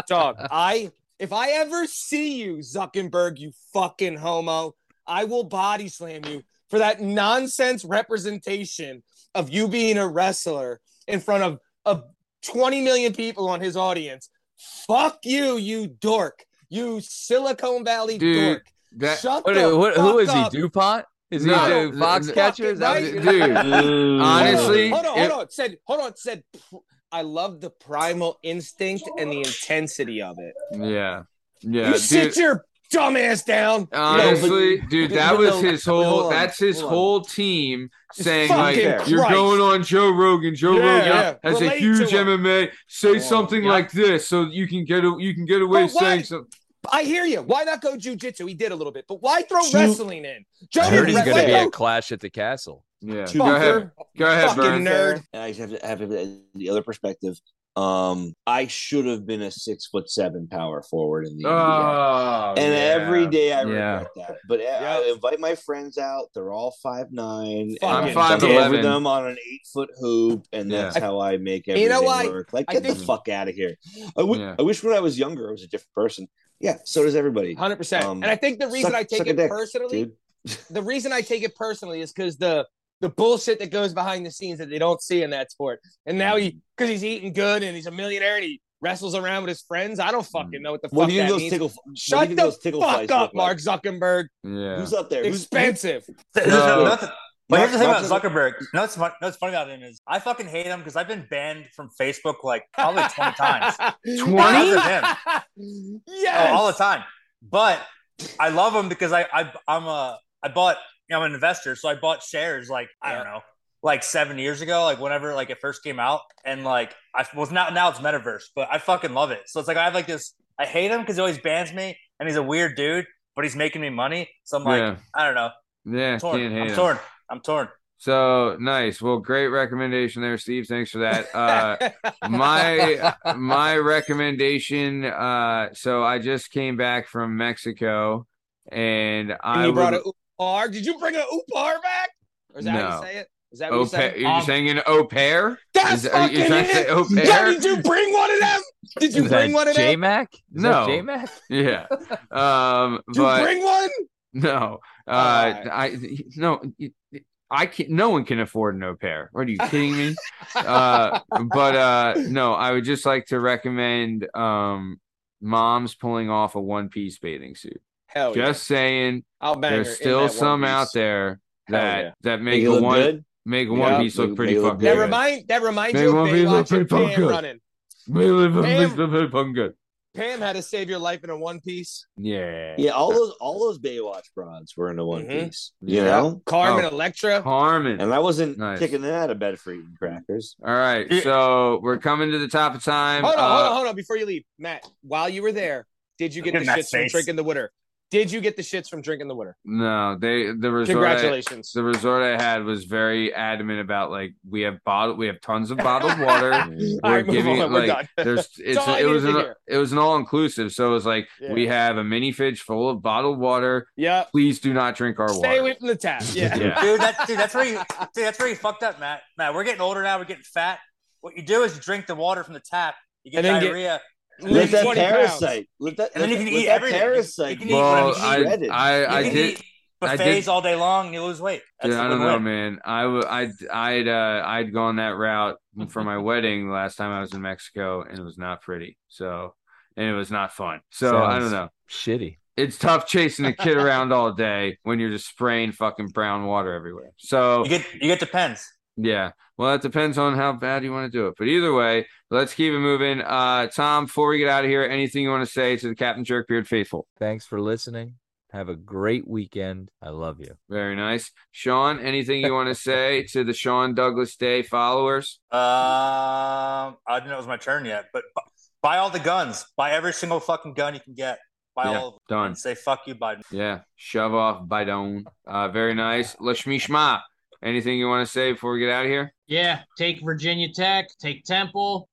dog. I if I ever see you, Zuckerberg, you fucking homo, I will body slam you for that nonsense representation of you being a wrestler in front of of 20 million people on his audience. Fuck you, you dork. You Silicon Valley Dude, dork. That Shut What, the what, who is he? up. DuPont? Is he No, the Foxcatcher? Is that what right? dude. Honestly, hold on, it- hold on. It said, hold on. Said, I love the primal instinct and the intensity of it. Yeah. Yeah. you dude. sit your dumb ass down. Honestly, dude, that was no, his whole. on, That's his whole team saying fucking like, "You're going on Joe Rogan. Joe Yeah, Rogan yeah. has a huge. MMA. Say Oh, something yeah. like this, so you can get a, you can get away But why- saying something." I hear you. Why not go jujitsu? He did a little bit, but why throw Ju- wrestling in? Joe I heard he's didn't going to be a Clash at the Castle. Yeah. Two- Go ahead. Go ahead, Fucking Burns. nerd. And I just have to have the other perspective. Um, I should have been a six foot seven power forward in the NBA. Oh, And yeah. every day I Yeah. regret that. But I- I invite my friends out. They're all five nine. I'm 5'11". with them on an eight foot hoop, and Yeah. that's how I make You everything know why? work. Like, I get the fuck out of here. I Yeah. I wish when I was younger I was a different person. Yeah, so does everybody, Hundred percent. Um, And I think the reason suck- I take it dick, personally, dude. the reason I take it personally is because the the bullshit that goes behind the scenes that they don't see in that sport. And now he mm-hmm. because he's eating good and he's a millionaire and he wrestles around with his friends. I don't fucking mm. know what the What fuck do you think that those means. tickle? what do you Shut the those fuck up, look Mark like? Zuckerberg. Yeah. Who's up there? Expensive. There's So- nothing- But here's the thing about Zuckerberg. You know what's, fun- you know what's funny about him is I fucking hate him because I've been banned from Facebook like probably 20 times. 20? Because of yes. Oh, all the time. But I love him because I, I I'm a I bought I'm an investor, so I bought shares like I don't know, like seven years ago, like whenever like it first came out, and like I was now now it's metaverse, but I fucking love it. So it's like I have like this. I hate him because he always bans me, and he's a weird dude, but he's making me money. So I'm like, Yeah. I don't know, Yeah. I'm torn. I'm him. torn. I'm torn. So nice. Well, great recommendation there, Steve. Thanks for that. Uh, my my recommendation. Uh, so I just came back from Mexico, and and I you brought would, an. Did you bring an upar back? Or is that how you say it? Is that what au you pair. say? You're Um, saying an au pair? That's Is- are you fucking to say it. au Yeah, pair? did you bring one of them? Did you Is bring that one of them? J-Mac? Is No. that J-Mac? Yeah. Um, Did you bring one? no. Uh, Alright. I no. I can't. No one can afford an au pair. What are you kidding me? uh, but uh, no, I would just like to recommend um, moms pulling off a one piece bathing suit. Hell yeah. Just saying, I'll bang her there's in still that one some out piece. there Hell that yeah. that Make make it a look one good. make a Yeah, one piece look make- pretty make it look fucking That good. remind that reminds Make you of one piece look Baywatch pretty and fucking Pam good. running. Make it look Pam- pretty fucking good. Pam had to save your life in a one piece. Yeah. Yeah, all those all those Baywatch broads were in a one Mhm. piece. You Yeah. know, Carmen Oh. Electra. Carmen. and I wasn't Nice. kicking them out of bed for eating crackers. All right, Yeah. so we're coming to the top of time. Hold on, Uh, hold on, hold on. Before you leave, Matt, while you were there, did you get the Look at Matt's shits from face. drinking the water? Did you get the shits from drinking the water? No, they the resort. I, Congratulations. the resort I had was very adamant about like we have bottle, we have tons of bottled water. We're right, giving on. We're like there's it's it was an hear. it was an all inclusive. So it was like we have a mini fridge full of bottled water. yeah. Please do not drink our Stay water. Stay away from the tap. Yeah. Yeah. dude. That dude, that's where you, dude, that's where you fucked up, Matt. Matt, we're getting older now. We're getting fat. What you do is you drink the water from the tap. You get And then get- diarrhea, Lose Let that 20 pounds. parasite. Let that. and then you can that- eat let that everything. Parasite. You can be eat Well, whatever I, eat. shredded. I, You I can did. eat buffets all day long. and You lose weight. That's Dude, I the don't know, win-win. man. I'd, I'd uh, I'd gone that route for my wedding last time I was in Mexico, and it was not pretty. So, and it was not fun. So I don't know. Shitty. It's tough chasing a kid around all day when you're just spraying fucking brown water everywhere. So You get you get depends. Yeah, well, it depends on how bad you want to do it. But either way, let's keep it moving. Uh, Tom, before we get out of here, anything you want to say to the Captain Jerkbeard faithful? Thanks for listening. Have a great weekend. I love you. Very nice, Sean. Anything you want to say to the Sean Douglas Day followers? Um, I didn't know it was my turn yet, but buy all the guns. Buy every single fucking gun you can get. Buy Yeah, all of them. done. And say fuck you, Biden. Yeah, shove off Bidon. Uh, very nice, Lashmi Shma. Anything you want to say before we get out of here? Yeah, take Virginia Tech, take Temple.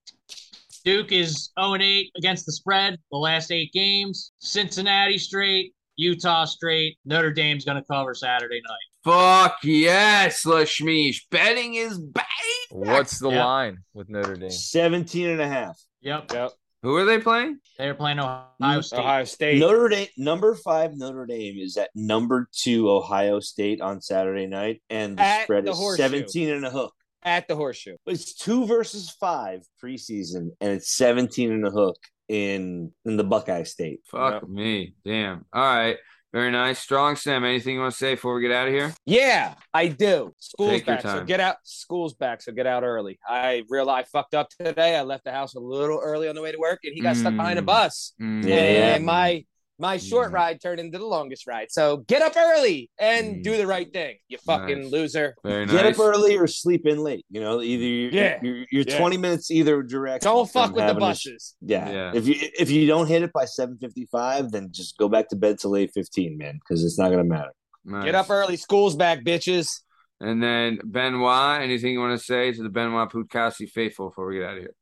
Duke is 0 8 against the spread the last eight games. Cincinnati straight, Utah straight. Notre Dame's going to cover Saturday night. Fuck yes, Lashmish. Betting is back. What's the Yeah. line with Notre Dame? 17 and a half. Yep. Yep. Who are they playing? They're playing mm, Ohio State. Ohio State. Notre Dame, number five Notre Dame is at number two Ohio State on Saturday night, and the At spread the is Horseshoe. 17 and a hook. at the horseshoe. It's two versus five preseason, and it's 17 and a hook in in the Buckeye State. Fuck me. Damn. All right. Very nice. Strong Sam. Anything you want to say before we get out of here? Yeah, I do. School's Take back, so get out. School's back, so get out early. I realized I fucked up today. I left the house a little early on the way to work, and he got stuck behind a Mm. bus. Mm, Yeah, yeah. and my my short Mm. ride turned into the longest ride. So get up early and do the right thing. You fucking Nice. loser. Very Get up early or sleep in late. You know, either you're, Yeah. you're, you're Yeah. 20 minutes either direction. Don't fuck with the having to- buses. yeah. Yeah. If you if you don't hit it by 7:55, then just go back to bed till 8:15, man, because it's not gonna matter. Nice. Get up early. School's back, bitches. And then Benoit. Anything you want to say to the Benoit Putkowski faithful before we get out of here?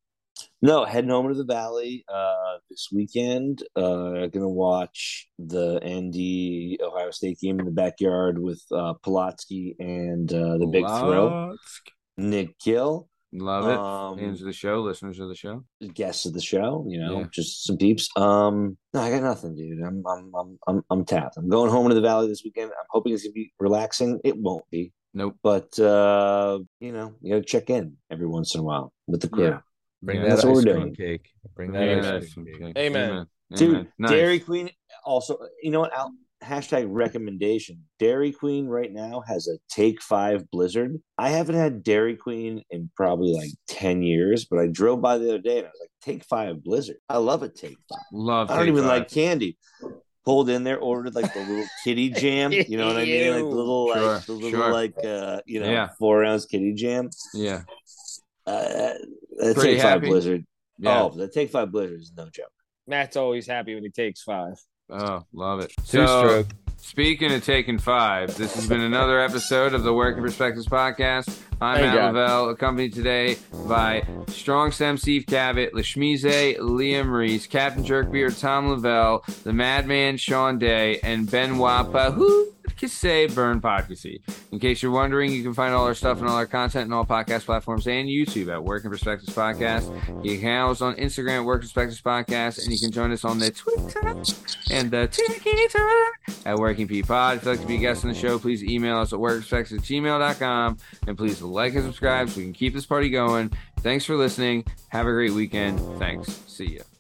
No, heading home to the valley uh, this weekend. Uh, gonna watch the ND Ohio State game in the backyard with uh, Pulatsky and uh, the Big Let's- Nick Gill, Love it. Um, Fans of the show, listeners of the show. guests of the show. You know, Yeah. just some peeps. Um, no, I got nothing, dude. I'm I'm I'm I'm I'm tapped. I'm going home to the valley this weekend. I'm hoping it's gonna be relaxing. It won't be, Nope. but uh, you know, you gotta check in every once in a while with the crew. Yeah. Bring Yeah. that That's what ice we're cream doing. cake. Bring that Amen. ice cream cake. Okay. Amen. Dude, Nice. Dairy Queen also, you know what? I'll, hashtag recommendation. Dairy Queen right now has a Take Five Blizzard. I haven't had Dairy Queen in probably like 10 years, but I drove by the other day and I was like, Take Five Blizzard. I love a Take Five. Love. I don't even Five. like candy. Pulled in there, ordered like the little kitty jam. You know what I mean? Like the little, Sure, like the little, sure. like uh, you know, Yeah. four ounce kitty jam. Yeah. Uh, the Pretty Take Five? Blizzard. Yeah. Oh, the Take Five Blizzard is no joke. Matt's always happy when he takes five. Oh, love it. Two So, stroke. speaking of taking five, this has been another episode of the Working Perspectives podcast. I'm Thank Matt Lavelle, accompanied today by Strong Sam Steve Cabot, Lashmize, Liam Reese, Captain Jerkbeard, Tom Lavelle, the Madman Sean Day, and Benoit Pahoo Kisse Burn Podcasty. In case you're wondering, you can find all our stuff and all our content on all podcast platforms and YouTube at Working Perspectives Podcast. You can us on Instagram at Working Perspectives Podcast, and you can join us on the Twitter and the Twitter at Working P Pod. If you'd like to be a guest on the show, please email us at workperspectives at gmail.com. And please like and subscribe so we can keep this party going. Thanks for listening. Have a great weekend. Thanks. See ya.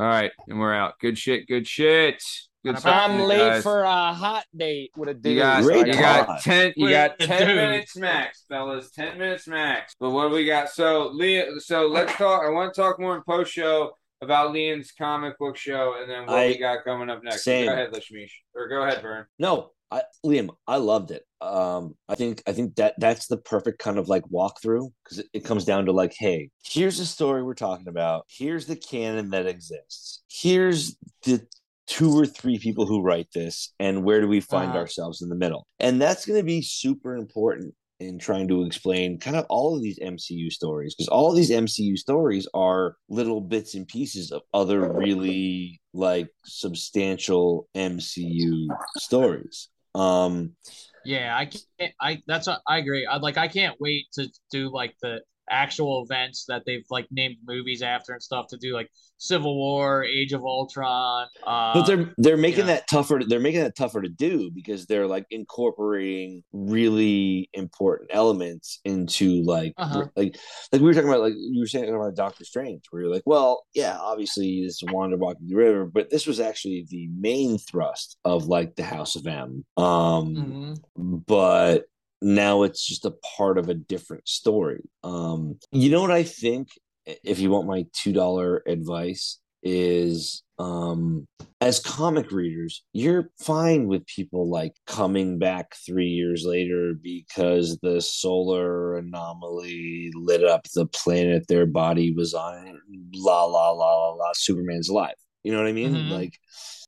All right, and we're out. Good shit. Good shit. Good stuff, I'm late guys. for a hot date with a dude. You got, you got ten. You With got ten dude. minutes max, fellas. Ten minutes max. But what do we got? So, Leah. So let's talk. I want to talk more in post show about Liam's comic book show, and then what I- we got coming up next. Same. Go ahead, Lashmish, or go ahead, Vern. No, I, Liam, I loved it. Um, I think I think that that's the perfect kind of like walkthrough because it, it comes down to like, hey, here's the story we're talking about. Here's the canon that exists. Here's the two or three people who write this, and where do we find Uh-huh. ourselves in the middle? And that's going to be super important in trying to explain kind of all of these MCU stories because all of these MCU stories are little bits and pieces of other really like substantial MCU stories. Um Yeah, I can't. I that's what I agree. I like. I can't wait to do like the actual events that they've like named movies after and stuff to do like Civil War, Age of Ultron. Uh, but they're they're making yeah. that tougher they're making that tougher to do because they're like incorporating really important elements into like Uh-huh. like like we were talking about like you were saying about Doctor Strange where you're like well yeah obviously this is Wanda walking the river but this was actually the main thrust of like the House of M um mhm. but now it's just a part of a different story. Um, you know what I think? If you want my two dollar advice, is um, as comic readers, you're fine with people like coming back three years later because the solar anomaly lit up the planet their body was on. La la la la la. Superman's alive. You know what I mean? Mhm. Like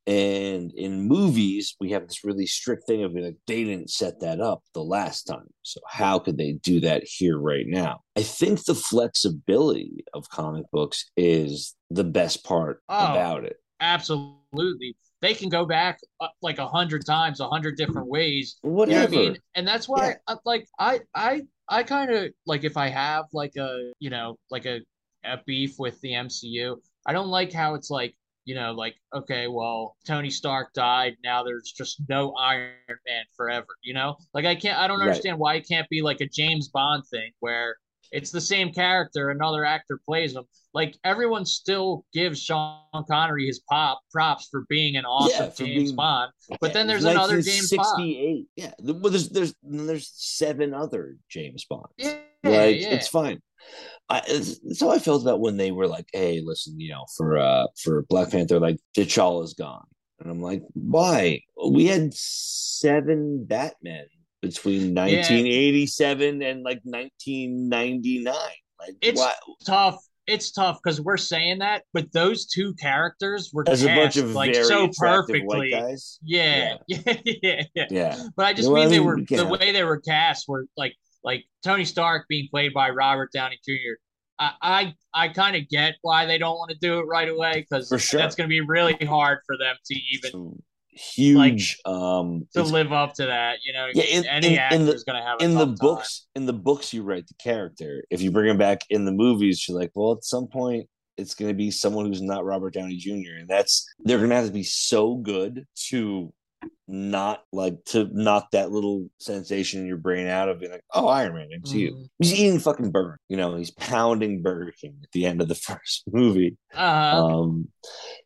and in movies, we have this really strict thing of like they didn't set that up the last time. So how could they do that here right now? I think the flexibility of comic books is the best part Oh. about it. absolutely. They can go back uh, like a hundred times, a hundred different ways. You know what Whatever. I mean? And that's why, Yeah. I, like, I, I, I kind of like if I have like a, you know, like a, a beef with the MCU. I don't like how it's like, you know, like okay, well, Tony Stark died. Now there's just no Iron Man forever. You know, like I can't. I don't Right. understand why it can't be like a James Bond thing where it's the same character, another actor plays him. Like everyone still gives Sean Connery his pop props for being an awesome Yeah, James being- Bond. But Yeah, then it was there's another James Bond. Yeah, well, there's there's there's seven other James Bonds. Yeah, like yeah. it's fine. I, it's I felt about when they were like, "Hey, listen, you know, for uh for Black Panther, like T'Challa's gone," and I'm like, "Why? We had seven Batmen between 1987 and like 1999. Like, It's why? tough. It's tough because we're saying that, but those two characters were As a bunch cast of like so perfectly. guys. Yeah, yeah, yeah, yeah. Yeah, But I just You know mean I they mean? were We the way they were cast were like like Tony Stark being played by Robert Downey Jr. I I, I kind of get why they don't want to do it right away because sure. that's going to be really hard for them to even huge. um, to live up to that. You know, Yeah, in- any in- actor the- is going to have a in the books in the books you write the character if you bring him back in the movies you're like well at some point it's going to be someone who's not robert downey jr and that's they're going to have to be so good to not like to knock that little sensation in your brain out of being like oh iron man mcu Mhm. he's eating fucking burger you know he's pounding burger king at the end of the first movie time. Uh, um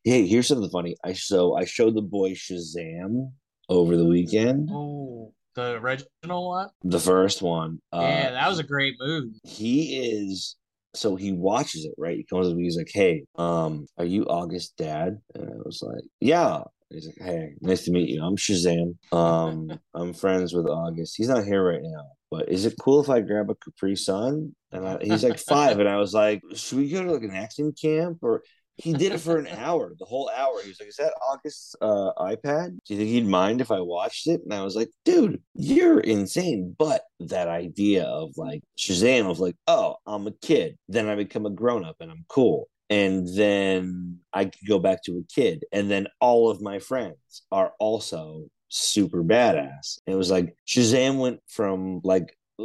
hey here's something funny i so i showed the boy shazam over the weekend ooh, the original one. the first one uh yeah, that was a great movie. he is so he watches it right he comes to me he's like hey um are you august dad and i was like yeah he's like hey nice to meet you. I'm shazam. Um i'm friends with august. He's not here right now but is it cool if i grab a capri sun? And I, he's like five and i was like should we go to like an acting camp? Or he did it for an hour the whole hour. He was like is that august's uh ipad? Do you think he'd mind if i watched it? And i was like dude you're insane. But that idea of like shazam of like oh i'm a kid. Then i become a grown-up and i'm cool and then i could go back to a kid and then all of my friends are also super badass it was like shazam went from like uh,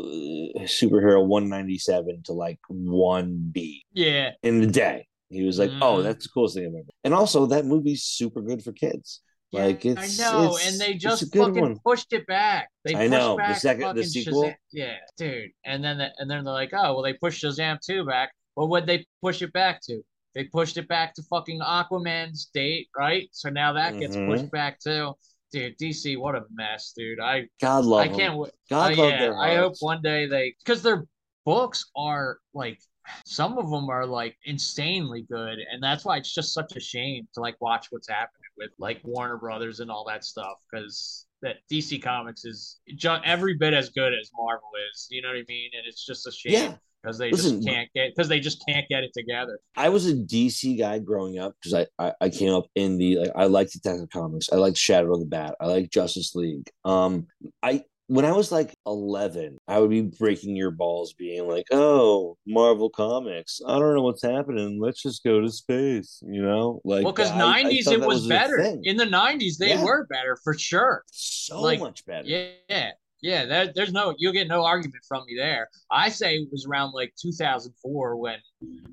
superhero 197 to like 1b Yeah, in the day he was like oh Mhm. that's the coolest thing i've ever and also that movie's super good for kids yeah, like it's I know, it's- and they just fucking one. pushed it back. They I know, the second- the sequel? Shazam. Yeah, dude. And then the, and then they're like, oh well, they pushed Shazam two back. Well, what'd they push it back to? They pushed it back to fucking Aquaman's date, right? So now that gets Mhm. pushed back too. Dude, DC, what a mess, dude. I god love I can't wait. god Uh, love yeah, their I hope one day they because their books are like some of them are like insanely good, and that's why it's just such a shame to like watch what's happening with like Warner Brothers and all that stuff because that DC Comics is every bit as good as Marvel is. You know what I mean? And it's just a shame Yeah. Because they Listen, just can't get because they just can't get it together. I was a DC guy growing up because I, I I came up in the like I liked Detective Comics. I liked Shadow of the Bat. I liked Justice League. Um, I when I was like eleven, I would be breaking your balls, being like, "Oh, Marvel Comics. I don't know what's happening. Let's just go to space." You know, like well, because I- I '90s it that was better. In the '90s, they Yeah. were better for sure. so like, much better. Yeah, Yeah, there, there's no you'll get no argument from me there. I say it was around like 2004 when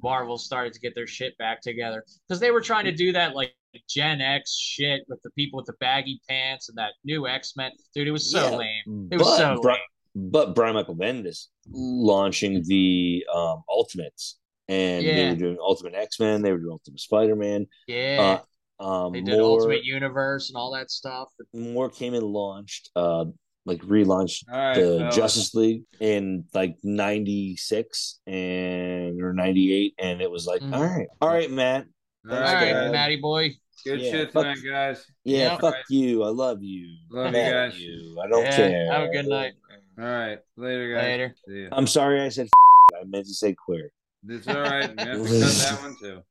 Marvel started to get their shit back together because they were trying to do that like Gen X shit with the people with the baggy pants and that new X Men. Dude, it was so Yeah, lame. It was so Bri- lame. But Brian Michael Bendis launching the um, Ultimates, and they were doing Ultimate X Men. They were doing Ultimate Spider Man. Yeah, Uh, um, they did more, Ultimate Universe and all that stuff. more came and launched, uh, like relaunched All right, the fellas. Justice League in like '96 and or '98, and it was like, Mhm. all right, all right, Matt. All All Thanks, right, guys. Matty boy. Good Yeah, shit fuck- tonight, guys. Yeah, Yeah. fuck you. I love you. Love I'm you guys. You. I don't Yeah, care. have a good night. All right. Later, guys. Later. See ya. I'm sorry I said. I meant to say queer. It's all right. You have to cut that one too.